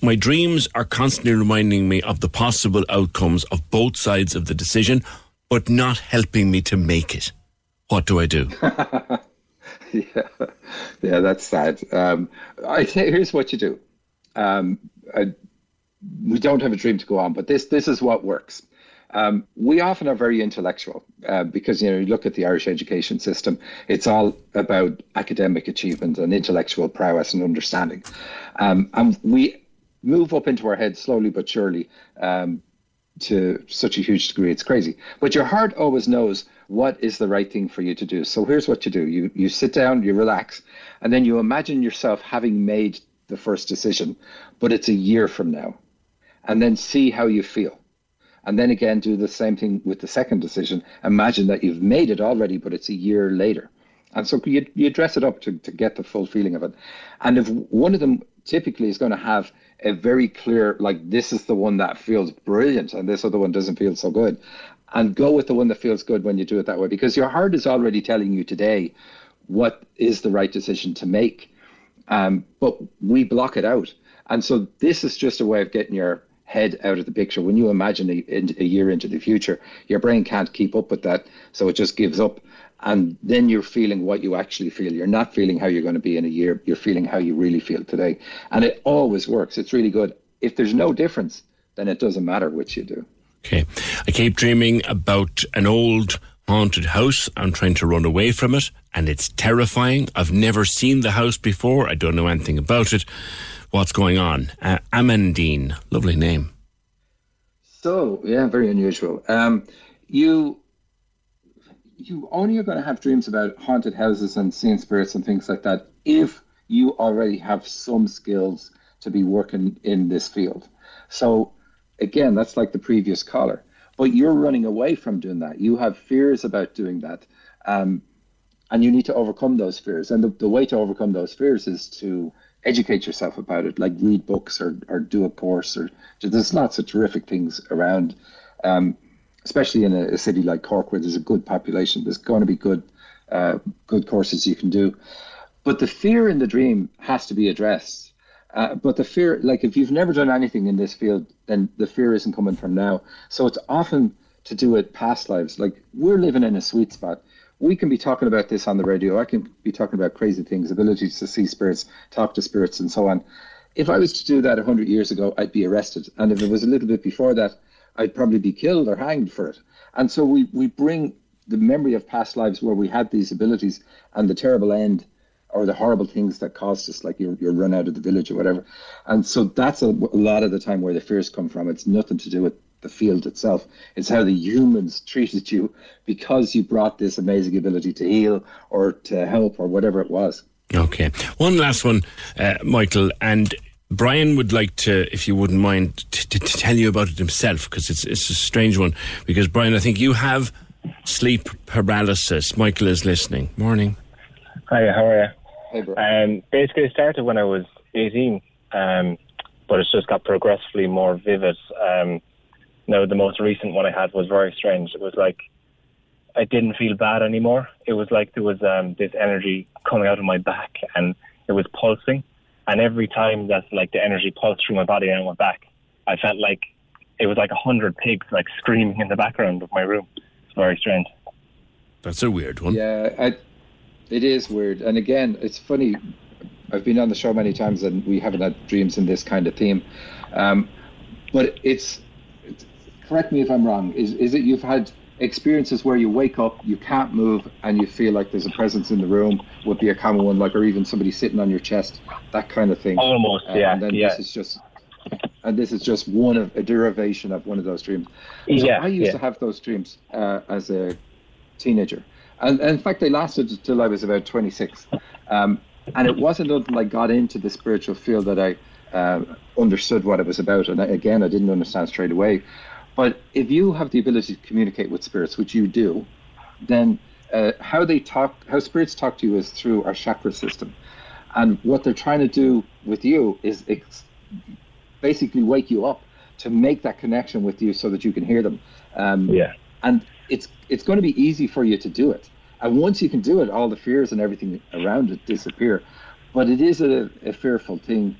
My dreams are constantly reminding me of the possible outcomes of both sides of the decision, but not helping me to make it. What do I do? *laughs* yeah, yeah, that's sad. Um, I say, here's what you do. Um, I, we don't have a dream to go on, but this this is what works. Um, we often are very intellectual uh, because you know you look at the Irish education system; it's all about academic achievement and intellectual prowess and understanding, um, and we move up into our heads slowly but surely um, to such a huge degree. It's crazy, but your heart always knows what is the right thing for you to do. So here's what you do: you you sit down, you relax, and then you imagine yourself having made the first decision, but it's a year from now, and then see how you feel and then again do the same thing with the second decision. Imagine that you've made it already, but it's a year later. And so you, you dress it up to, to get the full feeling of it. And if one of them typically is going to have a very clear, like, this is the one that feels brilliant and this other one doesn't feel so good, and go with the one that feels good when you do it that way, because your heart is already telling you today what is the right decision to make. Um, but we block it out. And so this is just a way of getting your head out of the picture. When you imagine a, a, year into the future, your brain can't keep up with that, so it just gives up. And then you're feeling what you actually feel. You're not feeling how you're going to be in a year. You're feeling how you really feel today. And it always works. It's really good. If there's no difference, then it doesn't matter which you do. Okay. I keep dreaming about an old haunted house. I'm trying to run away from it, and it's terrifying. I've never seen the house before. I don't know anything about it what's going on. Uh, Amandine, lovely name. So yeah, very unusual. Um, you you only are going to have dreams about haunted houses and seeing spirits and things like that if you already have some skills to be working in this field. So again, that's like the previous caller. But you're running away from doing that. You have fears about doing that. Um, and you need to overcome those fears. And the, the way to overcome those fears is to educate yourself about it, like read books or, or do a course. Or there's lots of terrific things around, um, especially in a, a, city like Cork where there's a good population. There's going to be good uh, good courses you can do, but the fear in the dream has to be addressed. Uh, but the fear, like if you've never done anything in this field, then the fear isn't coming from now. So it's often to do with past lives. Like we're living in a sweet spot we can be talking about this on the radio. I can be talking about crazy things, abilities to see spirits, talk to spirits, and so on. If I was to do that 100 years ago, I'd be arrested. And if it was a little bit before that, I'd probably be killed or hanged for it. And so we, we bring the memory of past lives where we had these abilities and the terrible end or the horrible things that caused us, like you're, you're run out of the village or whatever. And so that's a, a lot of the time where the fears come from. It's nothing to do with the field itself. It's how the humans treated you because you brought this amazing ability to heal or to help or whatever it was. Okay. One last one, uh, Michael, and Brian would like to, if you wouldn't mind, t- t- to tell you about it himself because it's it's a strange one. Because Brian, I think you have sleep paralysis. Michael is listening. Morning. Hi, how are you? Hey, you? Um, basically, it started when I was 18, um, but it's just got progressively more vivid. Um, now, the most recent one I had was very strange. It was like I didn't feel bad anymore. It was like there was um, this energy coming out of my back, and it was pulsing. And every time that like the energy pulsed through my body and went back, I felt like it was like a hundred pigs like screaming in the background of my room. It's very strange. That's a weird one. Yeah, I, it is weird. And again, it's funny. I've been on the show many times, and we haven't had dreams in this kind of theme. Um, but it's, it's correct me if I'm wrong. Is is it you've had experiences where you wake up, you can't move, and you feel like there's a presence in the room? Would be a common one, like or even somebody sitting on your chest, that kind of thing. Almost, Uh, yeah, And then yeah. this is just. And this is just one of a derivation of one of those dreams. So Yeah, I used yeah. to have those dreams uh, as a teenager. And, and in fact, they lasted until I was about 26. Um, and it wasn't until I got into the spiritual field that I uh, understood what it was about. And I, again, I didn't understand straight away. But if you have the ability to communicate with spirits, which you do, then uh, how they talk, how spirits talk to you is through our chakra system. And what they're trying to do with you is ex- basically wake you up to make that connection with you so that you can hear them. Um, yeah. And it's it's going to be easy for you to do it. And once you can do it, all the fears and everything around it disappear. But it is a, a fearful thing,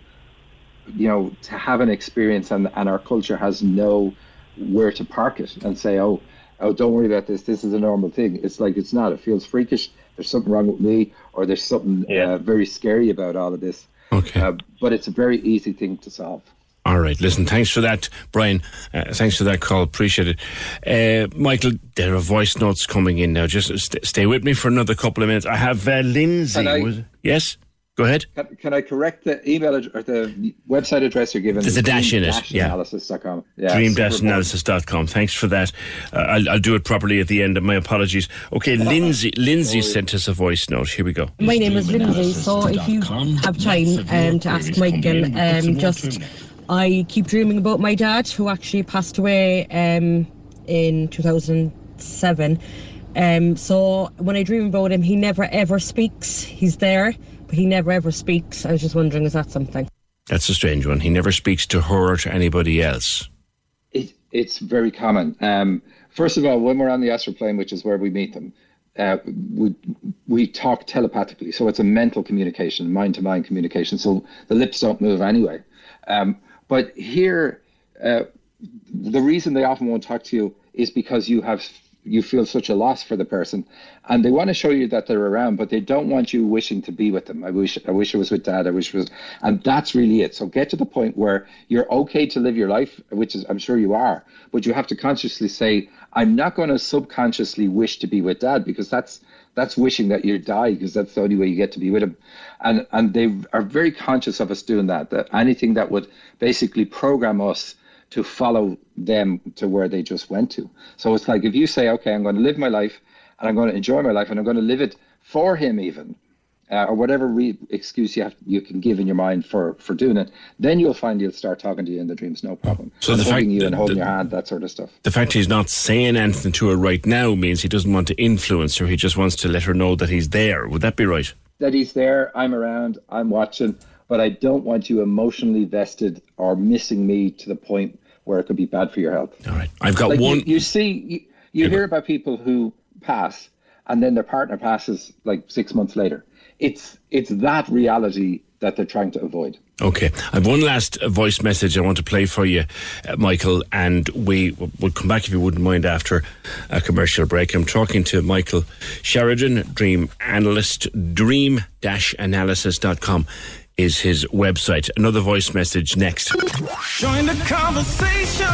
you know, to have an experience, and, and our culture has no where to park it and say, oh, oh, don't worry about this. This is a normal thing. It's like it's not. It feels freakish. There's something wrong with me, or there's something uh, very scary about all of this. Okay. Uh, but it's a very easy thing to solve. All right. Listen, thanks for that, Brian. Uh, thanks for that call. Appreciate it. Uh, Michael, there are voice notes coming in now. Just st- stay with me for another couple of minutes. I have uh, Lindsay. I- Was- yes? Go ahead. Can, can I correct the email ad- or the website address you're given? There's a dash in it, yeah. Analysis.com. Yeah, dream-analysis.com. Thanks for that. Uh, I'll, I'll do it properly at the end. My apologies. Okay, Lindsay. Lindsay sent us a voice note. Here we go. My name is Lindsay, so if you have time um, to ask Michael, um, just I keep dreaming about my dad who actually passed away um, in 2007. Um, so when I dream about him, he never ever speaks. He's there, but he never ever speaks. I was just wondering, is that something? That's a strange one. He never speaks to her or to anybody else. It, it's very common. Um, first of all, when we're on the astral plane, which is where we meet them, uh, we we talk telepathically, so it's a mental communication, mind to mind communication. So the lips don't move anyway. Um, but here, uh, the reason they often won't talk to you is because you have you feel such a loss for the person, and they want to show you that they're around, but they don't want you wishing to be with them. I wish I wish I was with dad. I wish it was, and that's really it. So get to the point where you're okay to live your life, which is I'm sure you are, but you have to consciously say, I'm not going to subconsciously wish to be with dad because that's that's wishing that you die because that's the only way you get to be with him and and they are very conscious of us doing that that anything that would basically program us to follow them to where they just went to so it's like if you say okay i'm going to live my life and i'm going to enjoy my life and i'm going to live it for him even uh, or whatever re- excuse you have you can give in your mind for for doing it then you'll find he'll start talking to you in the dreams no problem So the fact you and holding that- your hand that sort of stuff The fact he's not saying anything to her right now means he doesn't want to influence her. He just wants to let her know that he's there. Would that be right? that he's there, I'm around, I'm watching, but I don't want you emotionally vested or missing me to the point where it could be bad for your health. All right. I've got Like, one. You, see, you, you hear about people who pass and then their partner passes like six months later. It's it's that reality that they're trying to avoid. Okay, I have one last voice message I want to play for you, uh, Michael, and we will come back if you wouldn't mind after a commercial break. I'm talking to Michael Sheridan, Dream Analyst, dream-analysis.com is his website. Another voice message next. Join the conversation.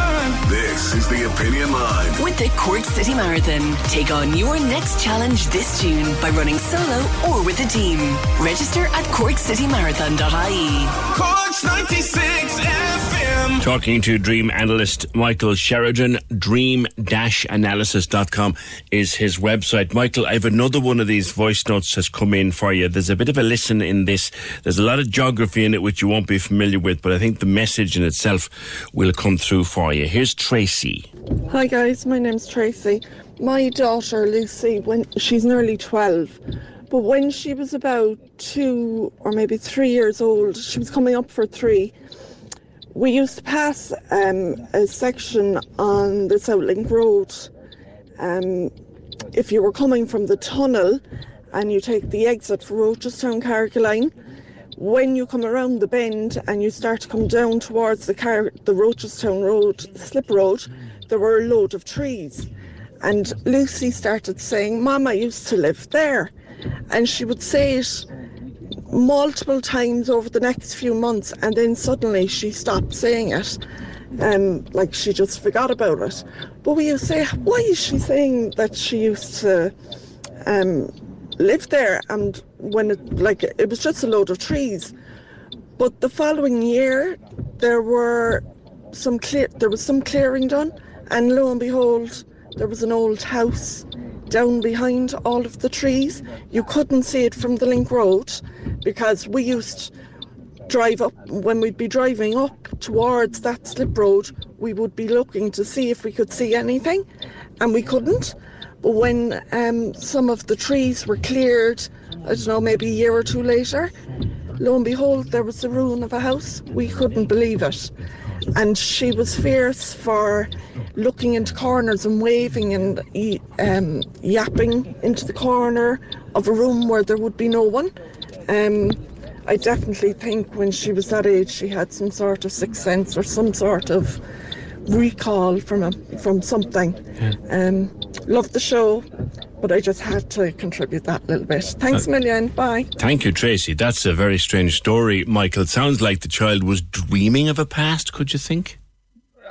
This is the Opinion Line. With the Cork City Marathon, take on your next challenge this June by running solo or with a team. Register at corkcitymarathon.ie. Corks 96 FM. Talking to dream analyst Michael Sheridan, dream-analysis.com is his website. Michael, I have another one of these voice notes has come in for you. There's a bit of a listen in this. There's a lot of geography in it which you won't be familiar with, but I think the message in itself will come through for you. Here's Tracy. Hi guys, my name's Tracy. My daughter Lucy, when she's nearly 12, but when she was about two or maybe three years old, she was coming up for three. We used to pass um, a section on the South Road. Um, if you were coming from the tunnel and you take the exit for Rochestown Carrigaline, when you come around the bend and you start to come down towards the car, the Rochestown Road, slip road, there were a load of trees. And Lucy started saying, Mama used to live there. And she would say it multiple times over the next few months, and then suddenly she stopped saying it. Um, like she just forgot about it. But we say, why is she saying that she used to um, live there? And when it like it was just a load of trees. But the following year, there were some clear there was some clearing done, and lo and behold, there was an old house down behind all of the trees. You couldn't see it from the link road because we used drive up when we'd be driving up towards that slip road we would be looking to see if we could see anything and we couldn't. But when um, some of the trees were cleared i don't know maybe a year or two later lo and behold there was the ruin of a house. We couldn't believe it and she was fierce for looking into corners and waving and um, yapping into the corner of a room where there would be no one. Um, I definitely think when she was that age, she had some sort of sixth sense or some sort of recall from a, from something. Um, love the show, but I just had to contribute that little bit. Thanks a million. Bye. Thank you, Tracy. That's a very strange story, Michael. It sounds like the child was dreaming of a past, could you think?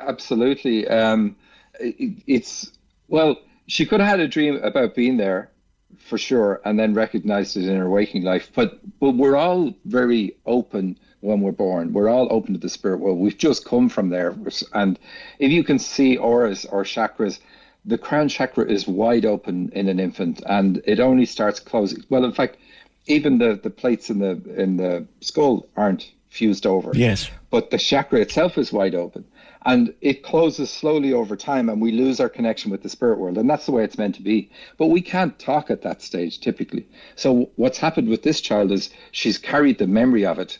Absolutely. Um, it, it's well, she could have had a dream about being there for sure, and then recognized it in her waking life. But but we're all very open when we're born. We're all open to the spirit world. We've just come from there, and if you can see auras or chakras. The crown chakra is wide open in an infant, and it only starts closing. Well, in fact, even the, the plates in the in the skull aren't fused over. Yes. But the chakra itself is wide open and it closes slowly over time and we lose our connection with the spirit world and that's the way it's meant to be but we can't talk at that stage typically so what's happened with this child is she's carried the memory of it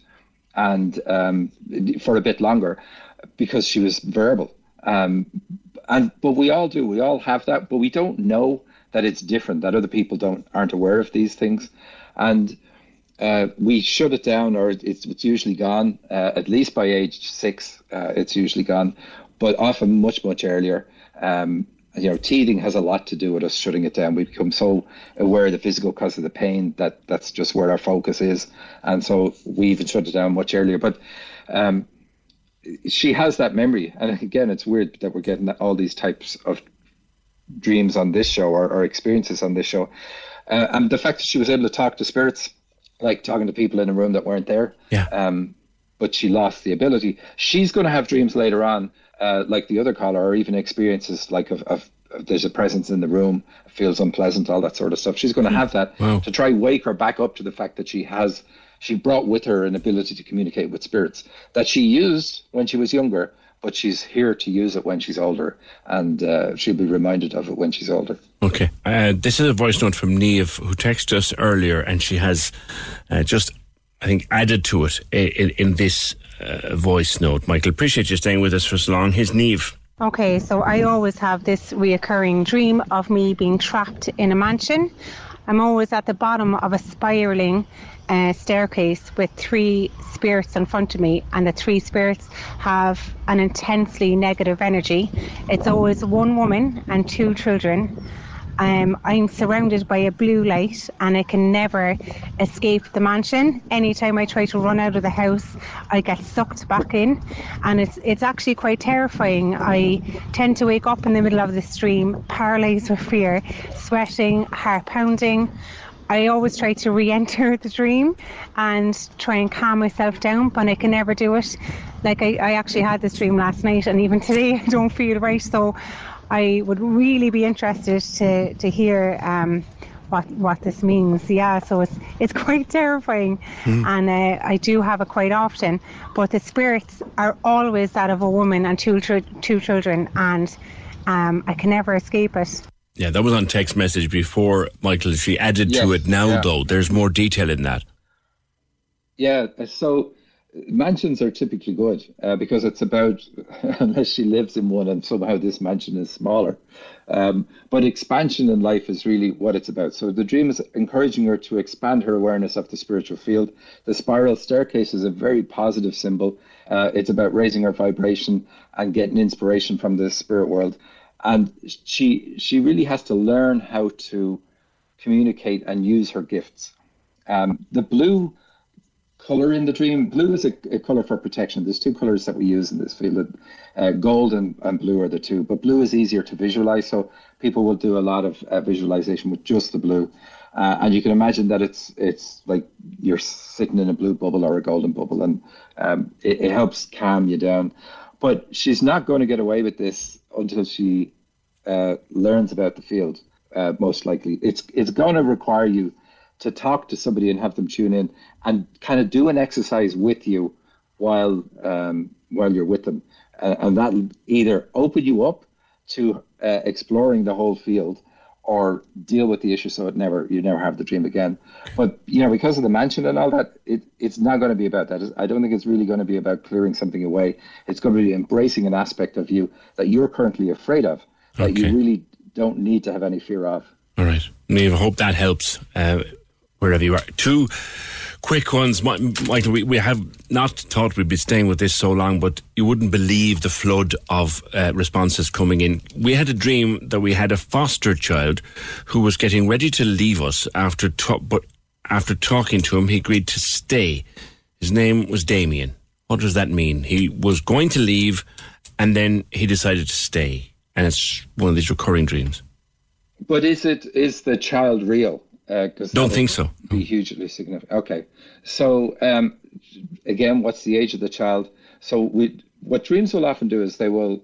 and um, for a bit longer because she was verbal um, and but we all do we all have that but we don't know that it's different that other people don't aren't aware of these things and uh, we shut it down, or it's, it's usually gone. Uh, at least by age six, uh, it's usually gone, but often much much earlier. Um, you know, teething has a lot to do with us shutting it down. We become so aware of the physical cause of the pain that that's just where our focus is, and so we even shut it down much earlier. But um, she has that memory, and again, it's weird that we're getting all these types of dreams on this show or, or experiences on this show, uh, and the fact that she was able to talk to spirits like talking to people in a room that weren't there. Yeah. Um, but she lost the ability. She's going to have dreams later on, uh, like the other caller, or even experiences like of, of, of there's a presence in the room, feels unpleasant, all that sort of stuff. She's going to have that Wow. to try wake her back up to the fact that she has she brought with her an ability to communicate with spirits that she used when she was younger, but she's here to use it when she's older, and uh, she'll be reminded of it when she's older. Okay. Uh, this is a voice note from Neve who texted us earlier, and she has uh, just, I think, added to it in, in this uh, voice note. Michael, appreciate you staying with us for so long. Here's Neve. Okay, so I always have this reoccurring dream of me being trapped in a mansion. I'm always at the bottom of a spiraling uh, staircase with three spirits in front of me, and the three spirits have an intensely negative energy. It's always one woman and two children. Um, I'm surrounded by a blue light and I can never escape the mansion. Anytime I try to run out of the house, I get sucked back in, and it's it's actually quite terrifying. I tend to wake up in the middle of the stream, paralysed with fear, sweating, heart pounding. I always try to re-enter the dream and try and calm myself down, but I can never do it. Like I, I actually had this dream last night, and even today *laughs* I don't feel right. So I would really be interested to to hear um, what what this means. Yeah, so it's it's *laughs* quite terrifying, Hmm. and uh, I do have it quite often. But the spirits are always that of a woman and two two children, and um, I can never escape it. Yeah, that was on text message before, Michael. She added to it now, yeah. though. There's more detail in that. Yeah, so mansions are typically good uh, because it's about, *laughs* unless she lives in one and somehow this mansion is smaller. Um, but expansion in life is really what it's about. So the dream is encouraging her to expand her awareness of the spiritual field. The spiral staircase is a very positive symbol. Uh, it's about raising her vibration and getting inspiration from the spirit world. And she she really has to learn how to communicate and use her gifts. Um, the blue color in the dream. Blue is a, a color for protection. There's two colors that we use in this field. Uh, gold and, and blue are the two, but blue is easier to visualize. So people will do a lot of uh, visualization with just the blue. Uh, and you can imagine that it's it's like you're sitting in a blue bubble or a golden bubble, and um, it, it helps calm you down. But she's not going to get away with this until she uh, learns about the field. Uh, most likely, it's it's going to require you to talk to somebody and have them tune in and kind of do an exercise with you while um, while you're with them, uh, and that'll either open you up to uh, exploring the whole field or deal with the issue so it never you never have the dream again. But you know, because of the mansion and all that, it it's not going to be about that. I don't think it's really going to be about clearing something away. It's going to be embracing an aspect of you that you're currently afraid of that Okay. you really don't need to have any fear of. All right. Neve, I hope that helps uh, wherever you are. Two quick ones. Mi- Michael, we, we have not thought we'd be staying with this so long, but you wouldn't believe the flood of uh, responses coming in. We had a dream that we had a foster child who was getting ready to leave us after, ta- but after talking to him, he agreed to stay. His name was Damien. What does that mean? He was going to leave and then he decided to stay. And it's one of these recurring dreams. But is it is the child real? Because Don't think so. Be hugely significant. Okay, so um, again, what's the age of the child? So we, what dreams will often do is they will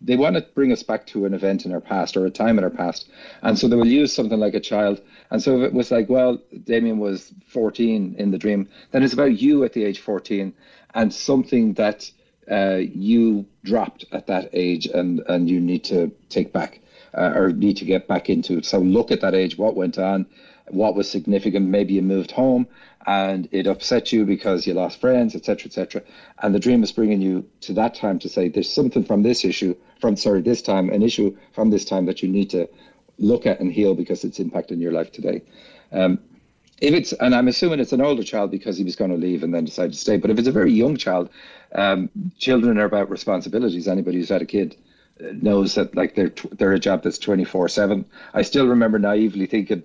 they want to bring us back to an event in our past or a time in our past, and so they will use something like a child. And so if it was like, well, Damien was 14 in the dream, then it's about you at the age 14 and something that uh, you dropped at that age and and you need to take back uh, or need to get back into. it. So look at that age, what went on, what was significant. Maybe you moved home and it upset you because you lost friends, etc., etc. And the dream is bringing you to that time to say there's something from this issue, from sorry, this time, an issue from this time that you need to look at and heal because it's impacting your life today. Um, if it's and I'm assuming it's an older child because he was going to leave and then decided to stay. But if it's a very young child, um, children are about responsibilities. Anybody who's had a kid knows that like they're they're a job that's 24 seven. I still remember naively thinking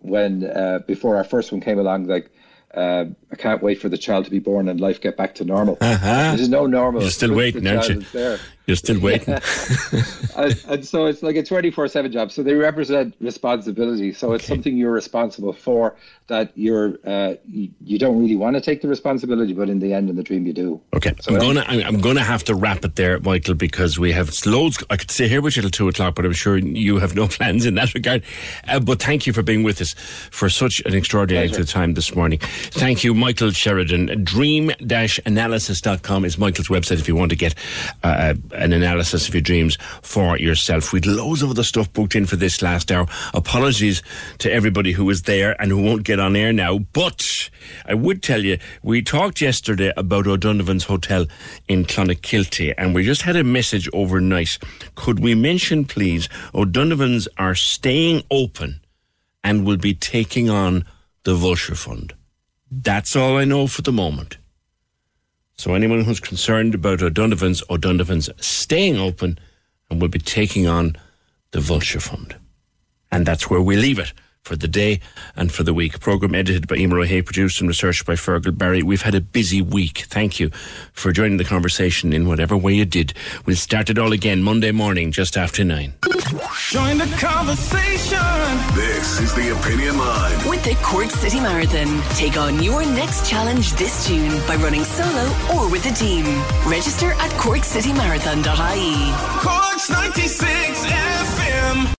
when uh, before our first one came along, like. Uh, I can't wait for the child to be born and life get back to normal. Uh-huh. There's no normal. You're still waiting, aren't you? there. You're still waiting. *laughs* and, and so it's like a 24 7 job. So they represent responsibility. So it's something you're responsible for that you're, uh, you, you don't really want to take the responsibility, but in the end, in the dream, you do. Okay, So I'm gonna I'm, I'm gonna have to wrap it there, Michael, because we have loads. I could stay here with you till two o'clock, but I'm sure you have no *laughs* plans in that regard. Uh, but thank you for being with us for such an extraordinary time this morning. Thank you, Michael Sheridan. Dream-analysis.com is Michael's website if you want to get uh, an analysis of your dreams for yourself. We'd loads of other stuff booked in for this last hour. Apologies to everybody who was there and who won't get on air now, but I would tell you we talked yesterday about O'Donovan's Hotel in Clonakilty, and we just had a message overnight. Could we mention, please, O'Donovan's are staying open and will be taking on the Vulture Fund. That's all I know for the moment. So anyone who's concerned about O'Donovan's, O'Donovan's staying open and will be taking on the Vulture Fund. And that's where we leave it for the day and for the week. Program edited by Emer O'Hay, produced and researched by Fergal Barry. We've had a busy week. Thank you for joining the conversation in whatever way you did. We'll start it all again Monday morning, just after nine. Join the conversation. This is the Opinion Line. With the Cork City Marathon, take on your next challenge this June by running solo or with a team. Register at corkcitymarathon.ie. Corks 96 FM.